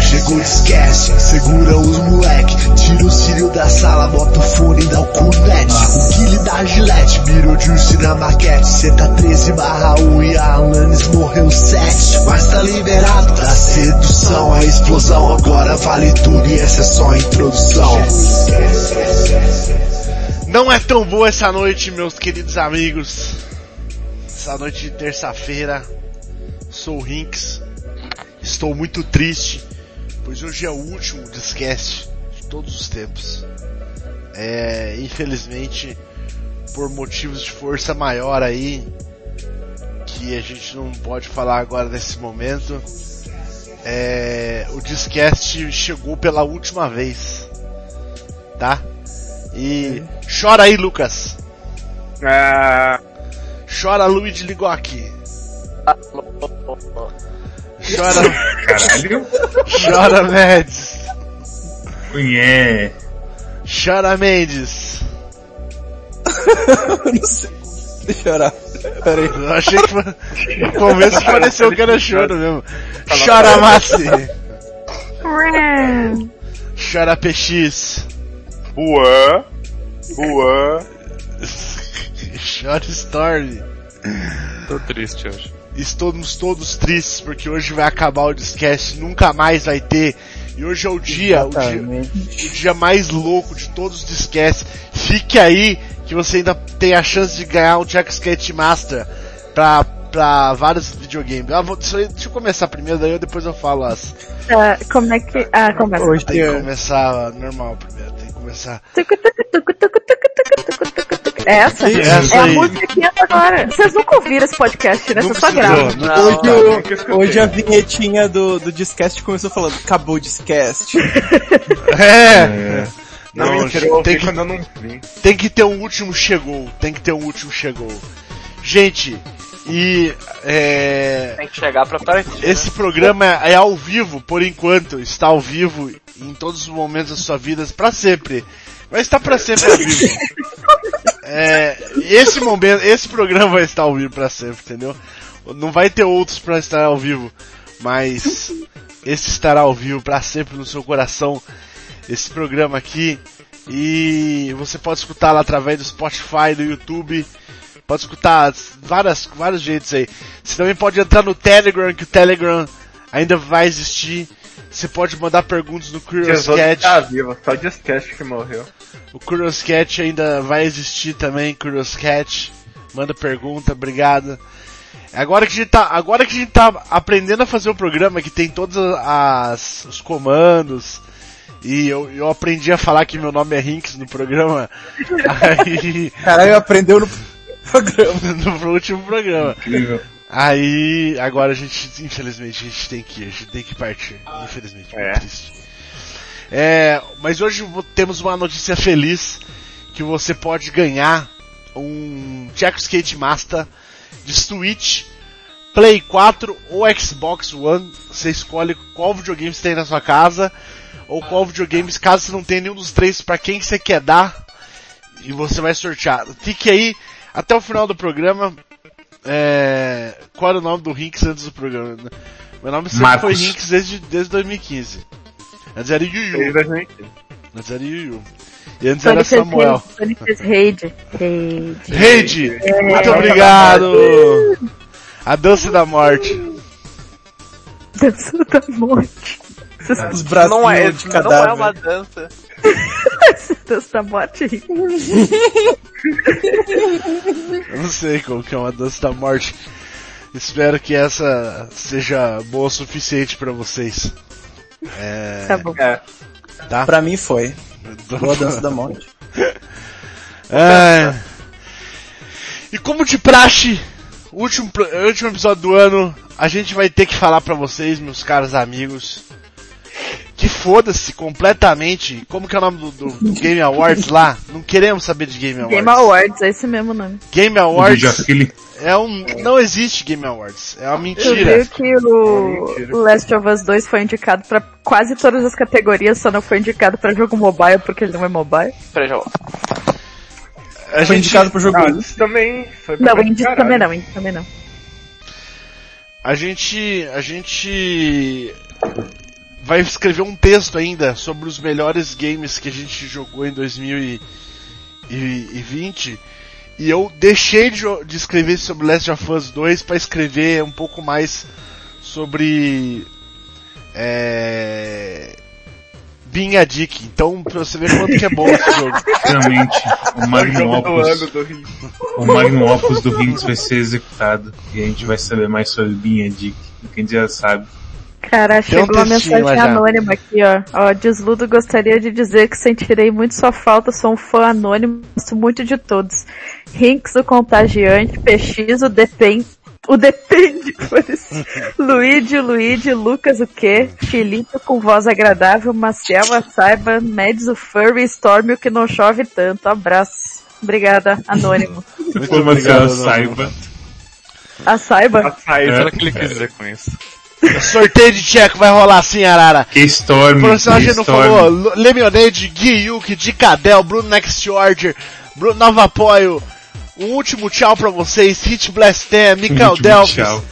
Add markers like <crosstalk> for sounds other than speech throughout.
Chegou o esquece, segura os moleque Tira o cílio da sala, bota o fone e dá o cunete O Guile da Gillette, mirou Juice na maquete tá 13 barra 1 e a Alanis morreu 7 Mas tá liberado pra sedução A explosão agora vale tudo e essa é só a introdução Não é tão boa essa noite, meus queridos amigos. Essa noite de terça-feira. Sou o Rinks. Estou muito triste, pois hoje é o último Discast de todos os tempos. É, infelizmente, por motivos de força maior aí, que a gente não pode falar agora nesse momento, é, o Discast chegou pela última vez. Tá? E chora aí, Lucas. Ah, Chora, Luigi Ligoc. Chora, caralho. chora, Mendes. Yeah. Chora, Mendes. <laughs> não sei. Deixa eu orar. Pera aí. Eu achei que foi- no começo pareceu que era choro mesmo. Chora, Massi. Chora, PX. Boa. Boa. Chora, Storm. Tô triste hoje. Estamos todos tristes porque hoje vai acabar o Discast, nunca mais vai ter. E hoje é o dia, o dia, o dia mais louco de todos os Discast. Fique aí que você ainda tem a chance de ganhar um Jack Sketch Master pra, pra vários videogames. Ah, vou, deixa eu deixa eu começar primeiro, daí eu depois eu falo as. Ah, como é que. Ah, começa. Hoje Tem que tem. começar normal primeiro, tem que começar. Essa? Essa é a musiquinha agora. Vocês nunca ouviram esse podcast, né? Você só grava. Hoje, hoje a vinhetinha do, do Discast começou falando, acabou o Discast. <laughs> é. é. Não, não mentira, eu tem que, eu não. Tem que ter um último chegou. Tem que ter um último chegou. Gente, e é, Tem que chegar pra partir, né? Esse né? programa é, é ao vivo, por enquanto. Está ao vivo em todos os momentos da sua vida, para sempre. Vai estar para sempre ao vivo. <laughs> É, esse momento, esse programa vai estar ao vivo pra sempre, entendeu? Não vai ter outros pra estar ao vivo, mas esse estará ao vivo pra sempre no seu coração. Esse programa aqui e você pode escutar lá através do Spotify, do YouTube. Pode escutar várias, vários jeitos aí. Você também pode entrar no Telegram, que o Telegram ainda vai existir. Você pode mandar perguntas no Curious Cat. tá vivo, só o Discast que morreu. O Curious Cat ainda vai existir também, Curious Cat. Manda pergunta, obrigado. Agora que a gente tá, agora que a gente tá aprendendo a fazer o programa, que tem todos as, os comandos, e eu, eu aprendi a falar que meu nome é Rinks no programa, <laughs> aí, Caralho, aprendeu no <laughs> programa. no último programa. Incrível. Aí, agora a gente, infelizmente, a gente tem que ir, a gente tem que partir. Infelizmente, muito É. triste. É, mas hoje temos uma notícia feliz que você pode ganhar um Jack Skate Master de Switch, Play 4 ou Xbox One. Você escolhe qual videogame você tem na sua casa ou qual videogame, caso você não tenha nenhum dos três, para quem que você quer dar e você vai sortear. Fique aí até o final do programa. É, qual era o nome do Rinks antes do programa? Meu nome sempre Marcos. foi Rinks desde, desde 2015. Antes era Yu Desde Yu. 2015. Antes era Yu Yu. E antes era Samuel. Sony fez raid. Raid. Reide! Muito É. obrigado! A dança da morte. Dança da morte. Os braços Não é, de não é cadáver. uma dança. Dança da morte. Eu não sei como que é uma dança da morte. Espero que essa seja boa o suficiente pra vocês. É, Tá bom. É. tá? Pra mim foi. Boa <laughs> dança da morte. É. E como de praxe, último, último episódio do ano, a gente vai ter que falar pra vocês, meus caros amigos, que foda-se completamente. Como que é o nome do, do Game Awards lá? Não queremos saber de Game Awards. Game Awards, é esse mesmo nome. Game O Awards é um. Não existe Game Awards. É uma mentira. viu que o Mentira. Last of Us 2 foi indicado pra quase todas as categorias, só não foi indicado pra jogo mobile porque ele não é mobile. Peraí, já. A Foi gente, indicado pro jogo. Ah, isso também foi Não, indie caralho. também não, indie também não. a gente. A gente. Vai escrever um texto ainda sobre os melhores games que a gente jogou em 2020. E eu deixei de, de escrever sobre Last of Us 2 para escrever um pouco mais sobre é, Being a Dick. Então, pra você ver quanto que é bom esse jogo. <laughs> Finalmente, o Magnum Opus, o Magnum Opus do Rinks vai ser executado. E a gente vai saber mais sobre Dick, do que a gente já sabe. Cara, Tem um chegou uma mensagem já. anônima aqui, ó. Ó, Desludo gostaria de dizer que sentirei muito sua falta, sou um fã anônimo, gosto muito de todos. Rinks, o contagiante, PX, o depende, o depende. Luigi, Luigi, Lucas, o quê? Filipe com voz agradável, Maciel, a Saiba, Mads, o Furry, Storm, o que não chove tanto. Abraço. Obrigada, anônimo. Muito Obrigado, saiba. A Saiba? A saída. Será que ele quis dizer com isso? Sorteio de tcheco vai rolar assim, Arara. Que Storm, que gente não falou Lemonade, Gui Yuki, Dicadel, Bruno Next Order, Bruno Nova Apoio. Um último tchau pra vocês, Hit Blastem, Mikael tchau.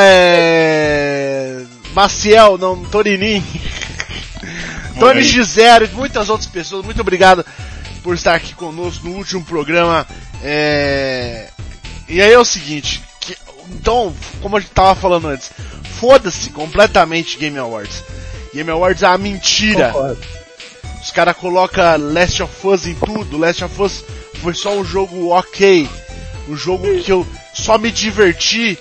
é... Maciel, não, Torinin, Tony. Gisero e muitas outras pessoas. Muito obrigado por estar aqui conosco no último programa. É... E aí é o seguinte, que- então, como a gente tava falando antes, foda-se completamente Game Awards. Game Awards é uma mentira. Os caras colocam Last of Us em tudo. Last of Us foi só um jogo ok. Um jogo que eu só me diverti.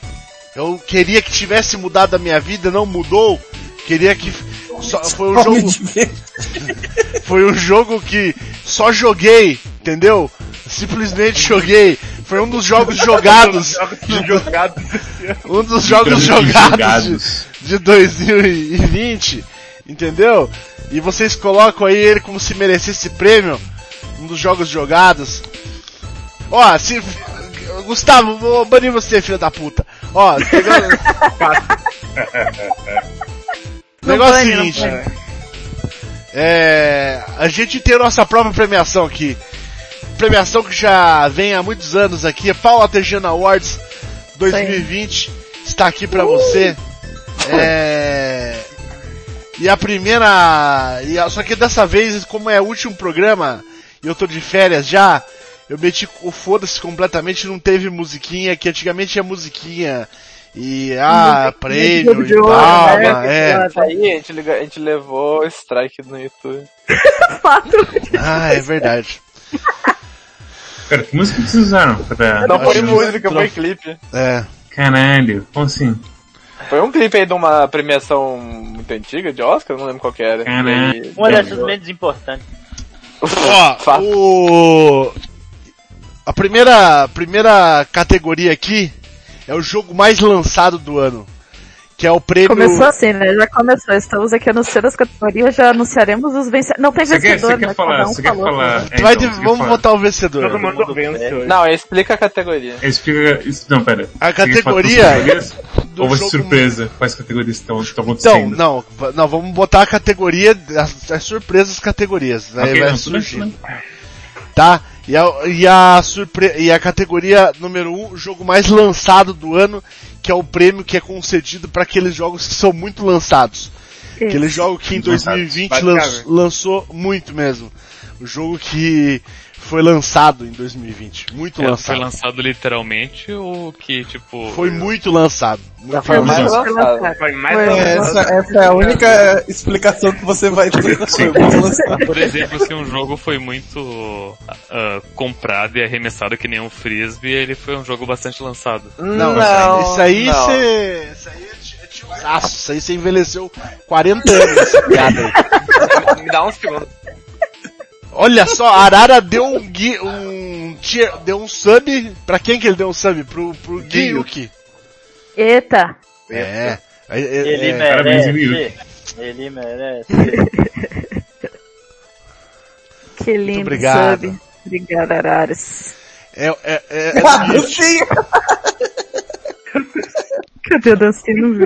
Eu queria que tivesse mudado a minha vida, não mudou. Queria que só, foi um jogo <laughs> foi um jogo que só joguei, entendeu? Simplesmente joguei. Foi um dos jogos jogados, <laughs> um dos jogos jogados de, jogados. de 2020, entendeu? E vocês colocam aí ele como se merecesse prêmio, um dos jogos jogados. Ó, se <laughs> Gustavo, vou banir você, filho da puta. Ó, pegando... <laughs> o negócio é o seguinte. É, a gente tem a nossa própria premiação aqui. Premiação que já vem há muitos anos aqui. Paula Tejano Awards 2020 está aqui pra você. É, e a primeira, e a- só que dessa vez, como é o último programa e eu tô de férias já, eu meti o foda-se completamente, não teve musiquinha, que antigamente tinha musiquinha. E, ah, prêmio e palma, né? é. Aí a gente, a gente levou strike no YouTube. <laughs> Ah, é verdade. <laughs> Cara, que música que vocês usaram? Pra... Não foi música, foi clipe. É. Caralho, como assim? Foi um clipe aí de uma premiação muito antiga de Oscar, não lembro qual que era. Caralho. Uma dessas menos importantes. <laughs> Ó, o... A primeira, primeira categoria aqui é o jogo mais lançado do ano. Que é o prêmio... Começou assim, né? Já começou. Estamos aqui anunciando as categorias, já anunciaremos os vencedores. Não tem Você quer, vencedor, você quer né? falar? Cada um Você quer falar? né? é, então, você quer vamos falar? votar o vencedor. Todo mundo vence. Não, explica a categoria. Explica. Não, pera. A Você categoria Ou vai ser jogo- surpresa? Quais categorias estão, estão Então, acontecendo? não, va- não, vamos botar a categoria, as, as surpresas categorias, aí Ok, vai não. Tá? E a, e a surpre e a categoria número 1, um, o jogo mais lançado do ano, que é o prêmio que é concedido para aqueles jogos que são muito lançados. Aquele jogo que em Muito lançados, 2020 basicamente. lan- lançou muito mesmo. O jogo que foi lançado em 2020. Muito É, foi lançado. lançado literalmente ou que, tipo... Foi muito lançado. Muito Foi mais lançado. lançado. Foi mais Foi. lançado. Essa, essa é a única explicação que você vai ter. Lançado. Por exemplo, se um jogo foi muito ah, comprado e arremessado que nem um frisbee, ele foi um jogo bastante lançado. Não, Não, isso aí você. Isso aí é é tiozaço. Isso aí você envelheceu 40 anos essa piada aí. <laughs> Me dá um segundo. Olha só, a Arara deu um gui, um tier, deu um sub, pra quem que ele deu um sub? Pro, pro Giyuki. Eita. É. É, é, Ele é. merece. Ele merece. <laughs> Que lindo obrigado. sub. Obrigada, Araras. É, é, é, é Ah, sim. <laughs> Cadê a dancinha? Não vi.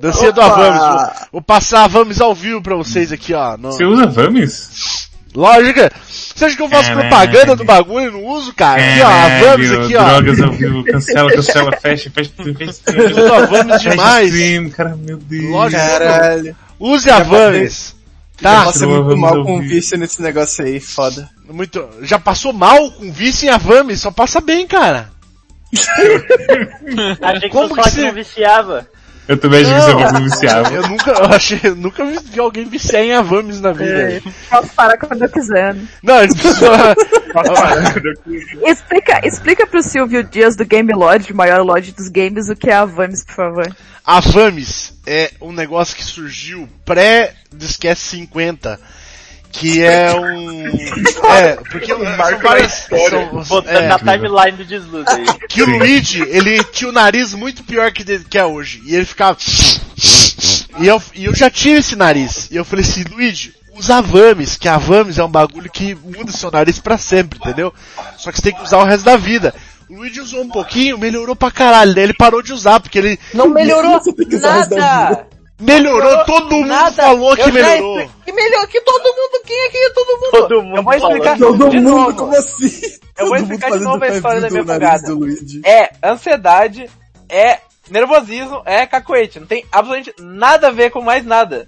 dancinha do Opa! Avames. Vou, vou passar a Avames ao vivo pra vocês aqui, ó. no- Você usa Vames? Lógica. Você acha que eu faço Caralho. propaganda do bagulho e não uso, cara? Aqui, ó, a Vames Caralho, aqui, ó. Drogas ao vivo, cancela, cancela, <laughs> fecha, fecha, fecha. <laughs> Eu uso a Vames Fecha demais. stream, cara, meu Deus. Lógico. Caralho. Use a. Tá. Tá? Nossa, Tirou, muito vamos mal com vício nesse negócio aí, foda. Muito. Já passou mal com vício em Avames? Só passa bem, cara. <laughs> Achei que Como você que você- não viciava. Eu também achei que você não viciava. Eu nunca, eu achei, eu nunca vi alguém viciar em Avames na vida. Posso parar quando eu quiser. né? Não, a gente precisa. Explica, explica pro Silvio Dias do Game Lodge, o maior lodge dos games, o que é a Vames, por favor. A Vames é um negócio que surgiu pré-Disquete 50. Que é um. <laughs> É, porque são várias. São, Botando é, na timeline do desludo aí. que o Luigi, ele tinha o nariz muito pior que, de- que é hoje. E ele ficava. E eu, e eu já tive esse nariz. E eu falei assim, Luigi, usa a Vames, que a Vames é um bagulho que muda seu nariz pra sempre, entendeu? Só que você tem que usar o resto da vida. O Luigi usou um pouquinho, melhorou pra caralho. Daí ele parou de usar, porque ele Não melhorou nada! Melhorou, todo mundo nada. falou que melhorou. expli- Que melhor que todo mundo, quem aqui? Todo mundo. Todo mundo Eu vou explicar. Todo de mundo, novo. como assim? Eu vou Todo explicar de novo a história da minha bugada. É ansiedade, é nervosismo, é cacoete. Não tem absolutamente nada a ver com mais nada.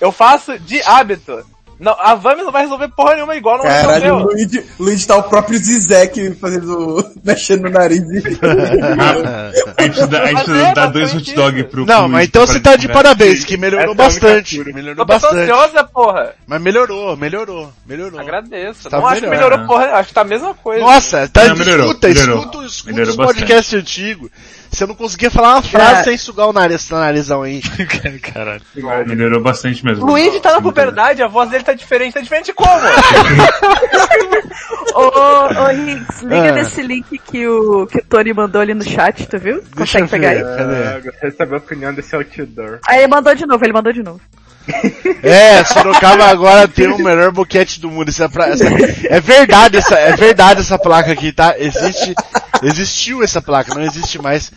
Eu faço de hábito. Não, a Vami não vai resolver porra nenhuma igual não Caralho, o resolveu. Luigi, o Luigi tá o próprio Zizek fazendo, <laughs> mexendo no nariz. <laughs> A gente dá, a gente é dá dois hot dog pro Não, pro mas Luigi então você tá de parabéns, que melhorou Essa é bastante. cura. Melhorou Tô bastante. ansiosa, porra. Mas melhorou, melhorou, melhorou. Agradeço. Tá não acho que melhor. melhorou porra, acho que tá a mesma coisa. Nossa, tá, Não, melhorou, escuta, melhorou. escuta, escuta Melhorou os podcasts antigos. Você não conseguia falar uma frase Cara. sem sugar o nariz, esse narizão aí. <laughs> Caralho. Melhorou bastante mesmo. Luigi tá na puberdade, a voz dele tá diferente. Tá diferente como? <laughs> Ô, ô Hinks, liga Ah. nesse link que o, que o Tony mandou ali no chat, tu viu? Deixa Consegue pegar aí? Ah, cadê? gostaria de saber a opinião desse outdoor. Aí ele mandou de novo, ele mandou de novo. <laughs> É, Sorocaba agora tem o melhor boquete do mundo. Isso é, pra- essa- é verdade essa, é verdade essa placa aqui, tá? Existe, existiu essa placa, não existe mais.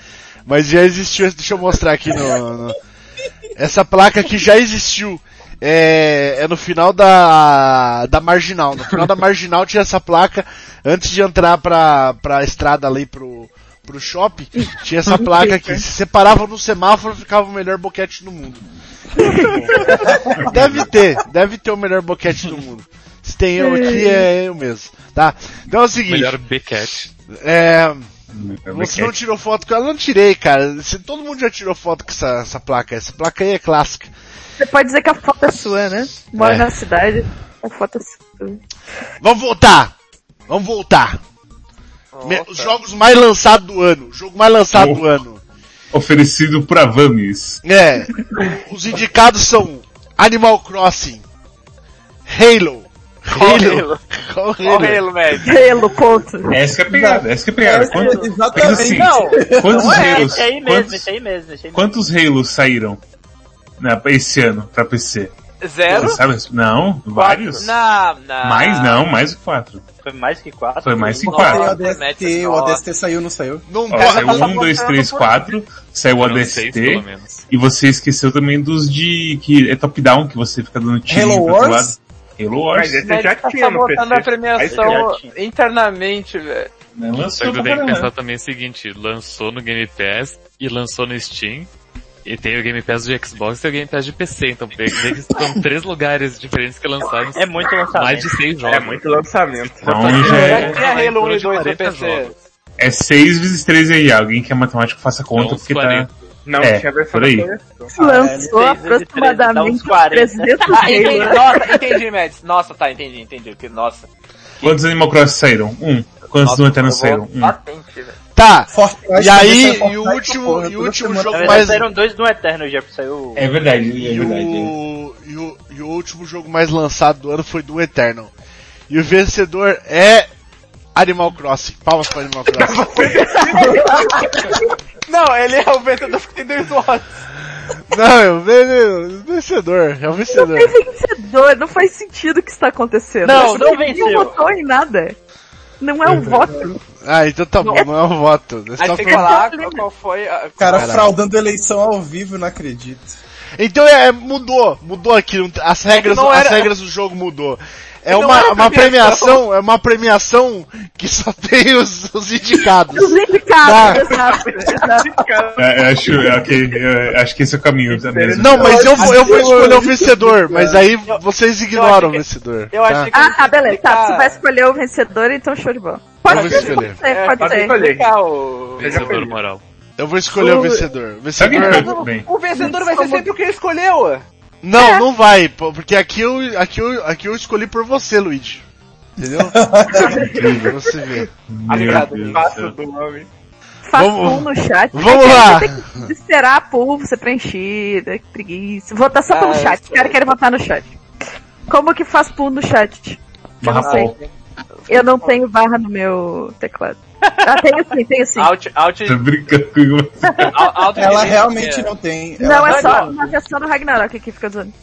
Mas já existiu, deixa eu mostrar aqui no, no- essa placa aqui já existiu. É, é no final da, da Marginal. No final da Marginal tinha essa placa, antes de entrar pra, pra estrada ali pro, pro shopping, tinha essa placa que se separava no semáforo ficava o melhor boquete do mundo. Deve ter, deve ter o melhor boquete do mundo. Se tem eu aqui, é eu mesmo, tá? Então é o seguinte, Melhor Becat. É, você não tirou foto com ela? Não tirei, cara. Se- Todo mundo já tirou foto com essa, essa placa. Essa placa aí é clássica. Você pode dizer que a foto é sua, né? Mora É. na cidade, a foto é sua. Vamos voltar! Vamos voltar! Me- os jogos mais lançados do ano. O jogo mais lançado do Oh. ano. Oferecido por Avamis. É. Os indicados são Animal Crossing, Halo. Halo. Qual o Halo? Halo, velho. Halo, ponto. Essa que é a pegada, essa que é a pegada. Quanto, mas Exatamente. assim, Não, quantos não é, Halos, Esse aí mesmo, quantos, esse aí mesmo, aí mesmo. quantos Halos saíram na, esse ano pra PC? Zero? Você sabe? Não, vários. Não, não. Mais não, mais que quatro. Foi mais que quatro. Foi mais que Nossa, quatro. O ODST, o. ODST saiu, não saiu? Não Ó, saiu tá um, dois, três, quatro. Saiu o ODST. menos. E você esqueceu também dos de que é top-down, que você fica dando tiro outro Wars? Halo Wars. Mas esse Mas já tá tinha no sabotando a PC. premiação internamente, velho. Só lançou que tu pra tem que pensar também o seguinte, lançou no Game Pass e lançou no Steam. E tem o Game Pass de Xbox e o Game Pass de PC, então que são <laughs> três lugares diferentes que lançaram É muito lançamento. mais de seis jogos. É muito lançamento. Então já Já é, vai em Halo 1 torno e de 2 no 40 PC. jogos. é 6 vezes 3 aí. Alguém que é matemático faça conta, Então, porque tá... 40. Não, É, tinha versão por aí. da PlayStation. Lançou três, dá aproximadamente uns 40. 300 Ah, entendi, nossa, entendi, Mads. Nossa, tá, entendi, entendi. Que, nossa. Quantos Animal Cross saíram? Um. Quantos do Eterno saíram? Um. Patente. Tá. Fortnite E aí, e o último, porra, e o último jogo Na mais... verdade, saíram dois do Eterno já, saiu... É verdade, é E verdade. o, e, o, e o último jogo mais lançado do ano foi do Eternal. E o vencedor é Animal Crossing. Palmas para Animal Crossing. <laughs> Não, ele é o vencedor que tem dois olhos. Não, é o ve- o vencedor. É o Não vencedor. tem vencedor, não faz sentido o que está acontecendo. Não, não nem venceu. votou em nada. Não é um voto. Ah, então tá bom, não é um voto. É Aí só tem que falar qual, foi a... Cara Caralho. fraudando eleição ao vivo, não acredito. Então é, mudou, mudou aqui. não- As regras, não as era- regras do jogo mudou. É uma, uma premiação. é uma premiação que só tem os, os indicados. Os indicados, Tá. exato. É, acho, é, ok, eu acho que esse é o caminho tá mesmo. Não, mas eu, vou- eu vou escolher o vencedor, mas aí vocês ignoram o que- vencedor. eu tá? achei que- Ah, tá, beleza. Tá, você vai escolher o vencedor, então show de bola. Pode ser, escolher. pode ser, É, pode pode ser. o... Vencedor moral. Eu vou escolher o vencedor. O vencedor... eu bem. O vencedor vai ser sempre o que ele escolheu. Não, não vai, porque aqui eu, aqui, eu, aqui eu escolhi por você, Luigi. Entendeu? <laughs> pra você ver. Meu Obrigado, Deus do no chat. vamos É que lá. Você tem que esperar a você preencher, que preguiça. Votar só pelo Ah, chat. Os caras querem votar no chat. Como que faz pool no chat? Eu Barra não sei. Eu não tenho barra no meu teclado. Ah, tenho sim, tenho sim. Alt, alt, Tô brincando com você. alt, Ela realmente é. não tem. Não, é só na versão do Ragnarok aqui fica dizendo.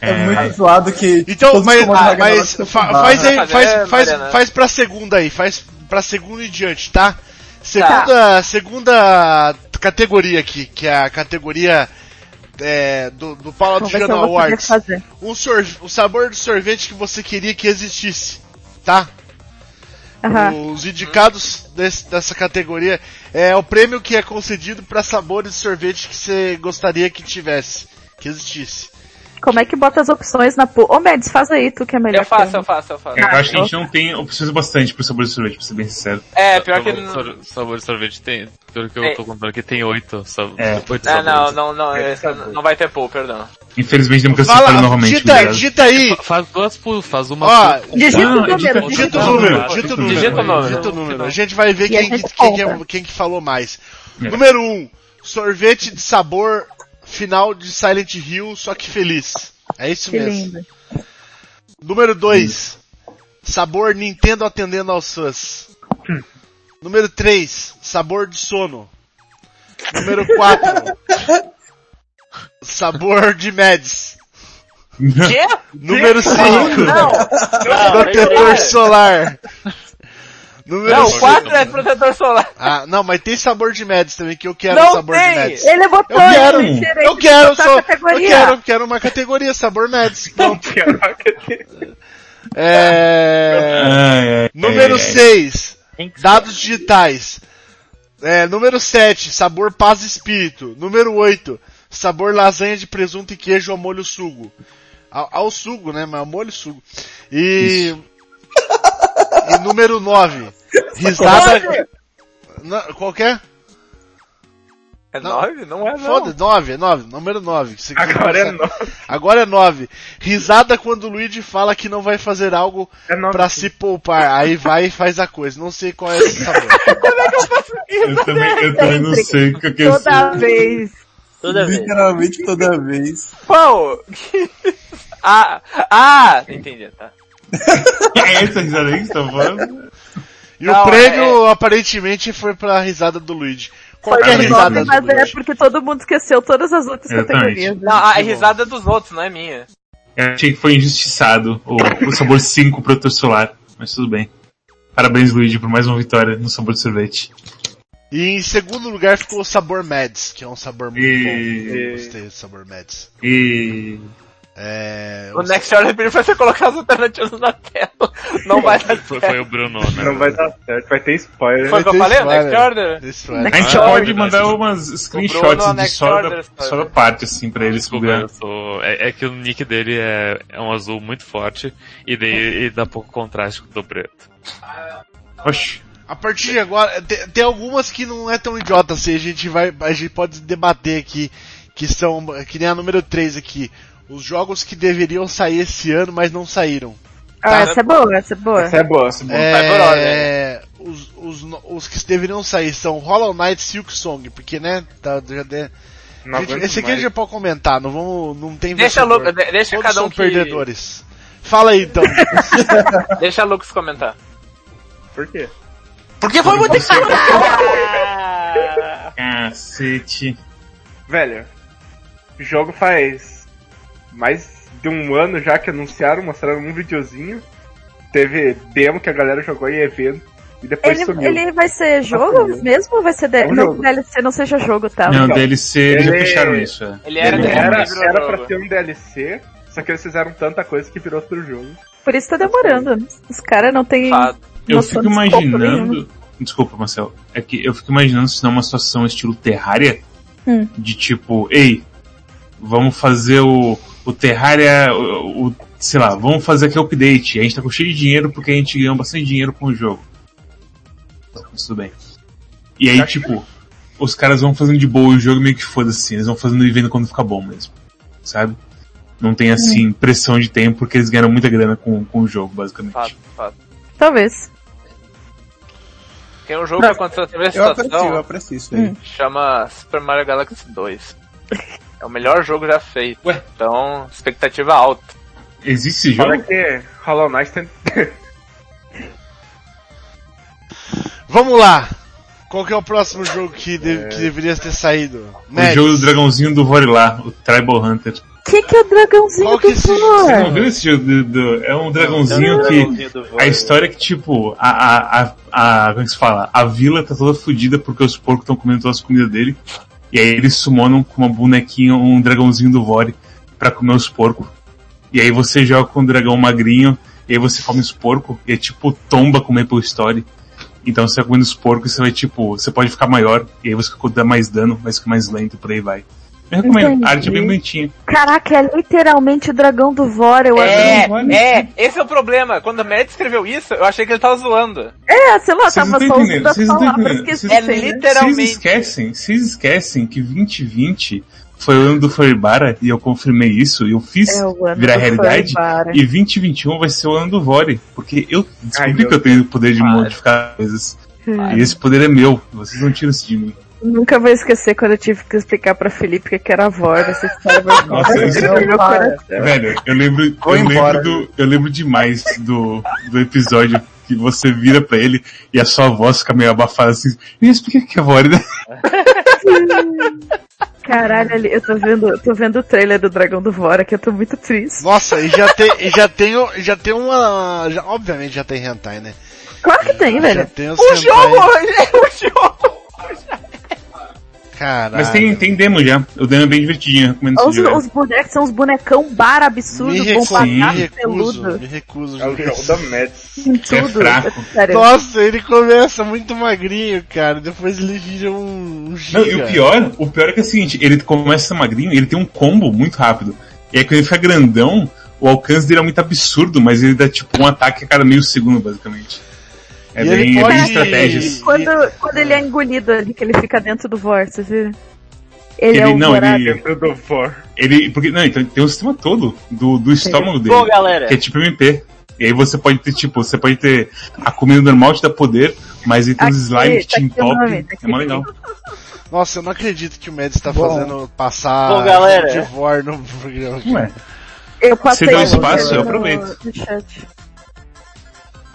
é muito zoado que. Então, mas, ah, mas fa- faz aí, faz, faz, faz pra segunda aí, faz pra segunda e diante, tá? Segunda, segunda categoria aqui, que é a categoria é, do, do Paulo vou poder Awards. Um sor, o sabor do sorvete que você queria que existisse, tá? Aham. Os indicados desse- dessa categoria é o prêmio que é concedido para sabores de sorvete que você gostaria que tivesse, que existisse. Como é que bota as opções na pool? Ô, Mendes, faz aí, tu que é melhor. Eu faço, que eu faço, eu faço. Eu acho que a gente não tem opções bastante pro sabor de sorvete, pra ser bem sincero. É, pior que... Sabor, sor- sabor de sorvete tem. Pelo que eu É. tô contando aqui, tem oito. Sab É. oito É, não, não, não, esse não vai ter pool, perdão. Infelizmente, democracia Fala, dita, obrigado. dita aí, Faz duas faz uma Ó. Digita o número, digita- digita Digita o número. digita o número. Digita o número. Digita o número. A gente vai ver quem, é- quem que falou mais. É. Número 1. Um, sorvete de sabor final de Silent Hill, só que feliz. É isso Que mesmo. lindo. Número 2. Sabor Nintendo atendendo aos fãs. Número 3. Sabor de sono. Número 4. sabor de Meds. Quê? Número 5. Não, Protetor solar. Número não, cinco. 4 é protetor solar. Ah, não, mas tem sabor de Meds também, que eu quero Não sabor tem! de Meds. Ele botou, Eu quero, ele tirei eu quero, só, a eu categoria. quero, quero uma categoria, sabor Meds. Pronto. É... Número ai, ai. 6, dados digitais. É, número 7, sabor paz e espírito. Número 8, sabor lasanha de presunto e queijo ao molho sugo. Ao, ao sugo, né? Mas ao molho sugo. E... <laughs> e número 9, risada... Não, qualquer? É Não. 9? Não é não. Foda, 9, é 9, número 9. Você- Agora é você- nove. Agora é 9. Risada quando o Luigi fala que não vai fazer algo É nove. pra se poupar. Aí vai e faz a coisa. Não sei qual é esse sabor. <laughs> Eu também, eu também não sei o que eu quero Toda vez. Toda vez. Literalmente toda vez. Pô! <laughs> ah, ah! Entendi, tá. <laughs> É essa risada aí que você tá falando? E Não, o prêmio aparentemente foi pra risada do Luigi. Foi Qualquer o risada nome, mas é porque todo mundo esqueceu todas as outras Exatamente. categorias. Não, a risada é dos outros, não é minha. Eu achei que foi injustiçado o, o sabor 5 protetor solar, mas tudo bem. Parabéns, Luigi, por mais uma vitória no sabor de sorvete. E em segundo lugar ficou o sabor Mads, que é um sabor muito E- bom. Eu gostei do sabor Mads. E... É, O Next Order pediu pra você colocar as alternativas na tela. Não vai dar Foi, certo. foi o Bruno, né? Não vai dar certo, vai ter spoiler. Foi o que eu falei? O spoiler. Next Order? É. A gente Ah, pode mandar umas Bruno screenshots de Next só da, Order, sabe? só da parte, assim, pra eles Desculpa, sou... é, é que o nick dele é, é um azul muito forte e daí e dá pouco contraste com o do preto. Oxi. A partir de agora, tem, tem algumas que não é tão idiota assim, a gente vai, a gente pode debater aqui, que são, que nem a número 3 aqui, os jogos que deveriam sair esse ano, mas não saíram. Ah, essa é boa, essa é boa. Essa é boa, essa é boa. Vai por ordem. É, os, os, os que deveriam sair são Hollow Knight Silk Song, porque né, tá, já de- gente, esse aqui a gente já pode comentar, não vamos, não tem Deixa, deixa Todos cada um são que... perdedores. Fala aí então. <laughs> Deixa Lucas comentar. Por quê? Porque foi muito Cacete. Velho, o jogo faz mais de um ano já que anunciaram, mostraram um videozinho. Teve demo que a galera jogou em evento e depois Ele, sumiu. ele vai ser jogo sumiu. mesmo ou vai ser É de... um não, jogo. DLC não seja jogo, tá? Não, Então, DLC, eles já ele- fecharam isso, é. Ele era Ele era, era jogo. pra ser um DLC, só que eles fizeram tanta coisa que virou outro jogo. Por isso tá demorando. Os caras não têm. Eu fico imaginando. nenhum. Desculpa, Marcel. É que eu fico imaginando se não é uma situação estilo Terraria. Hum. De tipo, ei, vamos fazer o, o Terraria. O, o- sei lá, vamos fazer aqui o update. A gente tá com cheio de dinheiro porque a gente ganhou bastante dinheiro com o jogo. Mas tudo bem. E aí, tipo, os caras vão fazendo de boa o jogo meio que foda-se. assim, Eles vão fazendo e vendo quando fica bom mesmo. Sabe? Não tem assim pressão de tempo porque eles ganham muita grana com, com o jogo, basicamente. Fato, fato. Talvez. Tem um jogo que aconteceu nessa mesma Eu aprecio, eu situação, aprecio isso aí. chama Super Mario Galaxy 2. <laughs> É o melhor jogo já feito. Ué? Então, expectativa alta. Existe esse jogo? que Hollow Knight tem... <laughs> Vamos lá. Qual que é o próximo jogo que, de- que deveria ter saído? O jogo do dragãozinho do Vorilar, o Tribal Hunter. Que que é o dragãozinho Qual que do é esse? Você não viu esse jogo? do- do- é um dragãozinho que. A história é que, tipo, a, a, a, a- Como é que se fala? A vila tá toda fodida porque os porcos estão comendo todas as comidas dele. E aí eles summonam com uma bonequinha um dragãozinho do Vore pra comer os porcos. E aí você joga com o dragão magrinho, e aí você come os porcos, e é tipo tomba com Maple Story. Então você vai comendo os porcos você vai tipo, você pode ficar maior, e aí você dá mais dano, vai ficar mais lento, por aí vai. Eu recomendo, Entendi. a arte é bem bonitinha. Caraca, é literalmente o dragão do Vor, eu É, adoro. é, esse é o problema. Quando a Matt escreveu isso, eu achei que ele tava zoando. É, sei lá, tava só usando as palavras que É literalmente. Vocês esquecem, vocês esquecem que 2020 foi o ano do Foribara e eu confirmei isso e eu fiz É virar realidade. E 2021 vai ser o ano do Vore, porque eu descobri Ai, que eu tenho o poder de Para. modificar coisas. E esse poder é meu, vocês não tiram isso de mim. Nunca vou esquecer quando eu tive que explicar pra Felipe o que era Vor, essa história <laughs> Nossa, isso coração. Velho, eu lembro, eu embora. lembro do, eu lembro demais do, do episódio que você vira pra ele e a sua voz fica meio abafada assim. E explica o que é Vore, né? <laughs> Caralho, ali, eu tô vendo, eu tô vendo o trailer do Dragão do Vora, que eu tô muito triste. Nossa, e já tem, e já tem, o- já tem uma, já- obviamente já tem hentai, né? Claro que tem, Já velho. tem O hentai. jogo, o jogo! Caralho. Mas tem, tem demo já. O demo é bem divertidinho, recomendo Os, os bonecos são os bonecão bar absurdo, me bombadaço, me recuso, peludo, me recuso. É o da Mads. em tudo. fraco. Sério. Nossa, ele começa muito magrinho, cara. Depois ele vira um, um giga. Não, e o pior, o pior é que é o seguinte, ele começa magrinho, ele tem um combo muito rápido. E aí quando ele fica grandão, o alcance dele é muito absurdo, mas ele dá tipo um ataque a cada meio segundo, basicamente. É E ele bem, é pode- bem estratégias. Quando, quando ele é engolido ali, que ele fica dentro do Vor, vocês viram? Ele, é Ele o não, ele, Dentro do For. ele, porque, não, então tem um sistema todo do, do estômago dele, Bom, galera. que é tipo MP. E aí você pode ter, tipo, você pode ter a comida normal te dá poder, mas aí tem os Aqui, slime que tá te entopem, tá é mó legal. Nossa, eu não acredito que o Mads tá Bom. fazendo passar Bom, galera. de vor no programa. Ué, Eu passei dá um aqui espaço, eu aproveito. no chat.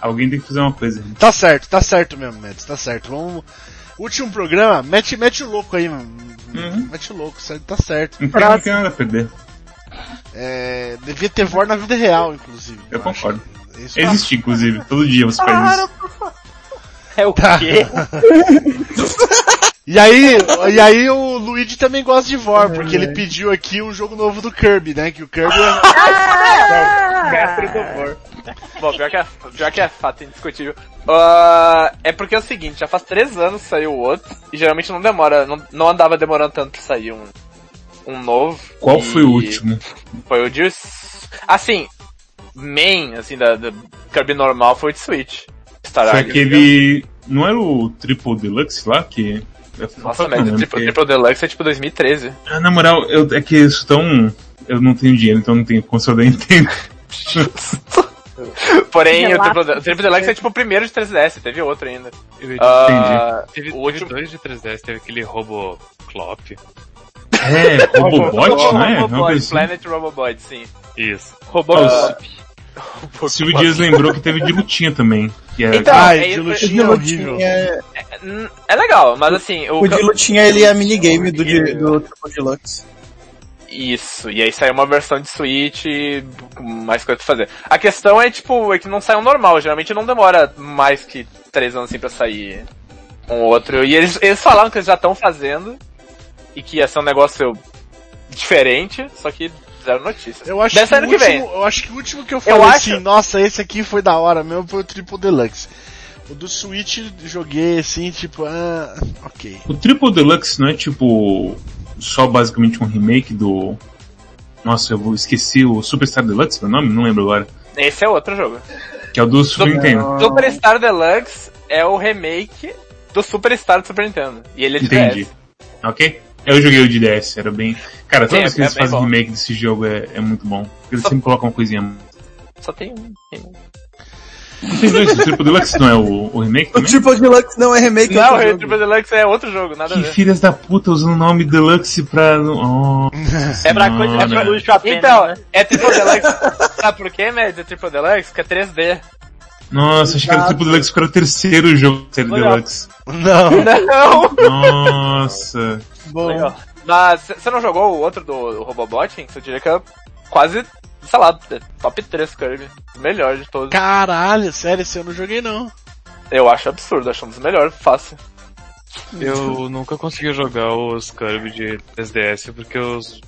Alguém tem que fazer uma coisa. Tá certo, tá certo mesmo, Mads, tá certo. Vamos. Último programa, mete, mete o louco aí, mano. Uhum. Mete o louco, tá certo. Não tem, não tem nada a perder. É, devia ter vor na vida real, inclusive. Eu acho. concordo. Isso Existe, inclusive, todo dia você faz isso. É o Tá. quê? <laughs> E aí, e aí o Luigi também gosta de vor, porque ele pediu aqui um jogo novo do Kirby, né? Que o Kirby é... Ah! Mestre do For. <laughs> Bom, pior que é, pior que é fato indiscutível. Ah, é porque é o seguinte, já faz três anos que saiu o outro, e geralmente não demora, não, não andava demorando tanto pra sair um, um novo. Qual foi o último? Foi o de... Assim, main, assim, da, da Kirby normal foi o de Switch. Star Foi aquele. Não era o Triple Deluxe lá? Que. eu Nossa, mas o Triple, porque- Triple Deluxe é tipo 2013. Ah, na moral, eu, é que isso tão. Eu não tenho dinheiro, então não tenho console da Nintendo. <laughs> <laughs> Porém, o. Triple, Deluxe é tipo o primeiro de 3DS, teve outro ainda. Eu ia Ah, Teve, o teve último- dois de 3DS, teve aquele Robo Clop. É, <laughs> Robobot, não é? Uma Robobot, assim. Planet Robobot, sim. Isso. Robobot. Silvio <laughs> Dias lembrou que teve de lutinha também. Que era... Então, Ai, é de isso- lutinha é horrível. É, É legal, mas assim, o, o de lutinha ele é minigame do, de- do Triple Deluxe. Isso, e aí saiu uma versão de Switch com mais coisa pra fazer. A questão é, tipo, é que não saiu normal, geralmente não demora mais que três anos assim pra sair um outro. E eles, eles falaram que eles já estão fazendo, e que ia ser um negócio diferente, só que zero notícias. Eu acho, Deve que o ano que vem. último, eu acho que o último que eu Eu falei acho- assim, nossa, esse aqui foi da hora mesmo, foi o Triple Deluxe. O do Switch joguei assim, tipo, ah, ok. O Triple Deluxe não é tipo só basicamente um remake do. Nossa, eu vou esqueci o Superstar Deluxe, meu nome? Não lembro agora. Esse é outro jogo. Que é o do Super Nintendo. Superstar Deluxe é o remake do Superstar do Super Nintendo. E ele é de Entendi. DS. Ok? Eu joguei o de DS, era bem. Cara, toda Sim, vez que é- eles é fazem bom. remake desse jogo é, é muito bom. Eles sempre colocam uma coisinha. Só tem um. Tem dois, o Triple Deluxe não é o, o remake O também? Triple Deluxe não é remake, é Não, outro o. Triple Deluxe é outro jogo, nada a Que ver. filhas da puta usando o nome Deluxe pra. Oh, É pra coisa de luxo apenas, Então, né? é Triple Deluxe. Sabe por quê, Mad? É Triple Deluxe? Que é 3D. Nossa, achei que era o Triple Deluxe porque era o terceiro jogo da série. Deluxe. Não. <laughs> Não! Nossa. Bom. Mas você não jogou o outro do Robobot? Hein? Eu diria que é quase, sei lá, é top 3 Kirby. Melhor de todos. caralho, sério, esse eu não joguei não. Eu acho absurdo, acho um dos melhores, fácil. Eu nunca consegui jogar os Kirby de 3DS porque os,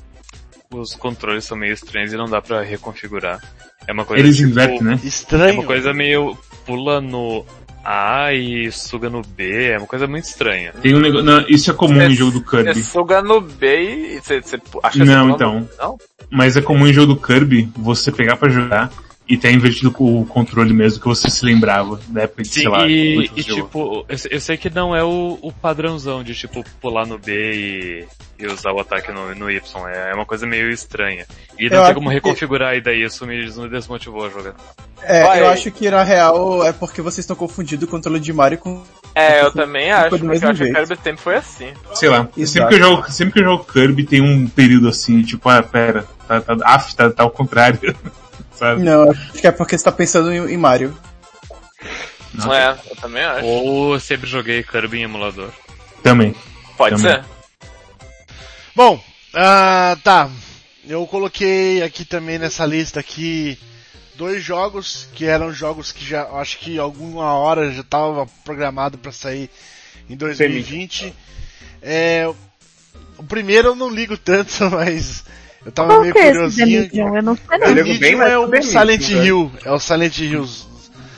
os controles são meio estranhos e não dá pra reconfigurar. É uma coisa Eles tipo, invertem, né? É Estranho. uma coisa meio pula no A e suga no B, é uma coisa muito estranha. Tem um negócio. Não, isso é comum em jogo do Você Kirby. suga no B e você, você acha que Não, você então. no- Não? Mas é comum em jogo do Kirby você pegar pra jogar e tá invertido o controle mesmo que você se lembrava da época de, Sim, sei lá, e, e, tipo, eu, sei- eu que não é o, o padrãozão de tipo pular no B e, e usar o ataque no, no Y, é, é uma coisa meio estranha. E Eu não tem acho como que- reconfigurar e daí isso me, me desmotivou a jogar. É, Vai. eu acho que na real é porque vocês estão confundindo o controle de Mario com. É, eu também acho, porque mesmo eu acho que. Kirby sempre foi assim. Sei lá, Exato. sempre que, eu jogo, sempre que eu jogo Kirby tem um período assim, tipo, ah, pera, tá, tá, af, tá, tá ao contrário. Sabe? Não, acho que é porque você tá pensando em, em Mario. Não. É, eu também acho. Ou eu sempre joguei Kirby em emulador. Também. Pode também. ser. Bom, ah, tá. Eu coloquei aqui também nessa lista aqui dois jogos que eram jogos que já acho que alguma hora já estava programado para sair em 2020. É, o primeiro eu não ligo tanto, <laughs> mas eu tava Qual meio que é esse The curiosinho. Medium? Eu não sei O não. Ligo bem é o The Silent Medium, Hill, é o Silent Hills.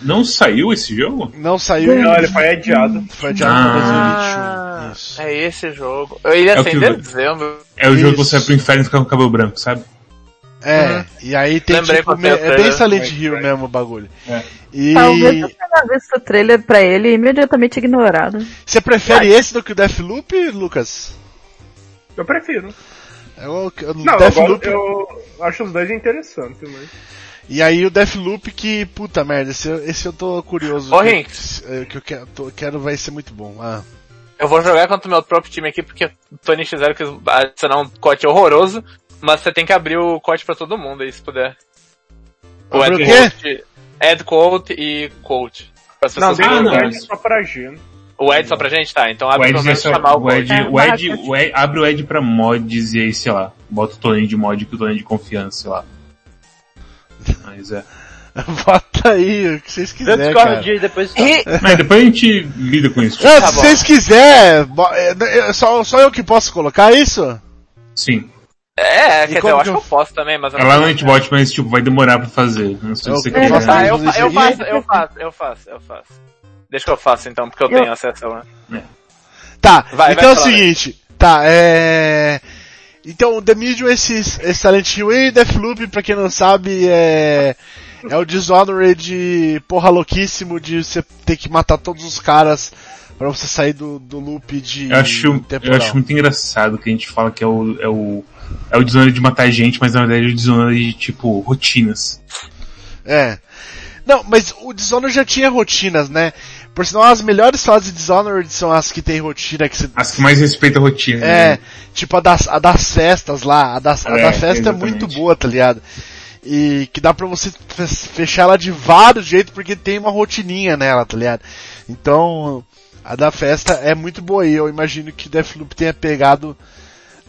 Não saiu esse jogo? Não saiu, Não, ele foi adiado. foi adiado Ah. para 2021. Isso. É esse jogo. Eu ia É em dezembro. É o jogo que você vai pro inferno e fica com o cabelo branco, sabe? É, e aí tem Lembrei tipo, me- é bem. Silent Hill vai. mesmo o bagulho. É. E Talvez eu tenha visto o trailer pra ele e imediatamente ignorado. você prefere esse do que o Deathloop, Lucas? Eu prefiro. É o, o Não, eu, Deathloop. eu acho os dois interessantes, mas... E aí o Deathloop que, puta merda, esse, eu- esse eu tô curioso. Ô, que, Rinks. é, que eu quero, tô- quero vai ser muito bom. Ah. Eu vou jogar contra o meu próprio time aqui porque o Tony X0 quis adicionar um cote horroroso, mas você tem que abrir o cote pra todo mundo aí, se puder. O Ed? Coat, Ed Coat e as Não, um não. Ed só pra Gino. O Ed só pra gente? Tá, então O abre Ed, pelo é menos só, chamar o o Ed, Coat. o Ed, o Ed- abre o Ed pra mods e aí, sei lá, bota o torneio de mod que o torneio de confiança, sei lá. Mas é. <laughs> Bota aí o que vocês Eu quiserem. discordo Cara. de depois. E- Mas depois a gente lida com isso. Não, Tá se bom. vocês quiserem, é, é, só, só eu que posso colocar isso? Sim. É, quer dizer, eu acho que eu- eu posso também, mas eu É lá no Antibot, mas tipo, vai demorar pra fazer. Não sei Eu- se você eu quer. Ah, eu, eu faço, eu faço, eu faço, eu faço. Deixa que eu faço então, porque eu, Eu- tenho acesso lá. Tá, Vai, então vai é o seguinte, tá, é... Então, o The Medium, esse, esse Silent Hill e Deathloop, pra quem não sabe, é... É o Dishonored porra louquíssimo de você ter que matar todos os caras pra você sair do, do loop de Eu acho, eu acho muito engraçado que a gente fala que é o, é o, é o Dishonored de matar gente, mas na verdade é o Dishonored de, tipo, rotinas. É. Não, mas o Dishonored já tinha rotinas, né? Por sinal, as melhores fases de Dishonored são as que tem rotina, que você... As que mais respeitam a rotina. É, né? tipo a das, a das festas lá, a, das, a É, da festa é muito boa, tá ligado? E que dá pra você fe- fechar ela de vários jeitos porque tem uma rotininha nela, tá ligado? Então, a da festa é muito boa e eu imagino que Deathloop tenha pegado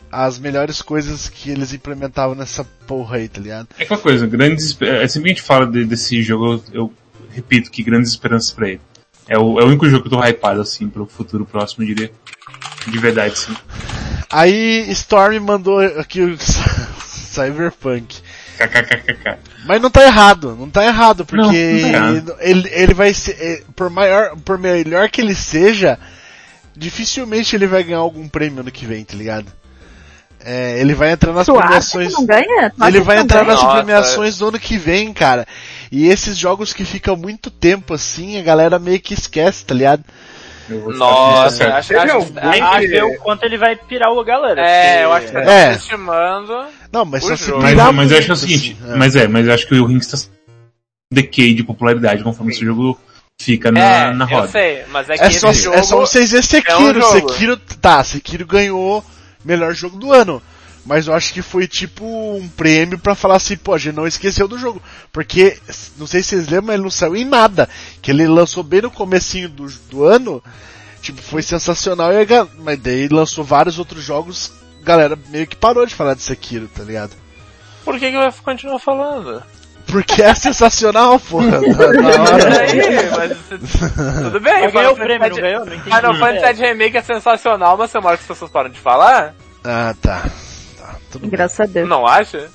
as melhores coisas que eles implementavam nessa porra aí, tá ligado? É aquela coisa, grandes, é, sempre que a gente fala de- desse jogo, eu, eu repito que grandes esperanças pra ele. É o, é o único jogo que eu tô hypado, assim, pro futuro próximo, diria. De verdade, sim. Aí Storm mandou aqui o <laughs> Cyberpunk. KKKKK. Mas não tá errado, não tá errado, porque Não, não tá errado. ele, ele vai ser, eh, por maior, por melhor que ele seja, dificilmente ele vai ganhar algum prêmio ano que vem, tá ligado? É, ele vai entrar nas Tu acha que premiações. não ganha? Tu Ele que vai entrar ganha? nas Nossa, premiações do ano que vem, cara. E esses jogos que ficam muito tempo assim, a galera meio que esquece, tá ligado? Eu Nossa, ficar acho, Teve acho, acho- que- que o quanto ele vai pirar o galera. É, eu acho que tá É. estimando. Não, mas só se jogo. Pirar mas eu acho que é o seguinte, assim, é. mas é, mas eu acho que o Rings tá decay de popularidade conforme esse jogo fica na, é, na eu roda. sei, mas é que É esse só, jogo... é só vocês verem Sekiro. é um. Sekiro, tá, Sekiro ganhou melhor jogo do ano. Mas eu acho que foi tipo um prêmio pra falar assim, pô, a gente não esqueceu do jogo. Porque, não sei se vocês lembram, mas ele não saiu em nada. Que ele lançou bem no comecinho do, do ano. Tipo, foi sensacional. E a mas daí lançou vários outros jogos. Galera meio que parou de falar de Sekiro, tá ligado? Por que que vai continuar falando? Porque é sensacional, porra. <laughs> Da, da hora. Aí, mas você- <laughs> tudo bem, ganhou o prêmio, não ganhou? Não entendi. Final Fantasy VII Remake é sensacional, mas você mora que as pessoas param de falar? Ah, tá. tá tudo bem. Graças a Deus. Não acha?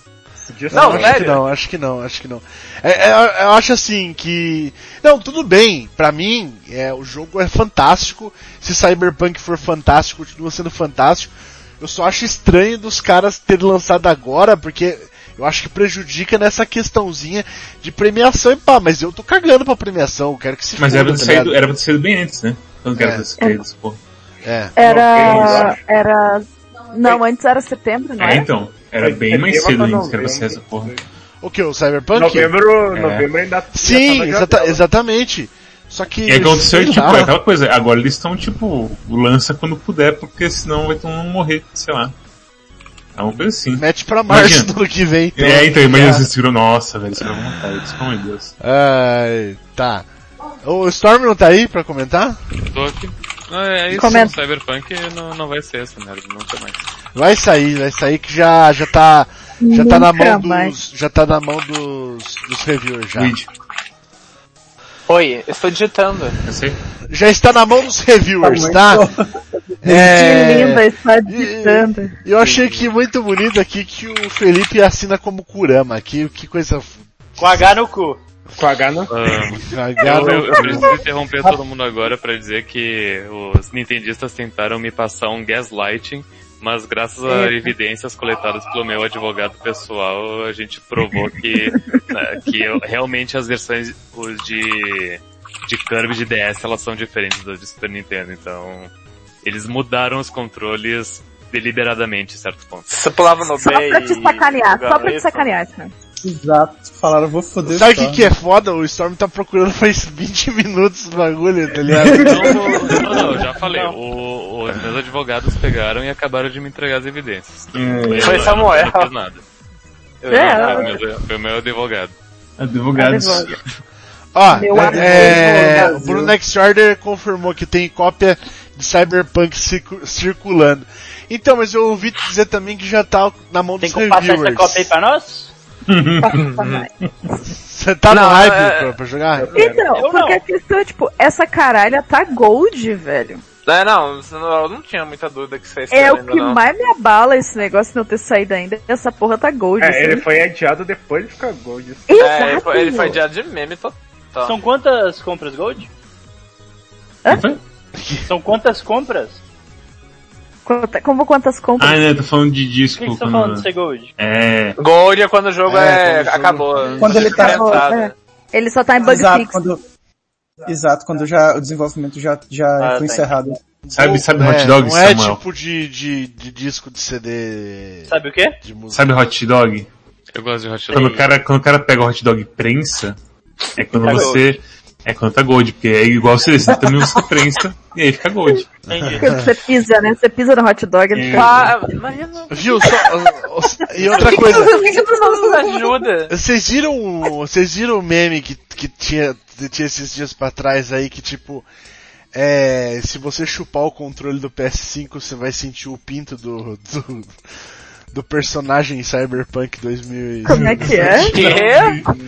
Não, Não, acho sério? que não, acho que não, acho que não. É, é, eu acho assim que. Não, tudo bem. Pra mim, é, o jogo é fantástico. Se Cyberpunk for fantástico, continua sendo fantástico. Eu só acho estranho dos caras terem lançado agora, porque eu acho que prejudica nessa questãozinha de premiação e pá, mas eu tô cagando pra premiação, eu quero que se Mas foda, era pra, tá era pra ter saído bem antes, né? Quando que era É. pra ter saído essa porra. É. Era. Era. Não, antes era setembro, não É, é? então. Era bem mais cedo ainda que era pra novembro. essa porra. O que? O Cyberpunk? Novembro, É. novembro ainda Sim, exata- exatamente. Só que. E aconteceu, tipo, lá. é aquela coisa, agora eles estão, tipo, lança quando puder, porque senão vai todo mundo morrer, sei lá. É uma coisa assim. Mete pra março Imagina. do ano que vem. então. É, então, imagina vocês viram, nossa, velho, isso é uma vontade, isso, oh meu Deus. Ai, tá. O Storm não tá aí pra comentar? Tô aqui. Não, é isso, Comenta. Cyberpunk não, não vai ser essa merda, nunca mais. Vai sair, vai sair que já, já tá. Já tá na mão mais. dos. Já tá na mão dos, dos reviewers já. Luigi, Oi, eu estou digitando. eu sei. Já está na mão dos reviewers, tá? Que É. <laughs> linda, está digitando. Eu achei que muito bonito aqui que o Felipe assina como Kurama. Que, que coisa. Com H no cu. Com H no... Ah, eu, eu- eu preciso interromper todo mundo agora pra dizer que os nintendistas tentaram me passar um gaslighting, mas graças a evidências coletadas pelo meu advogado pessoal, a gente provou que, né, <laughs> que eu- realmente as versões de, de Kirby de DS elas são diferentes das de Super Nintendo, então eles mudaram os controles deliberadamente em certo ponto. Você pulava no Só pra te sacanear, só pra te isso? sacanear, cara. Exato. Falaram, vou foder Sabe o que, que é foda? O Storm tá procurando faz 20 <laughs> minutos o bagulho, tá ligado? Não, não, não, eu já falei. O- os meus advogados pegaram e acabaram de me entregar as evidências. Eu- Foi eu Samuel. não fiz nada. Eu- É, não, foi, o meu, foi o meu advogado. Advogados. Advogado. Ó, Meu é, o Bruno Next Order confirmou que tem cópia de Cyberpunk circu- circulando. Então, mas eu ouvi dizer também que já tá na mão Tem dos como passar essa reviewers. cópia aí pra nós? <laughs> Você tá no Não, hype é- pra, pra jogar? Então, Eu porque não. a questão é, tipo, essa caralha tá gold, velho. É, não, você não- eu não tinha muita dúvida que isso ia É o ainda, que não. mais me abala esse negócio de não ter saído ainda. Essa porra tá gold. É, assim. ele foi adiado depois de ficar gold. É, ele Exato. foi, ele foi dia de meme total. São quantas compras Gold? Hã? São quantas compras? Quanta- como quantas compras? Ah, né, tô falando de disco. que que você tá quando- falando de ser Gold? É, Gold é quando o jogo É, é, quando o jogo- acabou. Quando ele tá-. É. Ele só tá em bug Exato, fix. quando, exato, quando já, o desenvolvimento já, já Ah, foi tá. encerrado. sabe, sabe É, Hot Dog, Não é Samuel? tipo de, de, de disco de CD Sabe o quê? de música. Sabe Hot Dog? Eu gosto de Hot Quando Dog. o cara, quando o cara pega o hot dog e prensa, é quando Tá você, é quando tá gold, porque é igual você, você também usa prensa, e aí fica gold. Entendi. Quando você pisa, né? Você pisa no hot dog, ele É. fica... Ah, imagina. Viu? Só, e outra coisa, <laughs> ajuda? vocês viram, o- vocês viram o meme que, que tinha, tinha esses dias pra trás aí que tipo, é, se você chupar o controle do PS5 você vai sentir o pinto do, do, do personagem em Cyberpunk 2000 Como é que é? Que?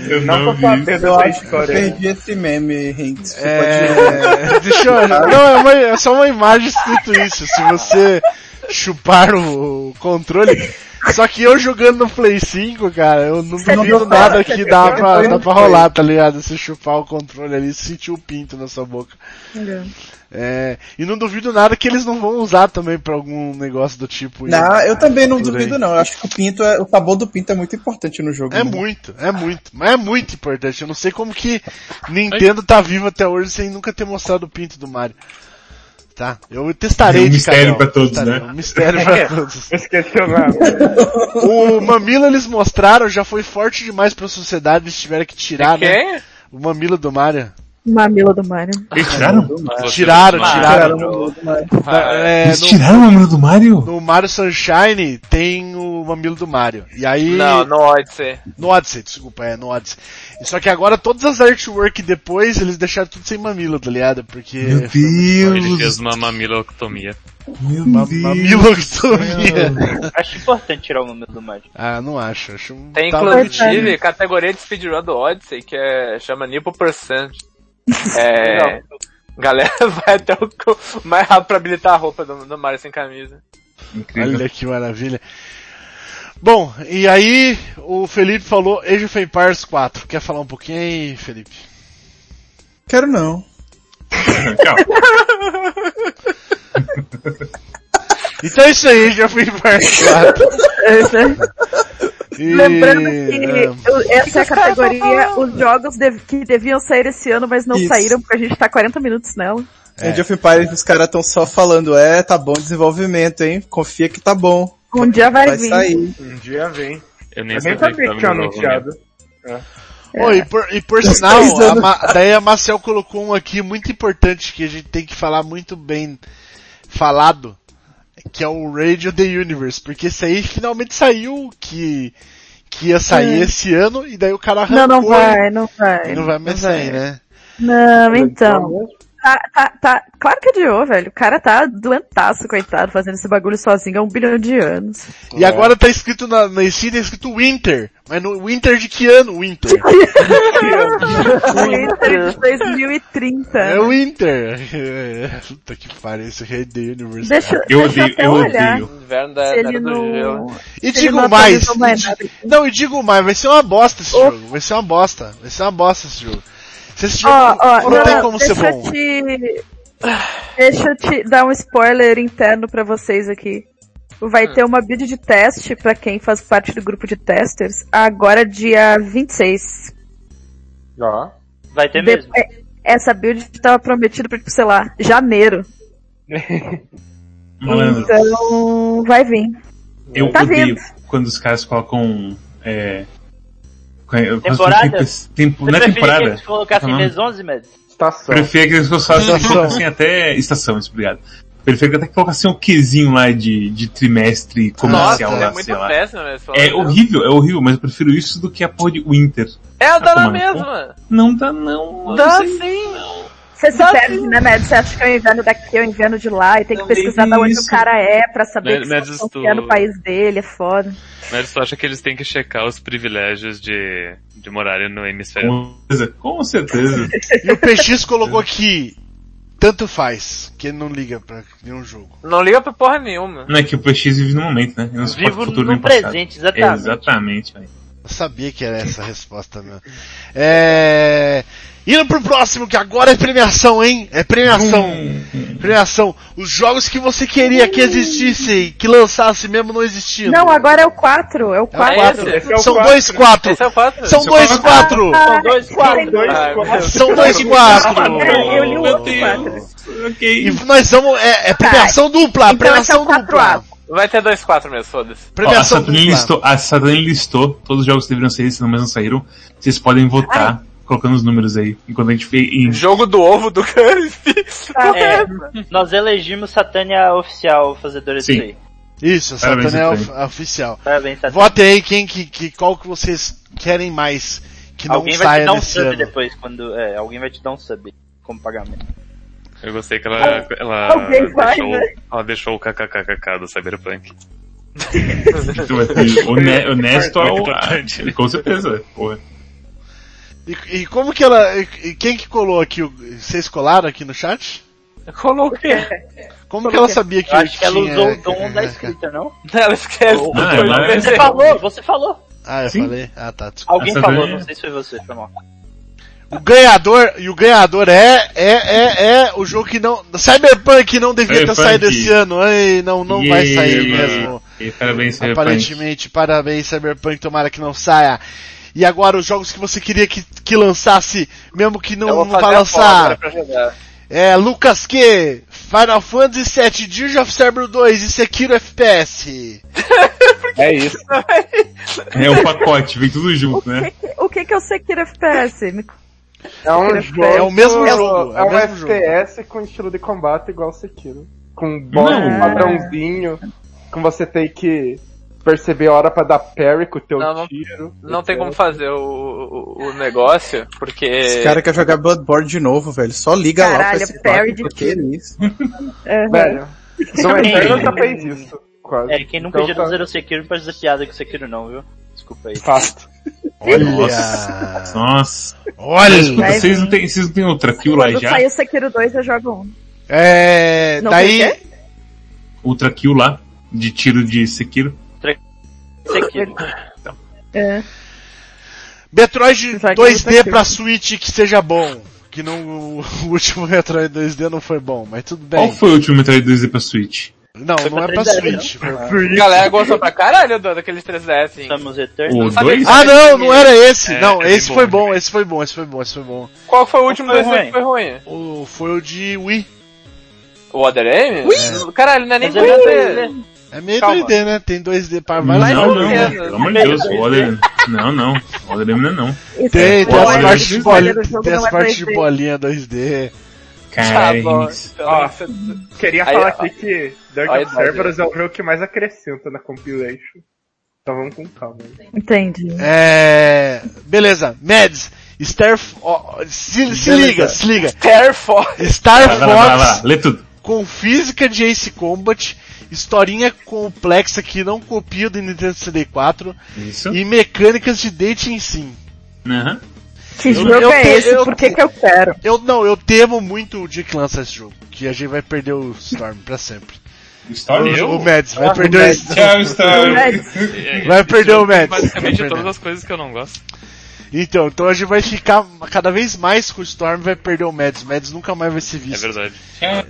Eu Não tô vi. sabendo Eu acho que eu perdi esse meme, Hinks. É, <laughs> deixa eu, não, é, uma- é só uma imagem escrito isso. Se você chupar o controle. Só que eu jogando no Play 5, cara, eu não Você não nada que dá não pra, dá não pra rolar, tá ligado? Você chupar o controle ali e sentir o pinto na sua boca. É, e não duvido nada que eles não vão usar também pra algum negócio do tipo. Não, eu também não Por aí. duvido não. Eu acho que o pinto, é, o sabor do pinto é muito importante no jogo. É né? muito, é muito, mas é muito importante. Eu não sei como que <laughs> Nintendo tá vivo até hoje sem nunca ter mostrado o pinto do Mario. Tá? Eu testarei É um de mistério pra todos, testarei, né? Um mistério pra <laughs> todos. Esqueceu nada. O mamilo eles mostraram, já foi forte demais pra sociedade, eles tiveram que tirar, né? O mamilo do Mario. Mamilo do Mario. Eles tiraram? Tiraram, tiraram. É, Eles tiraram o número do Mario? no Mario Sunshine tem o mamilo do Mario. E aí. Não, no Odyssey. No Odyssey, desculpa, é, no Odyssey. Só que agora todas as artwork depois, eles deixaram tudo sem mamilo, tá ligado? Porque... Meu Ele fez Deus! uma mamiloctomia. Meu Ma Deus! mamiloctomia. Acho importante tirar o número do Mario. ah, não acho. acho um- Tem tá- inclusive categoria de speedrun do Odyssey que é, chama Nipple Percent. É. Galera <laughs> vai até o mais rápido pra habilitar a roupa do, do Mario sem camisa. Incrível. Olha que maravilha. Bom, e aí o Felipe falou Age of Empires 4. Quer falar um pouquinho aí, Felipe? Quero não. <laughs> Então é isso aí, Age of Empires 4. <laughs> E... Lembrando que é, essa é a categoria, os jogos que deviam sair esse ano, mas não Isso. saíram porque a gente tá 40 minutos nela. É. Age of Empires, os caras estão só falando, é, tá bom desenvolvimento, hein? Confia que tá bom. Um dia vai, Vai vir. sair. Um dia vem. Eu nem Eu nem sabia que que tinha mesmo. anunciado. Oi, e por, e por sinal, a Ma- daí a Marcel colocou um aqui muito importante que a gente tem que falar muito bem falado, que é o Radio The Universe, porque esse aí finalmente saiu que, que ia sair É. esse ano e daí o cara arrancou Não, não vai, não vai. e não vai mais sair, né? Não, então. Tá, tá, tá. Claro que adiou, velho. O cara tá doentaço, coitado, fazendo esse bagulho sozinho há um bilhão de anos. E agora tá escrito na, na Steam, tá escrito Winter, mas no Winter de que ano? Winter. <laughs> Winter de 2030. É o Winter. <laughs> Puta que pariu, esse Red The Universe. Deixa, Eu deixa odeio, eu odeio. Inverno da, do não... gelo. E digo não mais, e não, e digo mais, vai ser uma bosta esse Oh. jogo, vai ser uma bosta, vai ser uma bosta esse jogo. Se esse jogo Ó, ó, não, não, tem como ser deixa eu bom. te... Deixa eu te dar um spoiler interno pra vocês aqui. Vai Hum. ter uma build de teste pra quem faz parte do grupo de testers agora dia 26. Ó. Vai ter De- mesmo. é, Essa build tava prometida pra, tipo, sei lá, janeiro. <laughs> Então, vai vir. eu tá odeio vendo. quando os caras colocam. É, Temporada? Tempo, Você não é preferia que temporada. eles colocassem Não. mês 11, Mads? Estação. Prefiro que eles colocassem assim, até estação, isso, obrigado. Prefiro que até colocassem um quezinho lá de, de trimestre comercial Nossa, lá, é muito sei lá. péssimo, né? É horrível, é horrível, mas eu prefiro isso do que a porra de Winter. É, dá na no mesma. Não dá não. Dá não sim. Você se perde, né, Med? Você acha que é o inverno daqui, é o inverno de lá, e tem que pesquisar de onde isso. o cara é pra saber Med- que se tu- confia no país dele, é foda. Mas tu acha que eles têm que checar os privilégios de, de morarem no hemisfério? Com certeza, com certeza. <laughs> E o PX colocou aqui, tanto faz, que ele não liga pra nenhum jogo. Não liga pra porra nenhuma. Não é que o PX vive no momento, né? Não se Vivo futuro no nem passado. presente, exatamente. Exatamente, velho. Eu sabia que era essa a resposta, meu. É... Indo pro próximo, que agora é premiação, hein? É premiação. Hum. Premiação. Os jogos que você queria que existissem, que lançasse mesmo não existindo. Não, agora é o 4, é o É o 4. quatro. esse? Esse é o São quatro. dois quatro. Esse é o 4. São dois quatro. São dois quatro. Dois, Ah, quatro. São dois quatro. É, eu li o Meu outro 4. Ok. E nós vamos, é, é premiação dupla, Então é premiação o 4A. dupla. Vai ter 2-4 mesmo, foda-se. A Premiação Saturnine dupla. listou, listou todos os jogos que deveriam sair, se não mesmo saíram. Vocês podem votar colocando os números aí. Enquanto a gente em Jogo do ovo do <laughs> cara. É, nós elegimos Satânia oficial fazedora disso aí. Isso, Parabéns, é of- oficial. Parabéns, Satânia. Votem aí quem que, que, qual que vocês querem mais que não Alguém vai saia te dar um sub ano. depois, quando. É, alguém vai te dar um sub como pagamento. Eu gostei que ela, ela, Alguém vai, deixou, né? ela deixou o kkkk do Cyberpunk. tu vai ter hone- honesto ao. Ah, Com certeza. Porra. E, e como que ela. E, e quem que colou aqui? o- Vocês colaram aqui no chat? Eu coloquei. Como que ela sabia que Eu acho que ela tinha... usou o dom <laughs> da escrita, não? Ela esquece. Ah, ela- Você falou, você falou. Ah, eu Sim. falei? Ah, tá. desculpa. Alguém Essa falou, não sei se foi você, foi mal. O ganhador, e o ganhador é, é, é, é o jogo que não, Cyberpunk não devia ter Cyberpunk. saído esse ano, ai, não, não vai Yay. sair mesmo. E parabéns, Cyberpunk. Aparentemente, parabéns Cyberpunk, tomara que não saia. E agora os jogos que você queria que, que lançasse, mesmo que não, não vai lançar. É, Lucas Q, Final Fantasy VII, Dirge of Cerber 2 e Sekiro FPS. <laughs> É isso. <laughs> É um pacote, vem tudo O junto, né? que, o que que é o Sekiro FPS? Me- É um É jogo. o mesmo jogo, é É o um mesmo jogo. FPS com estilo de combate igual Sekiro. Com boss Não. padrãozinho. Com você ter que perceber a hora pra dar parry com o teu Não, não- tiro. Não tem como fazer o, o, o negócio, porque. Esse cara quer jogar Bloodborne de novo, velho. Só liga Caralho, lá pra parry de porque é isso. Aham. Velho. Doom Eternal já fez isso. Quase. É, quem nunca Então gerou tá zero Sekiro não pode fazer piada com Sekiro não, viu? Desculpa aí. Fato. Olha, Nossa. olha, Escuta, Vai vocês não tem, vocês não tem outra kill lá Quando já? sair o Sekiro 2, eu jogo um. é, Não daí, tem Outra kill lá, de tiro de Sekiro. Sekiro. É. Metroid Já que 2D você pra Switch que seja bom. Que não, o <laughs> último Metroid 2D não foi bom, mas tudo bem. Qual foi o último Metroid 2D pra Switch? Não, Foi não é pra pra 3DS, Switch. foi- A galera gostou pra caralho do, daqueles 3DS, hein? 2? que- Ah não, não era esse. É, não, é esse bom, foi né? bom, esse foi bom, esse foi bom, esse foi bom. Qual foi o último foi 2D ruim? que foi ruim? O, foi o de Wii. O Other M? Caralho, não é nem Mas é 2D. É meio Calma. 2D, né? Tem 2D para Não, vai lá e não, não não, pelo amor de Deus, o Other... Não, não, o Other não é não. Tem, é tem bom, as partes de bolinha, tem as é partes de 3D. bolinha 2D. Cara, Tá bom. isso. Ó, queria Aí, falar ó. aqui que Dark Cerberus é o jogo que mais acrescenta na compilation. Então vamos com calma. aí. Entendi. É. Beleza, Mads, Star. ó, se, se liga, se liga. Star Fox. Star Fox lê tudo. com física de Ace Combat, historinha complexa que não copia do Nintendo 64 Isso. e mecânicas de dating sim. Aham. Que Eu- jogo eu é te- esse? eu Por que que eu quero? Eu não, eu temo muito o dia que lança esse jogo, que a gente vai perder o Storm pra sempre. História? O, o Mads vai perder o Storm. Tchau, Storm. É, Vai perder o é Mads. Basicamente Vai todas as coisas que eu não gosto. Então, então a gente vai ficar cada vez mais com o Storm e vai perder o Mads. O Mads nunca mais vai ser É visto. verdade. É.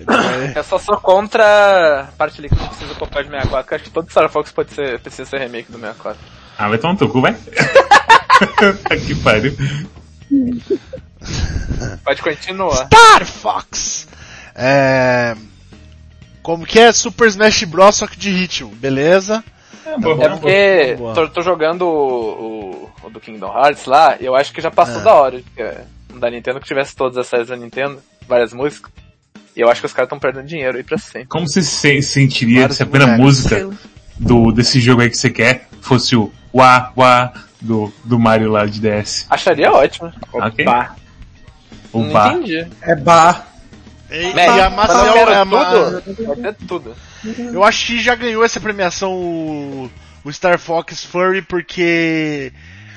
Eu só sou contra a parte ali que não precisa comprar de 64, que acho que todo Star Fox pode ser, precisa ser remake do 64. Ah, vai tomar no teu cu, vai. <laughs> <laughs> que pariu. Pode continuar. Star Fox! É... Como que é Super Smash Bros. só que de ritmo, beleza? É porque boa. tô, tô jogando o, o, o do Kingdom Hearts lá, e eu acho que já passou Ah. da hora. Porque da Nintendo que tivesse todas as séries da Nintendo, várias músicas. E eu acho que os caras estão perdendo dinheiro aí pra sempre. Como você se sentiria se a primeira música do, desse jogo aí que você quer fosse o Wá Wá do, do Mario lá de DS? Acharia ótimo. Ok? Opa. O Não Bá. entendi. É bar. E, e a Maciel, quero é ma- tudo. Vai ter tudo. eu acho que já ganhou essa premiação o, o Star Fox Furry porque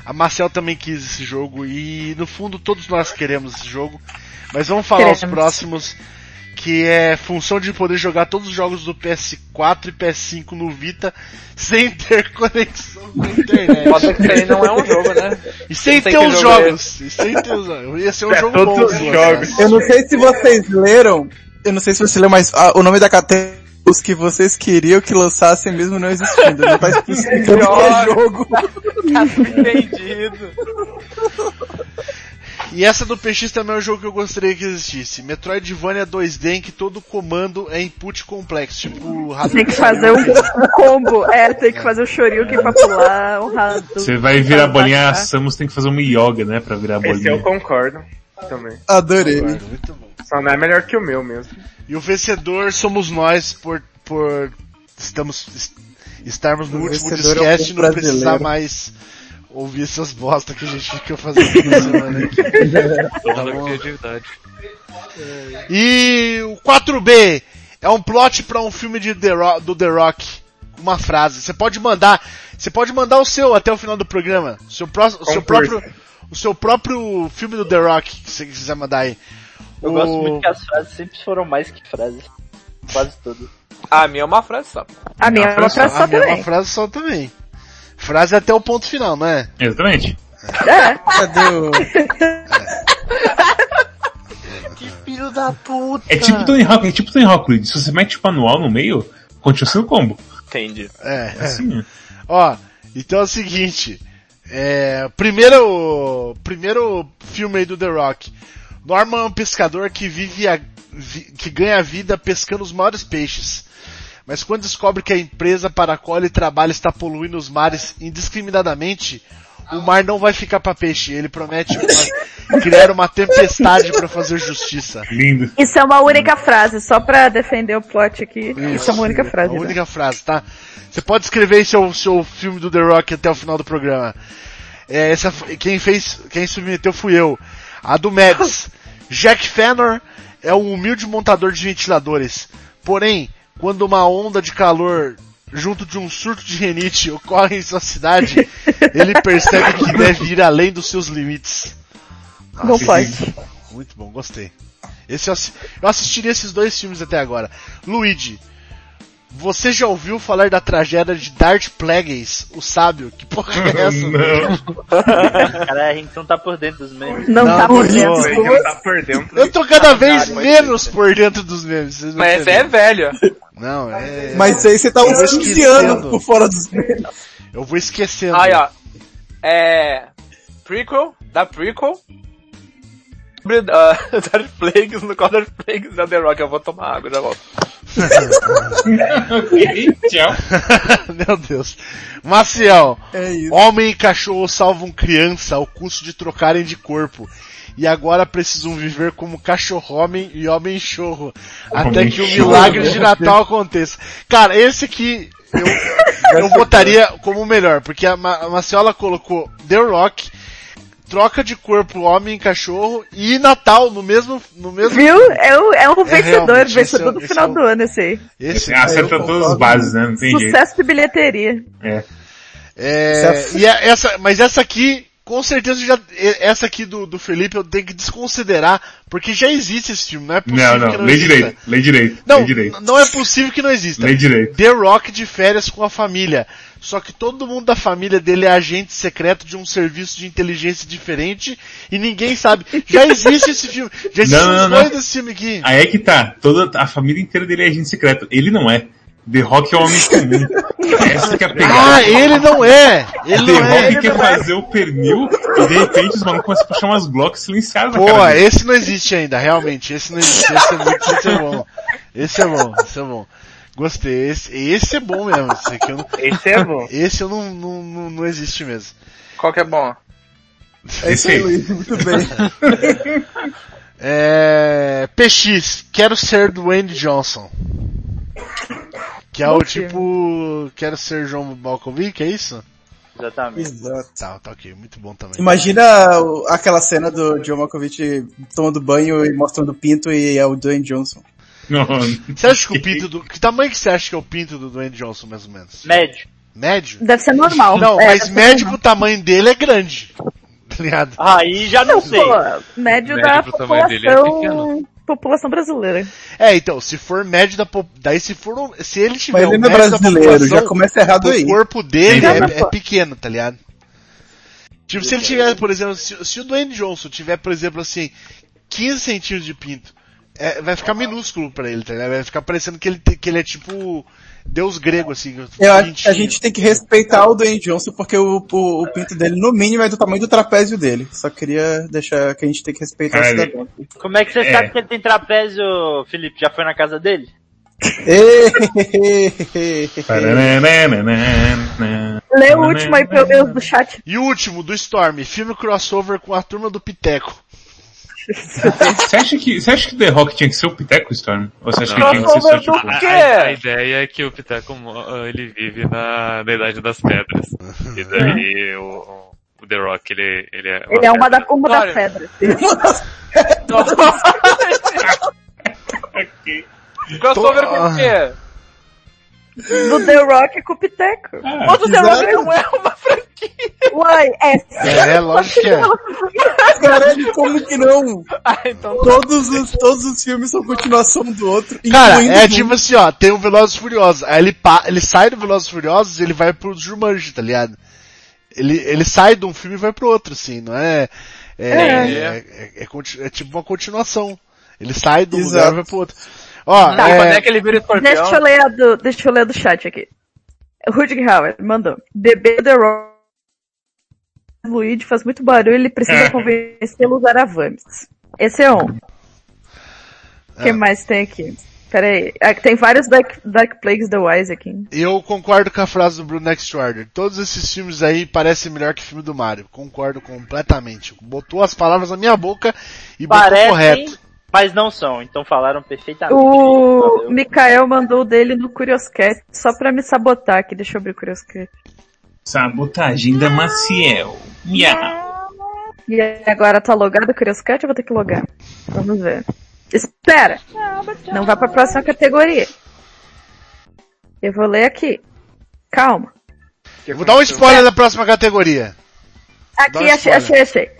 a Marcel também quis esse jogo e no fundo todos nós queremos esse jogo. Mas vamos falar os Queremos. próximos que é função de poder jogar todos os jogos do PS4 e PS5 no Vita sem ter <laughs> conexão com a internet. Foda que isso aí não é um jogo, né? E sem ter os jogo é jogos. E sem ter os jogos. Ia ser um É, jogo todos bom. os jogos. Eu não sei se vocês leram. Eu não sei se você leu, mas ah, o nome da categoria os que vocês queriam que lançassem mesmo não existindo. Não tá explicando que é jogo. Entendido. E essa do PX também é um jogo que eu gostaria que existisse. Metroidvania 2D em que todo comando é input complexo, tipo. Tem que fazer um combo. É, tem que fazer o Shoryuken pra pular o rado. Você vai virar a bolinha, a Samus tem que fazer uma yoga, né, pra virar a Esse eu bolinha. concordo também. Adorei. Muito bom. Só não é melhor que o meu mesmo. E o vencedor somos nós por, por estamos, est- estarmos no O último é o discast e não precisar mais ouvir essas bosta que a gente fica fazendo toda <laughs> semana aqui. Toda bom. criatividade. E o 4B é um plot pra um filme de The Rock- do The Rock. Uma frase. Você pode mandar, você pode mandar o seu até o final do programa. O seu, pró- o seu próprio, o seu próprio filme do The Rock que você quiser mandar aí. Eu O- gosto muito que as frases sempre foram mais que frases. Quase todas. A minha é uma frase só. A minha é uma frase só a minha é uma frase só também. Frase até o ponto final, não é? Exatamente. É. Cadê o... Filho da puta. É tipo Tony Hawk, é tipo Tony Hawk. Se você mete o manual no meio, continua sendo combo. Entendi. É. É assim, né? Ó, então é o seguinte. É, primeiro, primeiro filme aí do The Rock. Norman é um pescador que vive a, vi- que ganha vida pescando os maiores peixes. Mas quando descobre que a empresa para a qual ele trabalha está poluindo os mares indiscriminadamente, o mar não vai ficar para peixe. Ele promete uma- criar uma tempestade para fazer justiça. Lindo. Isso é uma única frase, só pra defender o plot aqui. Isso, é uma única frase. A né? única frase, tá? Você pode escrever aí seu, seu filme do The Rock até o final do programa. É, essa, quem fez, quem submeteu fui eu. A do Mads. <laughs> Jack Fenner é um humilde montador de ventiladores. Porém, quando uma onda de calor junto de um surto de renite ocorre em sua cidade, <laughs> ele percebe que deve ir além dos seus limites. Nossa, plot. muito bom, gostei. Esse eu assistiria esses dois filmes até agora. Luigi, você já ouviu falar da tragédia de Darth Plagueis, o sábio? Que porra é <laughs> essa? Não. Cara, a gente não tá por dentro dos memes. Não, Não, tá por não, dentro. Já tá por dentro. Eu tô cada vez Caralho, menos por dentro dos memes. vocês não Mas essa é velha. Não, é... Mas aí você tá uns vou 15 esquecendo. anos por fora dos memes. Eu vou esquecendo. Aí, ó. É. Prequel, da prequel. Uh, <laughs> Darth Plagueis, no qual Darth Plagueis da The Rock. Eu vou tomar água, já volto. Ok, tchau. <laughs> Meu Deus. Maciel, É homem e cachorro salvam criança ao custo de trocarem de corpo. E agora precisam viver como cachorro-homem e homem-chorro. Até que o milagre de Natal aconteça. Cara, esse aqui eu, <laughs> eu botaria como o melhor, porque a, Ma a Maciola colocou The Rock, troca de corpo homem e cachorro e Natal no mesmo. No mesmo Viu? É, um- é um É, vencedor, realmente, vencedor é- do final é um- do ano esse aí. Esse, Acerta todas as bases, né? Não tem jeito. Sucesso de bilheteria. É. É, e a- essa, mas essa aqui, com certeza já, essa aqui do, do Felipe eu tenho que desconsiderar, porque já existe esse filme, não é possível Não, que não. não Lê exista. direito. Lê direito. Não, Lê direito. não é possível que não exista. Lê direito. The Rock de férias com a família. Só que todo mundo da família dele é agente secreto de um serviço de inteligência diferente e ninguém sabe. Já existe esse filme. Já existem <laughs> Não, não, dois não. desse filme aqui. Aí é que tá. Toda a família inteira dele é agente secreto. Ele não é. The Rock é um homem comum. Essa que é a pegada. Ah, ele não é! Ele The não é! Rock quer fazer o pernil e de repente os malucos começam a puxar umas Glocks silenciadas na Pô, esse não existe ainda, realmente. Esse não existe. Esse é, muito, esse é bom. Esse é bom, esse é bom. Gostei. Esse, esse é bom mesmo. Esse, aqui eu não, Esse é bom. esse eu não, não, não, não existe mesmo. Qual que é bom? É isso aí, Luiz. Muito bem. <laughs> É, PX, quero ser Dwayne Johnson. Que é o Bom tipo. Quero ser João Malkovich, é isso? Exatamente. Exato. Tá, tá ok, muito bom também. Imagina o- aquela cena do John Malkovich tomando banho e mostrando o pinto e é o Dwayne Johnson. Não, Você acha que o pinto do. Que tamanho que você acha que é o pinto do Dwayne Johnson, mais ou menos? Médio. Médio? Deve ser normal. Não, É, mas médio normal. pro tamanho dele é grande. <laughs> Tá ligado? Aí já não Não, sei. pô, médio, Médio da pro tamanho dele é população, população brasileira. É, então, se for médio da daí se for um- se ele tiver Mas o ele não é médio da brasileiro, já começa errado o aí. corpo dele é, é pequeno, tá ligado? Tipo, se ele tiver, por exemplo, se, se o Dwayne Johnson tiver, por exemplo, assim, 15 centímetros de pinto, é, vai ficar minúsculo pra ele, tá ligado? Vai ficar parecendo que ele, que ele é tipo deus grego, assim. Eu acho que pintinho. a gente tem que respeitar o Dwayne Johnson porque o, o, o pinto dele, no mínimo, é do tamanho do trapézio dele. Só queria deixar que a gente tem que respeitar o Caralho. cidadão. Como é que você É. sabe que ele tem trapézio, Felipe? Já foi na casa dele? <laughs> Lê o último aí pelo menos do chat. E o último, do Storm, filme crossover com a turma do Piteco. <laughs> Você acha que, você acha que The Rock tinha que ser o Piteco Storm? Ou você acha que Não. tinha que ser só tipo... A, quê? a- a ideia é que o Piteco ele vive na, na Idade das Pedras. E daí o, o The Rock ele, ele é Ele é uma, da, pedra. uma das pedras. <laughs> <laughs> Crossover com o quê? Do The Rock com o Piteco. Mas o The Rock não é uma franquia. Uai, é. É, lógico que é. Caralho, como que não? Ah, então Todos os, todos os filmes são continuação do outro. Cara, é um. tipo assim, ó, tem o Velozes e Furiosos, aí ele, pa, ele sai do Velozes e Furiosos e ele vai pro Jumanji, tá ligado? Ele, ele sai de um filme e vai pro outro, assim, não é... É, é, é- é é tipo uma continuação. Ele sai do lugar Exato. e vai pro outro. Ó, Tá, é, quando é que ele vira escorpião? Deixa eu ler a do, deixa eu ler a do chat aqui. Rudiger Howard mandou. Bebê The Rock. Luigi faz muito barulho, ele precisa convencê-lo a usar avames. Esse é um. O que É. mais tem aqui? Pera aí. Ah, Tem vários Dark, Dark Plagues The Wise aqui. eu concordo com a frase do Bruno Next Order. Todos esses filmes aí parecem melhor que o filme do Mario. Concordo completamente. Botou as palavras na minha boca e botou Parecem, correto. Mas não são. Então falaram perfeitamente. O. Mikael mandou o dele no Curioscat, só pra me sabotar aqui. Deixa eu abrir o Curioscat. Sabotagem da Maciel. Miau. E agora tá logado o Curioscat ou vou ter que logar? Vamos ver. Espera! Não vai pra próxima categoria. Eu vou ler aqui. Calma. Eu Vou dar um spoiler da próxima categoria. Aqui, um achei, achei, achei.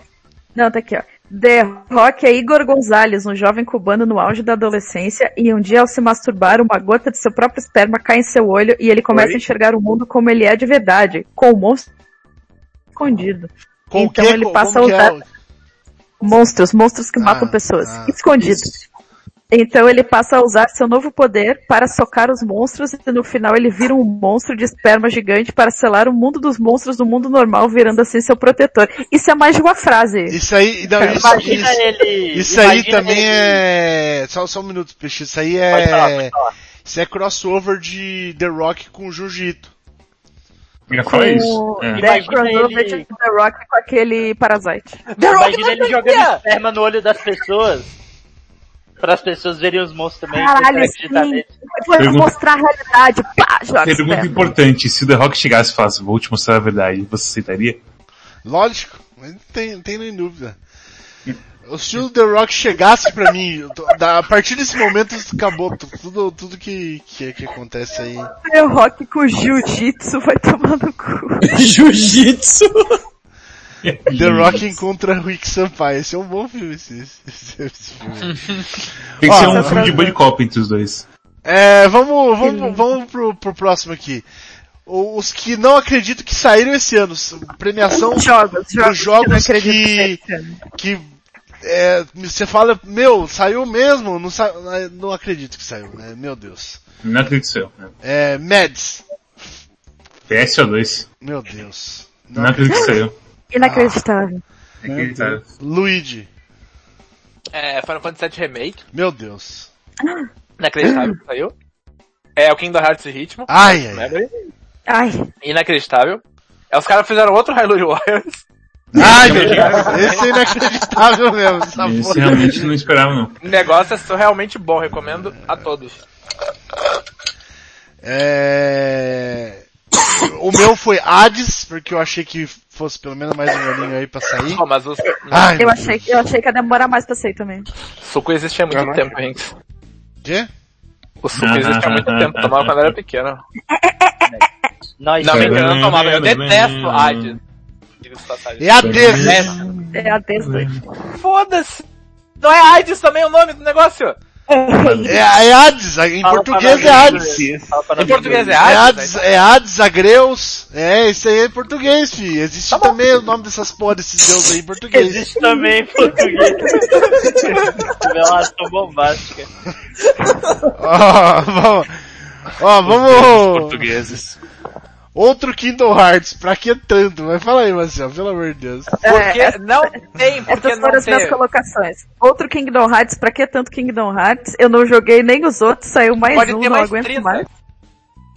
Não, tá aqui, ó. The Rock é Igor Gonzalez, um jovem cubano no auge da adolescência, e um dia ao se masturbar, uma gota de seu próprio esperma cai em seu olho e ele começa Oi? a enxergar o mundo como ele é de verdade, com o monstro escondido. Com então quê? ele passa a como que é usar o- monstros, monstros que Ah, matam pessoas, ah, escondidos. Então ele passa a usar seu novo poder para socar os monstros e no final ele vira um monstro de esperma gigante para selar o mundo dos monstros do mundo normal, virando assim seu protetor. Isso é mais de uma frase. Isso aí, não, isso, Imagina isso, ele. isso aí imagina também ele- é. Só, só um minuto, peixe. Isso aí Pode falar, é. pode falar. Isso é crossover de The Rock com Jiu-Jitsu. Fala isso. Com É. The crossover ele- de The Rock com aquele Parasite. Imagina ele jogando esperma no olho das pessoas. Para as pessoas verem os monstros também. Caralho, sim. vou Pergunta- mostrar a realidade. Pá, Pergunta esperma. importante, se o The Rock chegasse e falasse, vou te mostrar a verdade, você aceitaria? Lógico, mas não tem, tem nem dúvida. Se o The Rock chegasse pra mim, a partir desse momento acabou tu- tudo, tudo que, que, que acontece aí. The Rock com jiu-jitsu vai tomar no cu. <laughs> Jiu-jitsu. <laughs> The Rock encontra Rick Sampaio. Esse é um bom filme, esse, esse, esse filme. <laughs> Tem que ser Ó, um essa filme de buddy cop entre os dois. É, vamos, vamos, vamos pro, pro próximo aqui. Os que não acredito que saíram esse ano. Premiação Jogos, dos jogos. jogos que não que, que que é, você fala, meu, saiu mesmo? Não, sa... não acredito que saiu, né? Meu Deus. Não acredito seu. Né? É, Mads. PS ou 2? Meu Deus. Não acredito que saiu. Inacreditável. Acreditável. Luigi. É, Final Fantasy VII Remake. Meu Deus. Inacreditável que <coughs> saiu. É o Kingdom Hearts Ritmo. Ai, ai. Ai, Inacreditável. É, os caras fizeram outro Hyrule Warriors. Ai, meu <laughs> Deus. Esse é inacreditável mesmo. Essa Esse porra. realmente não esperava não. O negócio é realmente bom, recomendo a todos. É... O meu foi Hades, porque eu achei que fosse pelo menos mais um aninho aí pra sair. Pô, mas o Ai, eu achei, eu achei que ia demorar mais pra sair também. suco existia há muito tempo, Hanks. Quê? O suco existe há muito tempo, tomava quando era pequeno. Nós Não, engano, eu tomava. Eu detesto Hades. Diga-se de passagem. É. É a D2. Foda-se! Não é AIDS também o nome do negócio? É, é Hades, em Fala português pra é nós, Hades. Em português é É? Hades, é Hades, Agreus. É, isso aí é em português, fi. Existe também o nome dessas porra desses deuses aí em português. Existe também em português. <laughs> Revelação bombástica. Ó, vamos. Ó, Os vamos. portugueses. Outro Kingdom Hearts, pra que tanto? Mas fala aí, Marcelo, pelo amor de Deus. Porque É, não tem, porque Essas não foram as minhas colocações. Outro Kingdom Hearts, pra que tanto Kingdom Hearts? Eu não joguei nem os outros, saiu mais Pode um, não mais aguento 30. mais.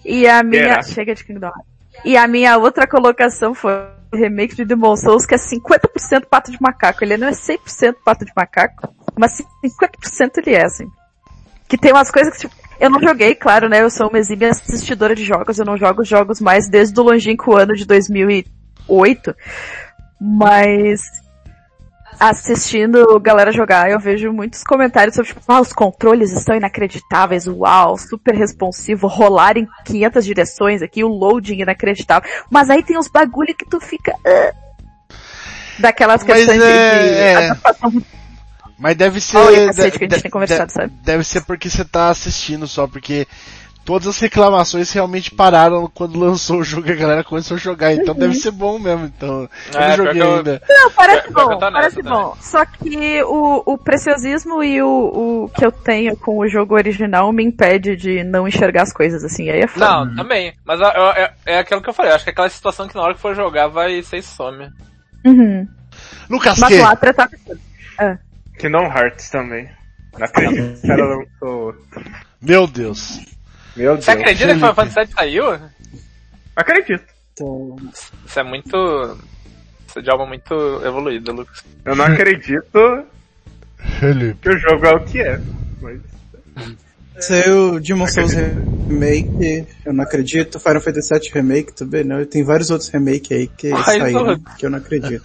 E a minha. Chega de Kingdom Hearts. E a minha outra colocação foi o remake de Demon Souls, que é 50% pato de macaco. Ele não é 100% pato de macaco, mas 50% ele é, assim. Que tem umas coisas que, tipo, eu não joguei, claro, né? Eu sou uma exímia assistidora de jogos, eu não jogo jogos mais desde o longínquo ano de 2008. Mas assistindo galera jogar, eu vejo muitos comentários sobre, tipo, ah, os controles estão inacreditáveis, uau, super responsivo, rolar em 500 direções aqui, o loading inacreditável. Mas aí tem uns bagulho que tu fica... ah, daquelas Mas questões de- é- de, é. adaptação. Mas deve ser. Olha cacete que a gente de- tem conversado, de- sabe? Deve ser porque você tá assistindo só, porque todas as reclamações realmente pararam quando lançou o jogo e a galera começou a jogar, então deve ser bom mesmo, então. Eu É, não joguei que eu- ainda. Não, parece que bom, parece nessa bom. Só que o, o preciosismo e o, o que eu tenho com o jogo original me impede de não enxergar as coisas assim, aí é foda. Não, também. Mas é, é aquilo que eu falei. Acho que é aquela situação que na hora que for jogar vai ser some. Uhum. Lucas Mas Q. lá tá ah. Kingdom Hearts também. Não acredito que o cara lançou outro. Meu Deus. Meu Deus. Você acredita que Final. Fantasy VII saiu? Acredito. Isso é muito. Isso é de algo muito evoluído, Lucas. Eu não acredito Felipe. que o jogo é o que é. Mas Saiu Demon Souls Remake, eu não acredito. Final Fantasy VII Remake também não. E tem vários outros remake aí que saíram, que eu não acredito.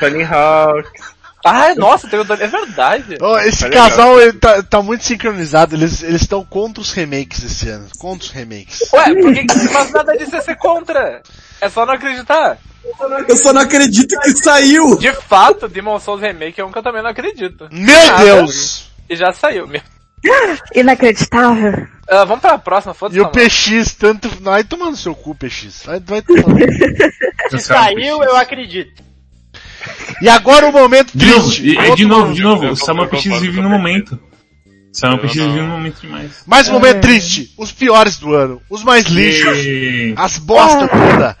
Tony Hawk. Ah, nossa, tem o Dani- É verdade. Ó, esse legal. casal ele tá, tá muito sincronizado, eles eles estão contra os remakes esse ano. Contra os remakes. Ué, por que, que não faz nada disso é ser contra? É só não acreditar. Eu só não acredito que saiu! De fato, Demon Souls Remake é um que eu também não acredito. Meu Nada. Deus! E já saiu. Meu- Inacreditável. Ah, vamos pra próxima, foda-se. E o. PX, tanto. Vai tomar no seu cu, PX. Vai, vai tomar. Se <laughs> saiu, eu acredito. E agora o momento De novo, triste. e- de novo, de novo, o Samuel PX vive no momento. Samuel não- vive no momento demais. Mais um momento triste. Os piores do ano. Os mais lixos. E... As bosta toda.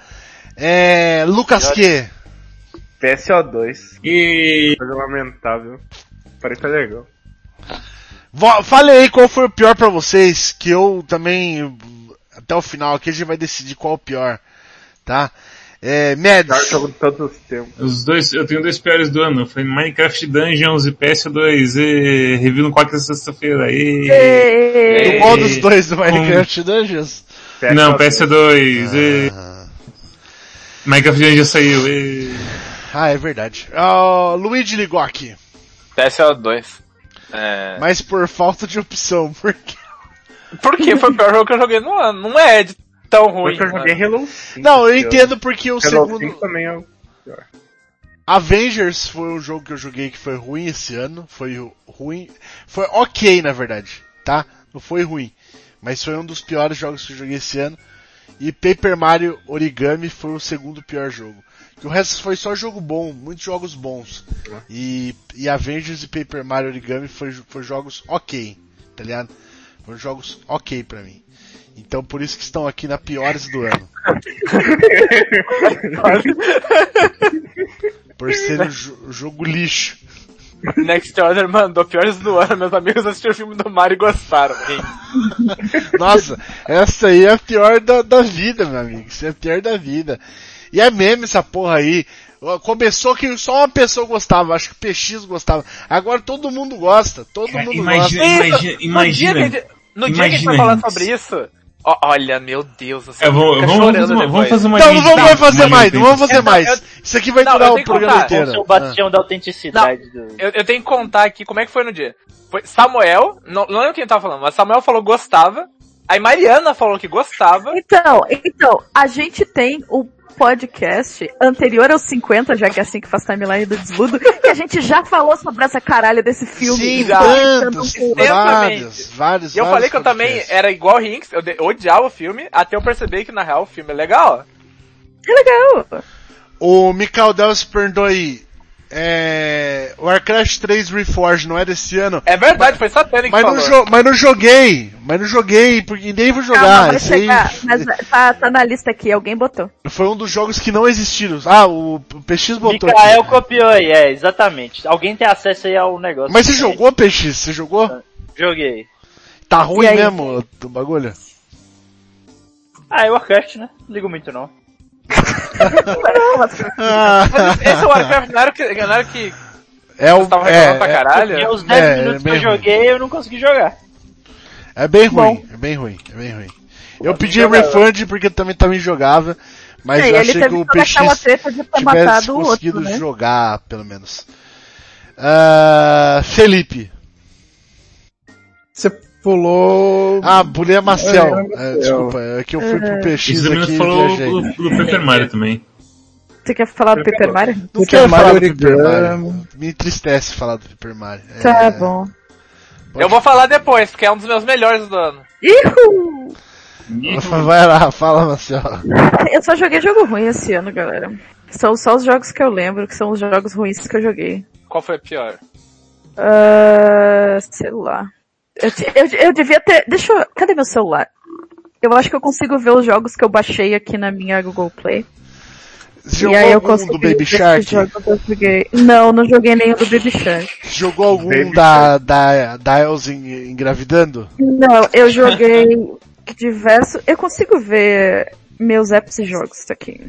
É. Lucas Q. PSO2. E... Coisa lamentável. Parece que é legal. Fale aí qual foi o pior pra vocês, que eu também, até o final aqui a gente vai decidir qual é o pior, tá? É, Mads, jogo de todos os tempos. Os dois, eu tenho dois piores do ano. Foi Minecraft Dungeons e PS2. E review no quarta sexta-feira. E... do qual dos dois do Minecraft Dungeons? Não, PS2. E... Ah, Minecraft Dungeons saiu. E... ah, é verdade. Ah, Luigi ligou aqui, PSO2. É... mas por falta de opção, porque... Porque foi o pior jogo que eu joguei no ano. Não é de tão ruim. Porque eu joguei? Halo 5. Não, eu entendo porque o Halo segundo... 5 também é o pior. Avengers foi um jogo que eu joguei que foi ruim esse ano. Foi ruim. Foi ok, na verdade, tá? Não foi ruim. Mas foi um dos piores jogos que eu joguei esse ano. E Paper Mario Origami foi o segundo pior jogo. Que o resto foi só jogo bom, muitos jogos bons. E, e Avengers e Paper Mario Origami foi, foi jogos ok, tá ligado? Foram jogos ok pra mim. Então por isso que estão aqui na piores do ano. <laughs> Por ser um jo- jogo lixo. Next Order mandou piores do ano. Meus amigos assistiram o filme do Mario e gostaram. Hein? <laughs> Nossa, essa aí é a pior da, da vida, meu amigo. Isso é a pior da vida. E é meme essa porra aí. Começou que só uma pessoa gostava, acho que o PX gostava. Agora todo mundo gosta, todo Cara, mundo imagina- gosta. imagina- imagina- No dia que, a gente- no dia que a gente imagina vai falar isso. sobre isso. Olha, meu Deus do céu. Eu vou, fica vamos, chorando vamos, vamos depois. fazer uma Não, não vamos fazer uma mais, não vamos fazer Eu- mais. eu- Isso aqui vai Não, durar eu o programa inteiro. seu bastião da autenticidade. Do... Eu, eu tenho que contar aqui como é que foi no dia. Foi Samuel, não, não lembro quem tava falando, mas Samuel falou que gostava. Aí Mariana falou que gostava. Então, então, a gente tem o podcast anterior aos 50, já que é assim que faz timeline do desludo, que a gente já falou sobre essa caralha desse filme. Sim, já. tantos, vários, vários, E eu vários falei que eu também era igual Rinks, eu de- odiava o filme, até eu perceber que na real o filme é legal. Que legal. O Mikael Delves perguntou aí, é, o Warcraft 3 Reforged não é desse ano? É verdade, foi Satânico que Mas não, jo mas não joguei, mas não joguei, porque nem vou Calma, jogar. vai Esse aí chegar. Mas tá, tá na lista aqui, alguém botou. foi um dos jogos que não existiram. Ah, o PX botou Mikael aqui. copiou aí, é, exatamente. Alguém tem acesso aí ao negócio. Mas você jogou PX? Você jogou? Joguei. Tá ruim mesmo o bagulho? Ah, é Warcraft, né? Não ligo muito não. <laughs> Mas <laughs> esse Warcraft não era o que, não era o que é o vocês estavam é, reclamando pra é, caralho? Porque os 10 é, minutos que bem eu ruim. joguei, eu não consegui jogar. é bem Bom. ruim, é bem ruim, é bem ruim. Eu pedi refund porque também também jogava, mas É, eu ele achei que o PX tivesse o conseguido outro, né? jogar, pelo menos. Ah, Felipe. Você pulou. Ah, pulei a Marcel. É, É, desculpa, é que eu fui pro PX Isso aqui falou viajei. do, do Paper Mario também. Você quer falar do Paper Mario? Não Paper quero falar do Mario Paper. Mario. Me entristece falar do Paper Mario. É, Tá bom. Eu vou falar depois, porque é um dos meus melhores do ano. Ihu! Vai lá, fala, Marcel. Eu só joguei jogo ruim esse ano, galera. São só os jogos que eu lembro, que são os jogos ruins que eu joguei. Qual foi a pior? Ah, sei lá. Eu, eu, eu devia ter. Deixa eu. Cadê meu celular? Eu acho que eu consigo ver os jogos que eu baixei aqui na minha Google Play. Você e jogou aí eu algum consigo do Baby Shark? Não, não joguei nenhum do Baby Shark. Jogou algum Baby da, da, da Elsa engravidando? Não, eu joguei diversos. Eu consigo ver meus apps e jogos aqui.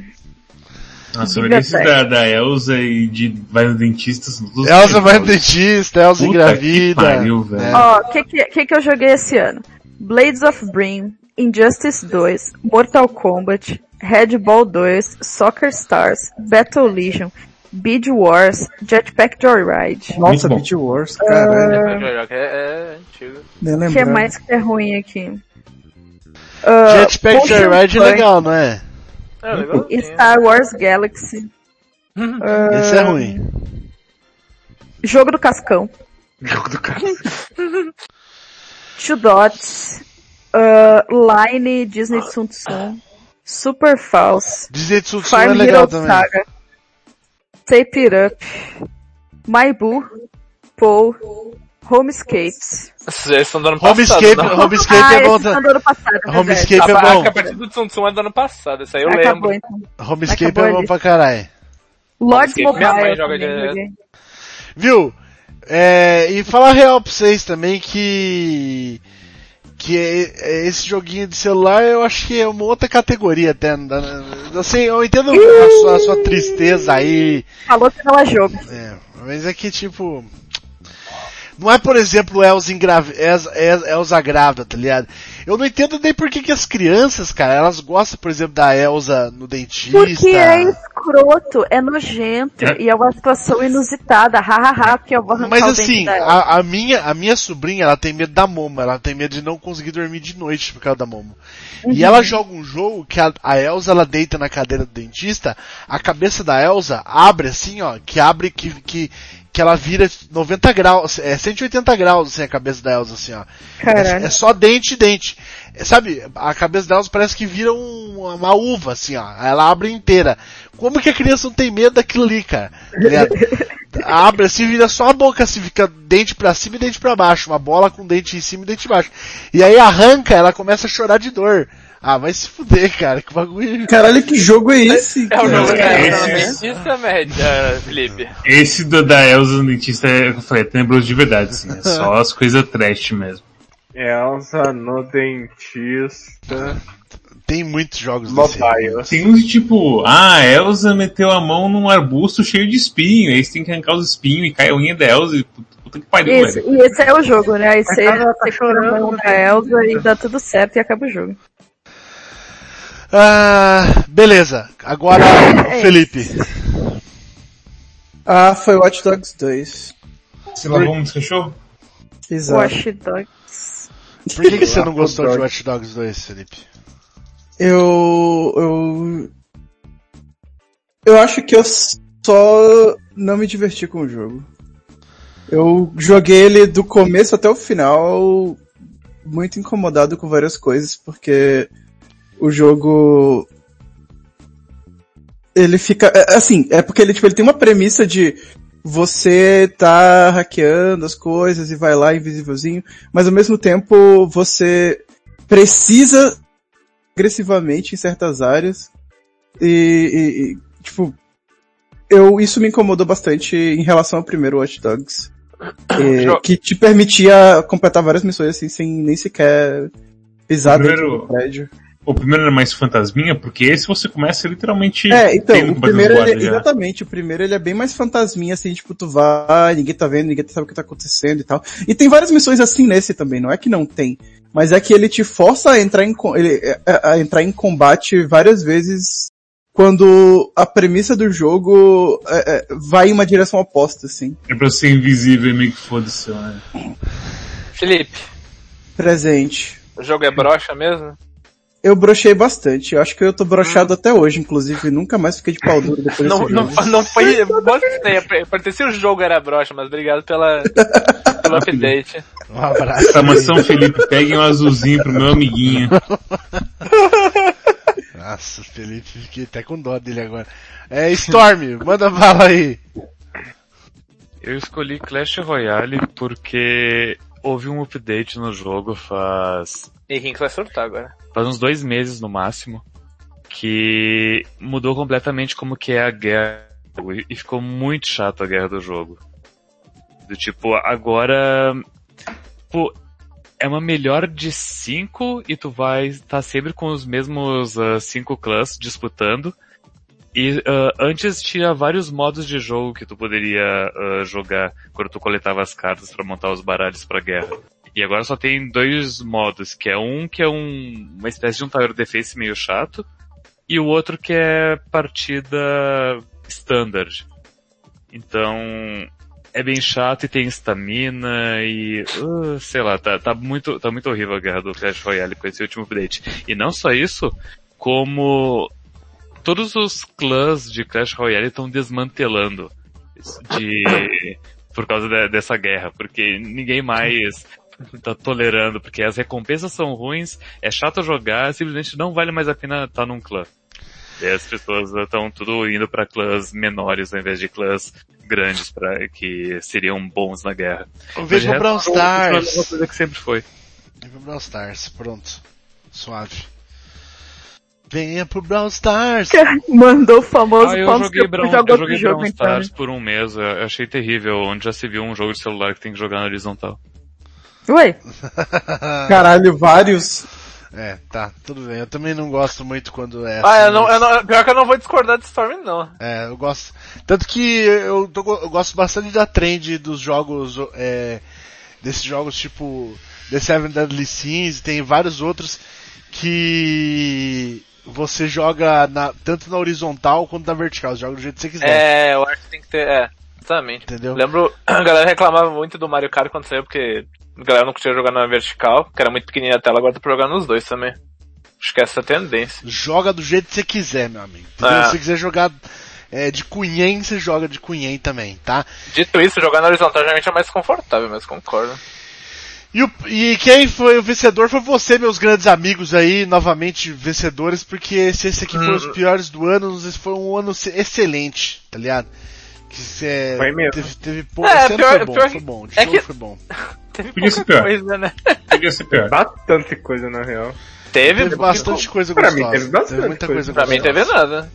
Nossa, eu da, da Elsa e de vai no dentista. Elsa vai no dentista, Elsa Puta engravida. que pariu, velho. É. Ó, o que, que, que eu joguei esse ano? Blades of Brim, Injustice 2, Mortal Kombat, Red Ball 2, Soccer Stars, Battle Legion, Bead Wars, Jetpack Joyride. Nossa. Beat Wars, caralho. É, é antigo. O que mais que é ruim aqui? Ah, Jetpack Ocean Joyride é legal, não é? É, legal. Star Wars Galaxy. Ah, Esse é ruim. Jogo do Cascão. Jogo do cara. <laughs> Two Dots. ah, Line Disney Sun Tsun. Super False. Disney Tsutsu é Farm legal Hero também. Saga. Tape It Up. Maibu. Paul. Homescapes. Esses são do ano passado. Homescape, não? Homescape ah, é bom. do ano passado, é. Homescape é A- bom. Acho que a partir do Tsum Tsum é do ano passado, isso aí eu Acabou lembro. então. Homescape Acabou é bom lista. pra caralho. Lords Homescape, Mobile. joguei. Viu? É, e falar real pra vocês também que que é- é esse joguinho de celular eu acho que é uma outra categoria até. dá- Assim, eu entendo a sua, a sua tristeza aí, Falou que não é jogo. é, mas é que tipo. Não é, por exemplo, Elsa, engrav... Elsa, Elsa- Elsa grávida, tá ligado? Eu não entendo nem por que, que as crianças, cara, elas gostam, por exemplo, da Elsa no dentista. Porque é escroto, é nojento É. e é uma situação inusitada. Hahaha, porque eu vou arrancar Mas o assim, a, a minha, a minha sobrinha, ela tem medo da Momo, ela tem medo de não conseguir dormir de noite por causa da Momo. E ela joga um jogo que a, a Elsa, ela deita na cadeira do dentista, a cabeça da Elsa abre assim, ó, que abre, que, que, que ela vira 90 graus, é 180 graus assim a cabeça da Elsa assim, ó. É, é só dente e dente. É, sabe, a cabeça dela parece que vira um- uma uva, assim, ó. Ela abre inteira. Como que a criança não tem medo daquilo ali, cara? Tá <laughs> abre assim, vira só a boca, assim, fica dente pra cima e dente pra baixo. Uma bola com dente em cima e dente embaixo. E aí arranca, ela começa a chorar de dor. Ah, vai se fuder, cara, que bagulho. Caralho, que jogo é esse? É o jogo da Elsa dentista, média, Felipe. Esse do, da Elsa no dentista, é, eu falei, é tenebroso de verdade, assim. É só as coisas trash mesmo. Elsa no dentista. Tem muitos jogos desse. Mobile. Tem uns tipo, ah, a Elsa meteu a mão num arbusto cheio de espinho, aí você tem que arrancar os espinhos e cai a unha da Elsa e puta, que pariu, Isso, velho. e esse é o jogo, né? Aí você, tá chorando chorando, mão né? da Elsa e dá tudo certo e acaba o jogo. Ah, beleza. Agora, É Felipe. Ah, foi Watch Dogs 2. Você lavou um cachorros? Exato. Watch Dogs. Por que, que você não gostou de Watch Dogs 2, Felipe? Eu, eu, eu acho que eu só não me diverti com o jogo. Eu joguei ele do começo até o final, muito incomodado com várias coisas, porque o jogo ele fica é, assim, é porque ele tipo ele tem uma premissa de você tá hackeando as coisas e vai lá invisívelzinho, mas ao mesmo tempo você precisa agressivamente em certas áreas e, e- tipo eu isso me incomodou bastante em relação ao primeiro Watch Dogs <coughs> é, que te permitia completar várias missões assim sem nem sequer pisar Primeiro- dentro do prédio. O primeiro era mais fantasminha, porque esse você começa literalmente É, então, tendo o primeiro, ele, já. exatamente, o primeiro ele é bem mais fantasminha, assim, tipo, tu vai, ninguém tá vendo, ninguém sabe o que tá acontecendo e tal. E tem várias missões assim nesse também, não é que não tem, mas é que ele te força a entrar em, ele, a, a entrar em combate várias vezes quando a premissa do jogo é, é, vai em uma direção oposta, assim. É pra ser invisível e meio que foda-se, né? Felipe, Presente. o jogo é brocha mesmo? Eu brochei bastante. Eu acho que eu tô brochado até hoje, inclusive. Nunca mais fiquei de pau duro depois Não, desse não, jogo. não foi. Parecia o jogo era brocha, mas obrigado pela, pelo <laughs> update. Um abraço. Felipe, pegue um azulzinho pro meu amiguinho. <laughs> Nossa, Felipe, fiquei até com dó dele agora. É, Storm, <laughs> manda bala aí. Eu escolhi Clash Royale porque houve um update no jogo faz, E quem que vai surtar agora? Faz uns dois meses no máximo, que mudou completamente como que é a guerra e- ficou muito chato a guerra do jogo. Do tipo, agora, pô, é uma melhor de cinco e tu vai estar sempre com os mesmos ah, cinco clãs disputando. E ah, antes tinha vários modos de jogo que tu poderia ah, jogar quando tu coletava as cartas para montar os baralhos pra guerra. E agora só tem dois modos, que é um que é um, uma espécie de um tower defense meio chato, e o outro que é partida standard. Então, é bem chato e tem estamina e, uh, sei lá, tá, tá muito, tá muito horrível a guerra do Clash Royale com esse último update. E não só isso, como todos os clãs de Clash Royale estão desmantelando de por causa de- dessa guerra, porque ninguém mais tá tolerando, porque as recompensas são ruins, é chato jogar, simplesmente não vale mais a pena estar num clã. E as pessoas estão tudo indo pra clãs menores ao invés de clãs grandes para que seriam bons na guerra. Eu vejo Mas pro Brawl é uma Stars. coisa que sempre foi. Vem pro Brawl Stars, pronto. Suave. Venha pro Brawl Stars. <laughs> Mandou o famoso Ah, eu joguei, que Brown, joga eu joguei jogo, Brawl então. Stars por um mês, eu achei terrível, onde já se viu um jogo de celular que tem que jogar na horizontal. Ué, <laughs> Caralho, vários. É, tá, tudo bem. Eu também não gosto muito quando é Ah, assim, eu não, mas- eu não, pior que eu não vou discordar de Storm, não. É, eu gosto. Tanto que eu, tô eu gosto bastante da trend dos jogos, é, desses jogos tipo The Seven Deadly Sins, tem vários outros que você joga na- tanto na horizontal quanto na vertical, você joga do jeito que você quiser. É, eu acho que tem que ter, é, exatamente. Entendeu? Lembro, <clears throat> a galera reclamava muito do Mario Kart quando saiu, porque a galera não conseguia jogar na vertical, que era muito pequenininha a tela, agora dá pra jogar nos dois também. Acho que essa é a tendência. Joga do jeito que você quiser, meu amigo. É. Se você quiser jogar é, de cunhem, você joga de cunhem também, tá? Dito isso, jogar na horizontal geralmente é mais confortável, mas concordo. E, o- e quem foi o vencedor foi você, meus grandes amigos aí, novamente vencedores, porque se esse aqui foi os piores do ano, esse foi um ano ce- excelente, tá ligado? Que cê, Foi mesmo. Teve, teve pou- É, esse ano foi bom, pior foi bom, de é show que- foi bom. Teve Podia ser pouca pior. coisa, né? Podia ser pior. Bastante coisa, na real. Teve, Teve bastante coisa Pra mim gostosa. teve bastante muita coisa. coisa Pra mim gostosa. teve nada.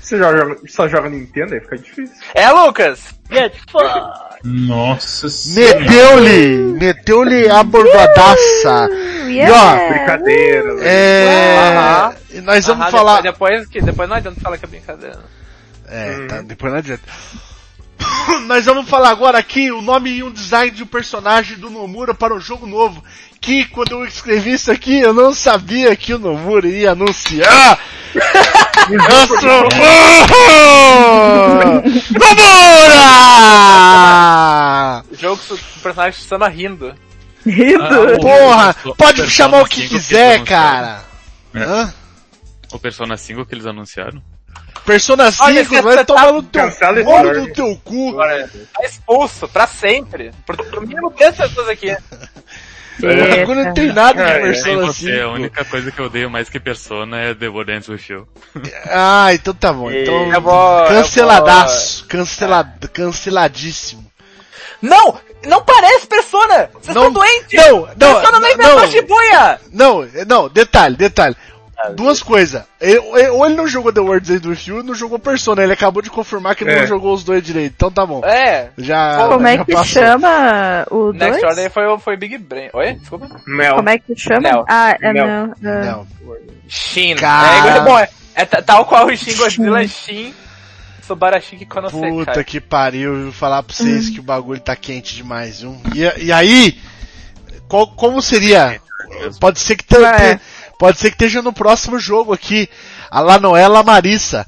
Você joga, só joga Nintendo, aí fica difícil. É, Lucas! Get fucked. Nossa senhora. Meteu-lhe! Meteu-lhe a bordoadaça! E ó, Brincadeira. é... Aham. e Nós vamos Aham, falar... Depois, depois, que, depois não adianta falar que é brincadeira. É, tá, depois não adianta. <coughs> Nós vamos falar agora aqui o nome e um design de um personagem do Nomura para o jogo novo. Que quando eu escrevi isso aqui, eu não sabia que o Nomura ia anunciar. <laughs> eu sou! Nomura! Jogo que o personagem chama rindo. rindo. Ah, Porra, o pode chamar o que 5 que quiser, eles cara. É. Hã? O Persona 5 que eles anunciaram. Persona 5 Olha, você vai tá- tomar no teu, olho no teu cu. Agora, tá expulso, pra sempre. Por, por mínimo 10 pessoas aqui. Agora não tem nada de É, é, Persona você, a 5. única coisa que eu odeio mais que Persona é The World Ends With You. Ah, então tá bom. Então, vou- eu canceladaço. Cancelado, canceladíssimo. Não! Não parece Persona! Vocês Não- estão doentes! Não, não, Persona não não, inventou não. Shibuya! Não, não, detalhe, detalhe. Duas coisas. Ele- Ou ele não jogou The World's End With You, não jogou Persona. Ele acabou de confirmar que ele É. não jogou os dois direito. Então tá bom. É. Já, Como é já que passou. chama o Next dois? Order foi, foi Big Brain. Oi? Desculpa. Mel. Como é que chama? Neo. Ah, é Neo. não. ah. Não. Shin. Cara. É, bom, é, é ta- tal qual o Shin Godzilla é Shin. Subarashi que quando você Puta que pariu, eu vou falar pra vocês que o bagulho tá quente demais, viu? E, e aí, qual, como seria? Pode ser que tenha, É. Pode ser que esteja no próximo jogo aqui. A Lanoela Marissa.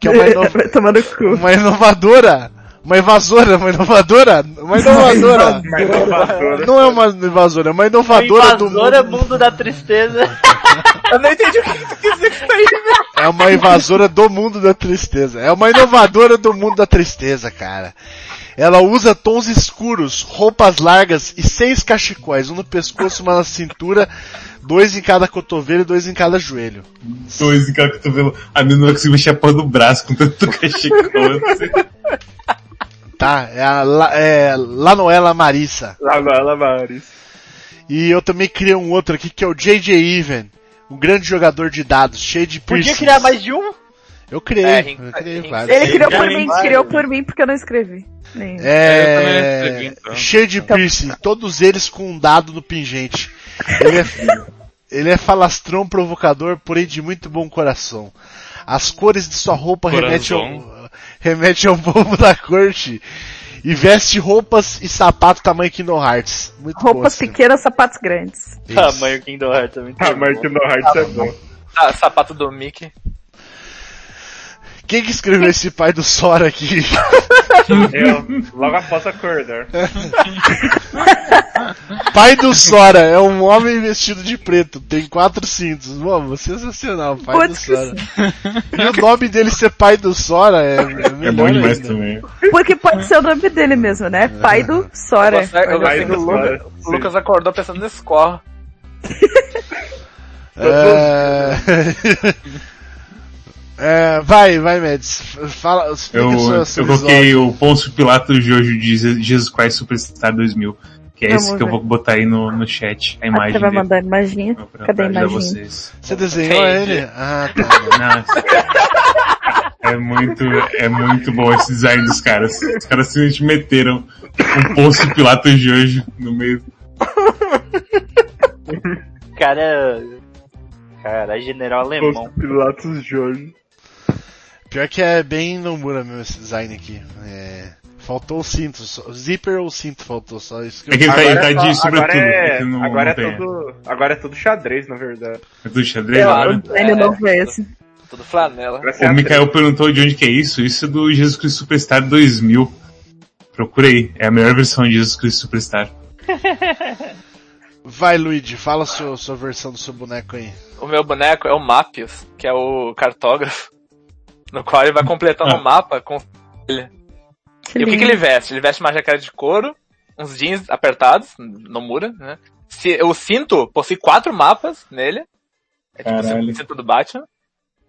Que é uma, <laughs> ino- Vai tomar no cu. uma inovadora. Uma invasora, uma inovadora. Uma inovadora. Não é uma invasora, é uma inovadora do Invasora mundo. mundo da tristeza. <laughs> Eu não entendi o que tu quis dizer com isso aí, né? É uma invasora do mundo da tristeza. É uma inovadora do mundo da tristeza, cara. Ela usa tons escuros, roupas largas e seis cachecóis, um no pescoço, uma na cintura, dois em cada cotovelo e dois em cada joelho. Dois em cada cotovelo. A menina não conseguiu mexer a porra do braço com tanto cachecol. Tá? É a La, é Lanoela Marissa. Lá no Alamares. E eu também criei um outro aqui que é o JJ Even. Um grande jogador de dados, cheio de Podia piercings. criar mais de um? Eu criei, É, eu criei Rin- vários. Ele criou por mim, criou por mim porque eu não escrevi. Nem. Eu também não É, escrevi, então. cheio de piercing, todos eles com um dado no pingente. Ele é, ele é falastrão provocador, porém de muito bom coração. As cores de sua roupa remetem ao, remete ao povo da corte. E veste roupas e sapato tamanho Kingdom Hearts. Muito bom, Roupas assim. pequenas, sapatos grandes. Isso. Tamanho Kingdom Hearts também. Ah, mas que no Hearts é bom. Ah, sapato do Mickey. Quem que escreveu esse pai do Sora aqui? Eu, logo após acordar. <laughs> pai do Sora é um homem vestido de preto, tem quatro cintos. Mano, sensacional, pai do Putz, que Sora. E o nome dele ser pai do Sora é, é melhor É bom demais ainda. também. Porque pode ser o nome dele mesmo, né? Pai do Sora. Eu gostei, eu gostei que o do Lucas, Sora, o Lucas acordou pensando nesse corro. É... <laughs> <laughs> É, vai, vai, Mads. Fala, Eu, sua, eu sua coloquei o Pôncio Pilato Jojo de Je- Jesus Christ Superstar 2000. Que é Vamos esse que eu vou botar aí no, no chat. A Ah, imagem você vai dele. mandar a imagem? Cadê a imagem? vocês. Você desenhou ele? Ah, tá. Nossa. É muito, é muito bom esse design dos caras. Os caras simplesmente meteram um Pôncio Pilato Jojo no meio. <laughs> Cara. Cara, general alemão. Os Pilatos Jorge. Pior que é bem Nomura mesmo esse design aqui. É, Faltou o cinto. só- o zíper ou o cinto faltou, só isso que É que eu... ele tá, ele Agora tá é de sobretudo. Agora é, não, agora, não é tudo, agora é tudo xadrez, na verdade. É tudo xadrez É, agora? o design novo é esse. Tudo flanela. O Mikael perguntou de onde que é isso. Isso é do Jesus Cristo Superstar 2000. Procurei. É a melhor versão de Jesus Cristo Superstar. <laughs> Vai, Luigi, fala a sua, sua versão do seu boneco aí. O meu boneco é o Mapios, que é o cartógrafo. No qual ele vai completando Ah. o mapa com ele. Que E o que, que ele veste? Ele veste uma jaqueta de couro, uns jeans apertados, no mura, né? Se- o cinto possui quatro mapas nele. É tipo Caralho. o cinto do Batman.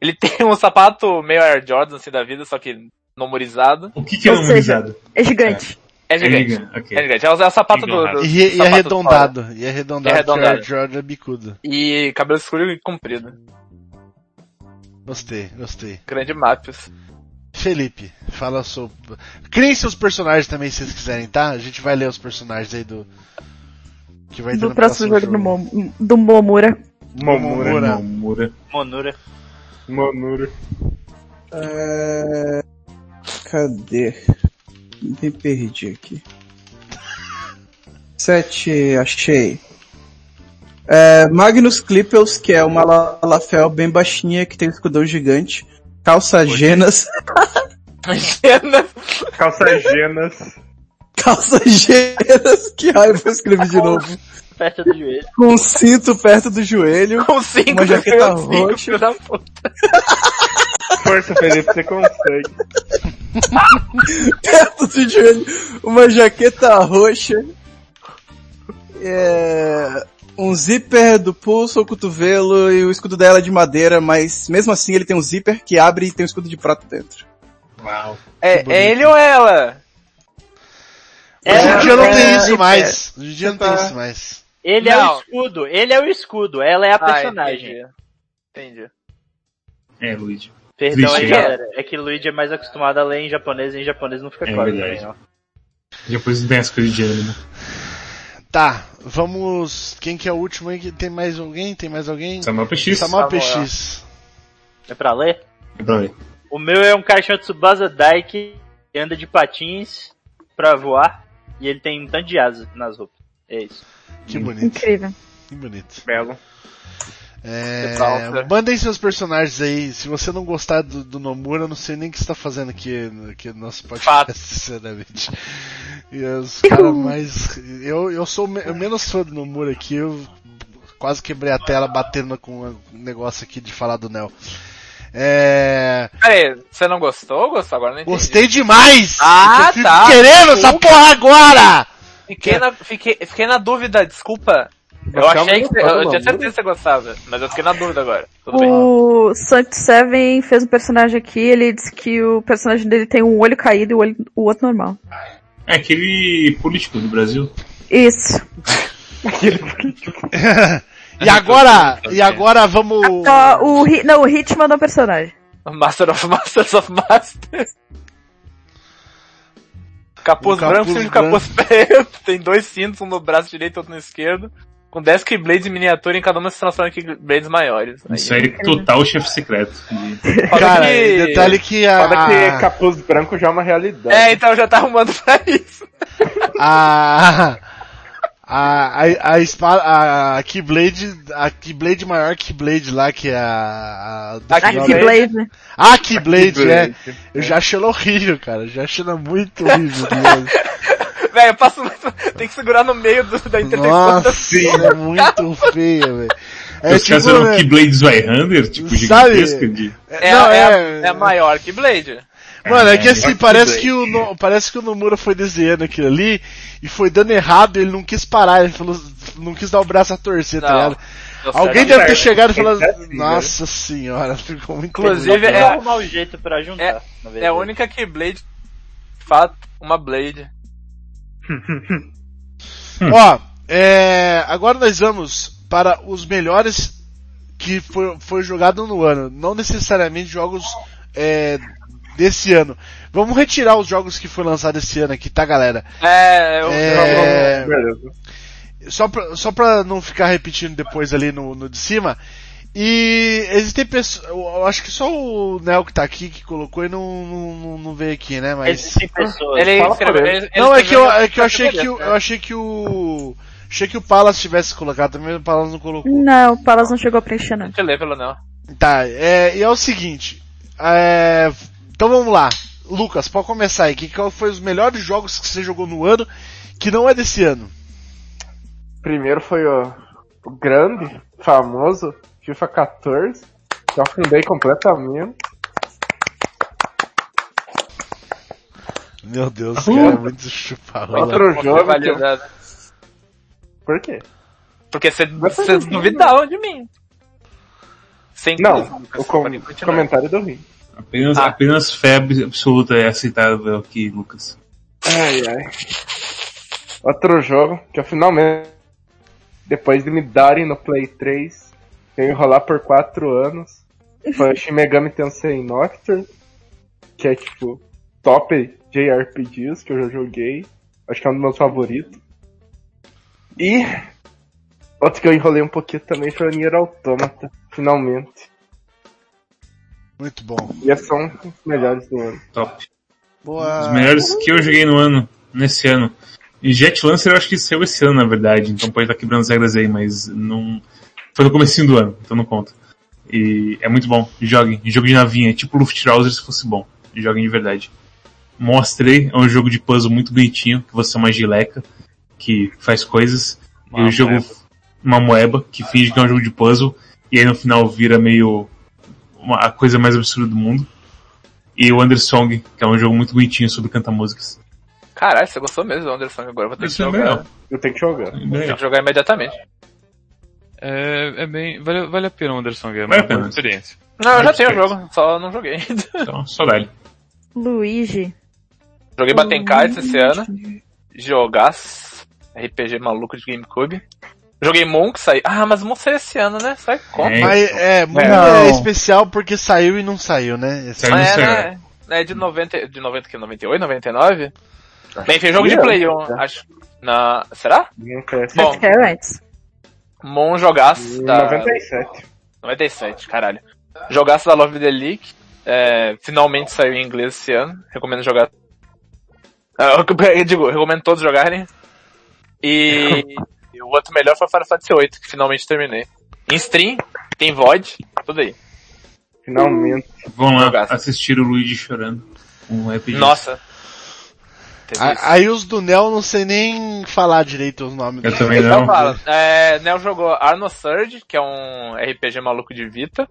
Ele <laughs> tem um sapato meio Air Jordan assim da vida, só que numerizado. O que, que é numerizado? É gigante. É É gigante. gigante, ok. É gigante. É o, é o sapato do, do E, re- e sapato do arredondado. E arredondado, E arredondado. é George bicudo. E cabelo escuro e comprido. Gostei, gostei. Grande Mapios. Felipe, fala sua... Criem seus personagens também, se vocês quiserem, tá? A gente vai ler os personagens aí do... Que vai Do próximo jogo do, Mom- do Momura. Momura. Momura. Momura. Monura. Monura. É... Cadê? Me perdi aqui. <laughs> Sete, achei. É, Magnus Clippels, que é uma Lalafel bem baixinha, que tem um escudão gigante. Calça Genas. Calça Genas. Calça Genas, que raiva eu escrevi de novo. Perto do joelho. Com um cinto perto do joelho. Com cinco, Uma jaqueta cinco, roxa. filho da puta. Força, Felipe, você consegue. perto do joelho, uma jaqueta roxa, é, um zíper do pulso ao cotovelo e o escudo dela é de madeira, mas mesmo assim ele tem um zíper que abre e tem um escudo de prata dentro. Uau. É, é ele ou ela? Hoje em dia não tem é, isso é, mais. Hoje em dia não tem tá- isso mais. Ele é Não. o escudo. Ele é o escudo. Ela é a Ah, personagem. entendi. Entendi. É, Luigi. Perdão, é que, né? é que Luigi é mais acostumado a ler em japonês e em japonês não fica É claro. verdade. também, ó. Depois não tem as coisas de ânimo. Tá, vamos... Quem que é o último aí? Tem mais alguém? Tem mais alguém? Samuel PX. Samuel. PX. É pra ler? É pra ver. O meu é um caixão Tsubasa Daiki que anda de patins pra voar e ele tem um tanto de asa nas roupas. É isso. Que bonito, Incrível. que bonito. Belo. É, mandem seus personagens aí. Se você não gostar do, do Nomura, eu não sei nem o que você tá fazendo aqui, no- aqui no nosso podcast, Fato. <laughs> sinceramente. E os caras mais. Eu, eu sou o me- o menos fã do Nomura aqui, eu quase quebrei a tela batendo com um negócio aqui de falar do Neo. É. Peraí, você não gostou ou gostou? Agora não entendi. Gostei demais! Ah, eu tá. querendo essa porra agora! Fiquei na, fiquei, fiquei na dúvida, desculpa. Eu é achei que. do Eu tinha certeza que você gostava, mas eu fiquei na dúvida agora. Tudo bem. O Sanct Seven fez um personagem aqui, ele disse que o personagem dele tem um olho caído e o, olho, o outro normal. É aquele político do Brasil. Isso. <laughs> E agora, e agora vamos. Ó, o, Hi- não, o Hit mandou um personagem. Master of Masters of Masters. Capuz capuz branco, de capuz preto. Tem dois cintos, um no braço direito e outro no esquerdo. Com 10 Keyblades em miniatura, em cada uma se transforma em Keyblades maiores. Isso aí é total chefe secreto. Cara, que- detalhe que a. Foda que capuz branco já é uma realidade. É, então eu já tá arrumando pra isso. <laughs> a a a, a espada a Keyblade a Keyblade maior Keyblade lá que é a, a A Keyblade. né? a Keyblade, é eu já achei ela horrível cara já achei ela muito horrível. Velho, <laughs> eu passo muito... <laughs> Tem que segurar no meio do, da interseção. nossa <laughs> é muito feia velho é Os caras tipo, eram né, Keyblade Zweihander, tipo, gigantesca de... É, não, a- é, a- é- é maior Keyblade. Mano, é que assim, parece que, o, No- parece que o Nomura foi desenhando aquilo ali e foi dando errado e ele não quis parar, ele falou, não quis dar o braço a torcer, tá Não. ligado? Deu Alguém deve ter chegado e falado, É assim, né? nossa senhora, <laughs> ficou muito Inclusive, é- arrumar o jeito pra juntar. É- na É a única Keyblade, de fato, uma Blade. Ó, é, agora nós vamos para os melhores que foi, foi jogado no ano, não necessariamente jogos é, desse ano. Vamos retirar os jogos que foi lançado esse ano aqui, tá galera? É, eu, É, Beleza. só pra, só pra não ficar repetindo depois ali no, no de cima. E existem pessoas, eu eu acho que só o Nel que tá aqui que colocou e não, não, não- veio aqui, né? Mas. Existem pessoas. ele escreveu, ele. Não, é que eu, é que eu achei que o, eu achei que o, achei que o Palace tivesse colocado também, o Palace não colocou. Não, o Palas não chegou a preencher, não. Deixa eu ler pelo não. Tá, é, e é o seguinte, é, então vamos lá. Lucas, pode começar aí. Que, qual foi os melhores jogos que você jogou no ano que não é desse ano? Primeiro foi o, o grande, famoso FIFA 14. Que eu afundei completamente. Meu Deus, cara, é muito chupa-rola. Outro jogo. Por quê? Porque vocês isso. duvidavam de mim. Sem Não, o com- comentário do Rim. Apenas, Ah. apenas fé ab- absoluta é aceitável aqui, Lucas. Ai, ai. Outro jogo que eu finalmente, depois de me darem no Play 3, eu enrolar por 4 anos, foi o Shin Megami Tensei Nocturne, que é tipo top JRPGs que eu já joguei. Acho que é um dos meus favoritos. E outro que eu enrolei um pouquinho também foi o Nier Automata, finalmente. Muito bom. E esses são os melhores do ano. Top. Boa. Os melhores que eu joguei no ano, nesse ano. E Jet Lancer eu acho que saiu esse ano, na verdade, então pode estar quebrando as regras aí, mas não. Foi no comecinho do ano, então não conta. E é muito bom. Joguem. Jogo de navinha, é tipo Luftrauser se fosse bom. Joguem de verdade. Mostrei, é um jogo de puzzle muito bonitinho, que você é uma gileca, que faz coisas. e Uma o jogo, moeba. uma moeba, que finge que é um jogo de puzzle, e aí no final vira meio uma, a coisa mais absurda do mundo. E o Undersong, que é um jogo muito bonitinho sobre cantar músicas. Caralho, você gostou mesmo do Anderson agora? eu Vou ter que Isso é jogar. legal. Eu tenho que jogar. É Tem legal. que jogar imediatamente. É, é bem. Vale, vale a pena o Anderson Game, é Vale uma a pena. boa experiência. Não, eu já tenho o jogo, só não joguei ainda. Então, só dá Luigi. Joguei Batem Cards esse ano. Jogaço. RPG maluco de GameCube. Joguei Monk, saí. Ah, mas Monk saiu esse ano, né? Sai como? É, Mas é, Não. é especial porque saiu e não saiu, né? Esse- Saiu é, Sir. né? É de 90, de 90 que 98, 99? Bem, fez jogo de que Play, antes, eu acho. Na, será? Bom, Mon jogaço Em da 97. 97, caralho. Jogaço da Love the League. É, finalmente saiu em inglês esse ano. Recomendo jogar. Ah, eu, <laughs> eu digo, recomendo todos jogarem. E, e <laughs> o outro melhor foi o Final Fantasy VIII, que finalmente terminei. Em stream, Tem VOD, tudo aí. Finalmente. Vão lá Jogaço. assistir o Luigi chorando. Um RPG. Nossa. A- Aí os do Nel não sei nem falar direito os nomes. Eu deles. também Então não. fala. É, Neo jogou Arno Surge, que é um RPG maluco de Vita.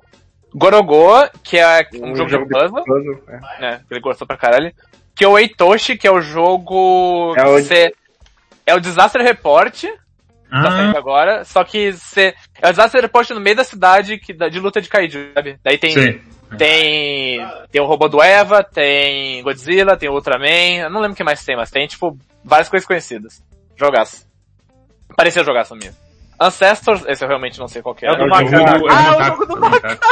Gorogoa, que é um, jogo, de puzzle, puzzle, é. né? Que ele gostou pra caralho. Que é o Eitoshi, que é o jogo. É o- você- é o Disaster Report, tá Ah, saindo agora. Só que você. É o Disaster Report no meio da cidade que, de luta de kaiju, sabe? Daí tem. sim. Tem. Tem o robô do Eva, tem Godzilla, tem Ultraman. Eu não lembro o que mais tem, mas tem, tipo, várias coisas conhecidas. Jogaço. Parecia jogaço mesmo. Ancestors, esse eu realmente não sei qual que é. É o do É macaco. do- é Ah, o jogo do macaco.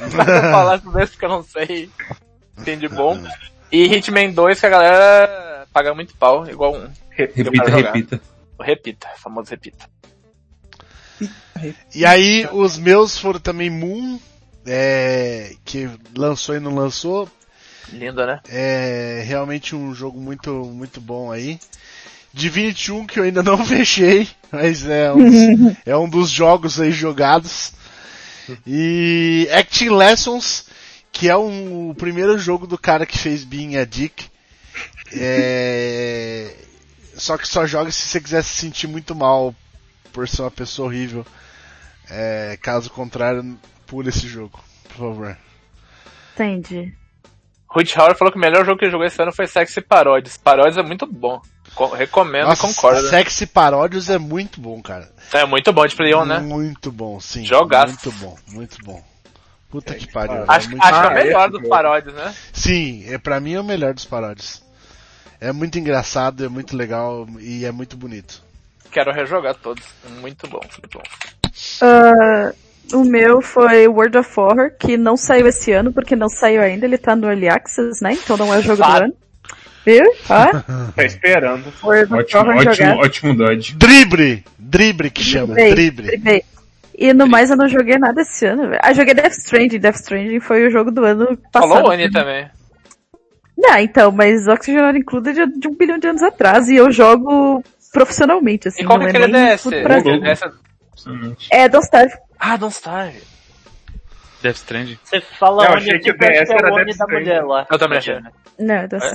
Não falar sobre esse que eu não sei. Tem de bom. E Hitman 2 que a galera paga muito pau, igual um. Repita, repita. Repita, o famoso Repita. E aí os meus foram também Moon, é, que lançou e não lançou. Lindo, né? É realmente um jogo muito, muito bom aí. Divinity 1 que eu ainda não <laughs> fechei, mas é um, dos- <laughs> é um dos jogos aí jogados. E Acting Lessons, que é um, o primeiro jogo do cara que fez Being a Dick. É, só que só joga se você quiser se sentir muito mal por ser uma pessoa horrível. É, caso contrário, pule esse jogo, por favor. Entendi. Rich Hauer falou que o melhor jogo que ele jogou esse ano foi Sexy Parodies. Parodies é muito bom. Co- recomendo e concordo. Sexy Paródios é muito bom, cara. É muito bom de Play 1, né? Muito bom, sim. Jogaço. Muito bom, muito bom. Puta que pariu. Acho, é acho que é Ah, o melhor dos jogo. paródias, né? Sim, é pra mim é o melhor dos paródios. É muito engraçado, é muito legal e é muito bonito. Quero rejogar todos. Muito bom, muito bom. Ah, o meu foi World of Horror, que não saiu esse ano, porque não saiu ainda, ele tá no Early Access, né? Então não é o jogo Fato. do ano. Viu? Ó, <laughs> Tá esperando. World of Ótimo, Horror ótimo, ótimo Dodge. Drible! Drible que chama, drible. E no mais eu não joguei nada esse ano, velho. Ah, joguei Death Stranding. Death Stranding foi o jogo do ano passado. Falou Oni também. Não, então, mas Oxygen Included é de um bilhão de anos atrás e eu jogo profissionalmente, assim. E qual não que é é aquele DS? DS? Impressionante. É, Don't Starve. Ah, Don't Starve. Death Stranding. Você fala Eu Oni, achei eu que o DS que é era o Oni da mulher lá. Eu também achei. Não, Don't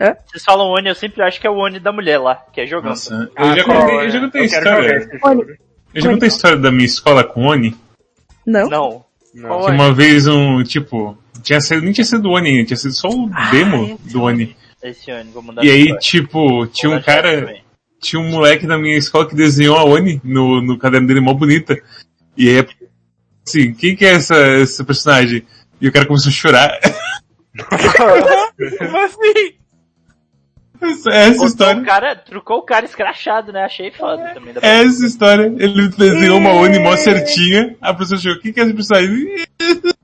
É? Vocês falam Oni, eu sempre acho que é o Oni da mulher lá, que é jogando. Nossa, Ah, eu já qual contei, é? eu já contei a Eu história. Eu já contei a história da minha escola com Oni. Não? Não. Não. Que uma vez um, tipo, tinha sido, nem tinha sido o Oni, ainda, tinha sido só o demo do Oni. Esse Oni, vou mandar E aí, tipo, tinha um cara. Tinha um moleque da minha escola que desenhou a Oni no, no caderno dele, mó bonita. E aí, assim, quem que é essa, essa personagem? E o cara começou a chorar. <laughs> Como assim? Essa, essa história. o cara, trucou o cara escrachado, né? Achei foda também. Da Essa história. Ele desenhou uma Oni mó certinha. A pessoa chegou, quem que é essa personagem?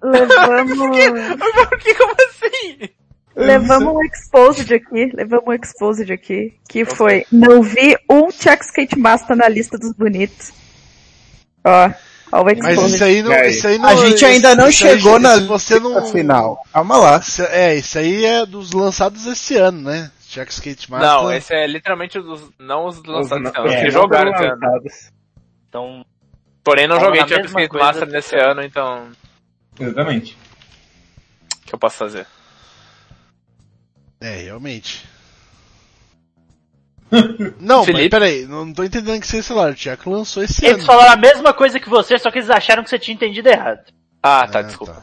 Levamos, <laughs> Por que, como assim? Levamos um exposed aqui, levamos um exposed aqui, que foi, não vi um Chuck Skate Master na lista dos bonitos. Ó, ó o Mas exposed. isso aí não. É, Isso aí não A gente ainda não chegou na você não. final. Calma lá. Isso- É, isso aí é dos lançados esse ano, né? Jack Skate Master. Não, esse é literalmente os, não os lançados esse ano, os É, que jogaram esse ano. Então, Porém, não joguei League coisa Master nesse ano, então. Exatamente. O que eu posso fazer? É, realmente. <laughs> Não, Felipe? mas peraí, não tô entendendo que você, sei lá, o Tiago lançou esse eles ano. falaram a mesma coisa que você, só que eles acharam que você tinha entendido errado. Ah, tá, Ah, desculpa. tá.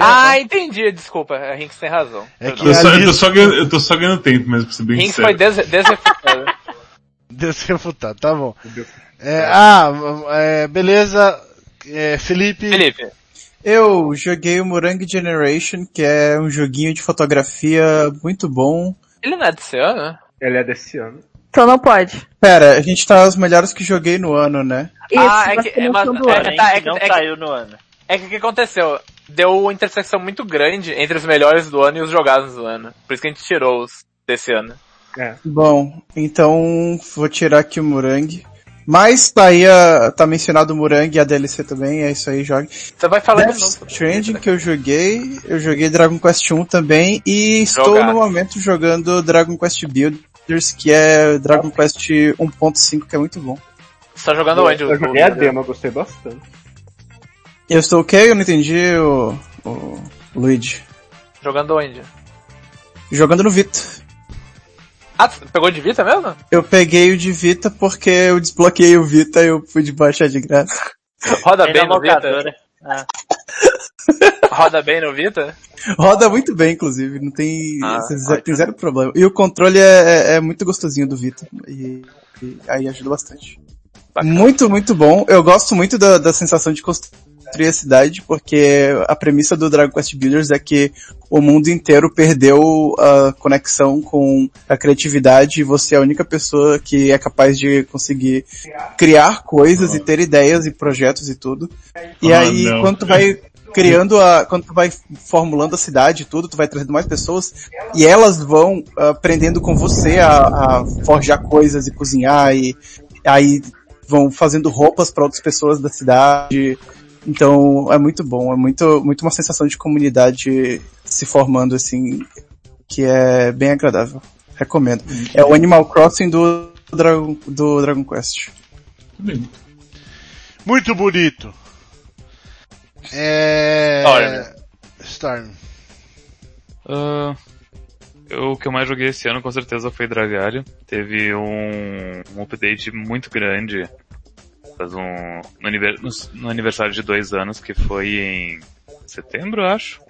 Ah, entendi, desculpa. A Rinks tem razão. É que Eu, só, a eu, tô lista- só ganhando, eu tô só ganhando tempo mesmo, pra ser bem Rinks foi des desrefutado. <laughs> Desrefutado, tá bom. É, ah, é, beleza. É, Felipe. Felipe, Eu joguei o Murang Generation, que é um joguinho de fotografia muito bom. ele não é desse ano, né? Ele é desse ano. Então não pode. Pera, a gente tá os melhores que joguei no ano, né? Isso, Ah, é mas que- tem é, noção mas- do é que tá- não é que- saiu no ano. É que o que aconteceu? Deu uma intersecção muito grande entre os melhores do ano e os jogados do ano. Por isso que a gente tirou os desse ano. Bom, então vou tirar aqui o Murang. Mas tá aí, a, tá mencionado o Murang e a DLC também, é isso aí, jogue. Você vai falar Death de novo. Stranding que eu joguei, eu joguei Dragon Quest 1 também e estou no momento jogando Dragon Quest Builders, que é Dragon Quest 1.5, que é muito bom. Você tá jogando onde? Eu joguei a demo, eu gostei bastante. Eu estou ok? Eu não entendi o, o Luigi. Jogando onde? Jogando no Vita. Ah, tu pegou de Vita mesmo? Eu peguei o de Vita porque eu desbloqueei o Vita e eu pude baixar de graça. Roda bem no Vita? Ah, <laughs> Roda bem no Vita? Roda muito bem, inclusive, não tem, Ah, zero- tem zero problema. E o controle é, é- é muito gostosinho do Vita. E, e aí ajuda bastante. Muito, muito bom. Eu gosto muito da, da sensação de construir a cidade, porque a premissa do Dragon Quest Builders é que o mundo inteiro perdeu a conexão com a criatividade e você é a única pessoa que é capaz de conseguir criar coisas e ter ideias e projetos e tudo. E Ah, aí, não. quando tu vai criando a, quando tu vai formulando a cidade e tudo, tu vai trazendo mais pessoas e elas vão ah, aprendendo com você a, a forjar coisas e cozinhar e aí vão fazendo roupas para outras pessoas da cidade. Então é muito bom, é muito, muito uma sensação de comunidade se formando assim, que é bem agradável. Recomendo. É o Animal Crossing do Dragon, do Dragon Quest. Muito bonito. É... Storm. Ah, eu- o que eu mais joguei esse ano com certeza foi Dragalia. Teve um, um update muito grande. Um, no, aniver- no- no aniversário de dois anos, que foi em setembro, acho.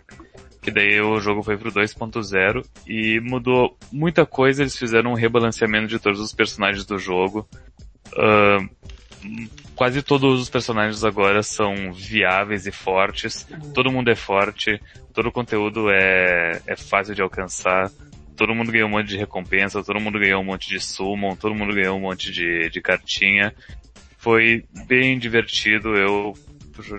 Que daí o jogo foi pro 2.0 e mudou muita coisa. Eles fizeram um rebalanceamento de todos os personagens do jogo. Ah, quase todos os personagens agora são viáveis e fortes. Todo mundo é forte. Todo o conteúdo é, é fácil de alcançar. Todo mundo ganhou um monte de recompensa. Todo mundo ganhou um monte de summon. Todo mundo ganhou um monte de, de cartinha. Foi bem divertido. Eu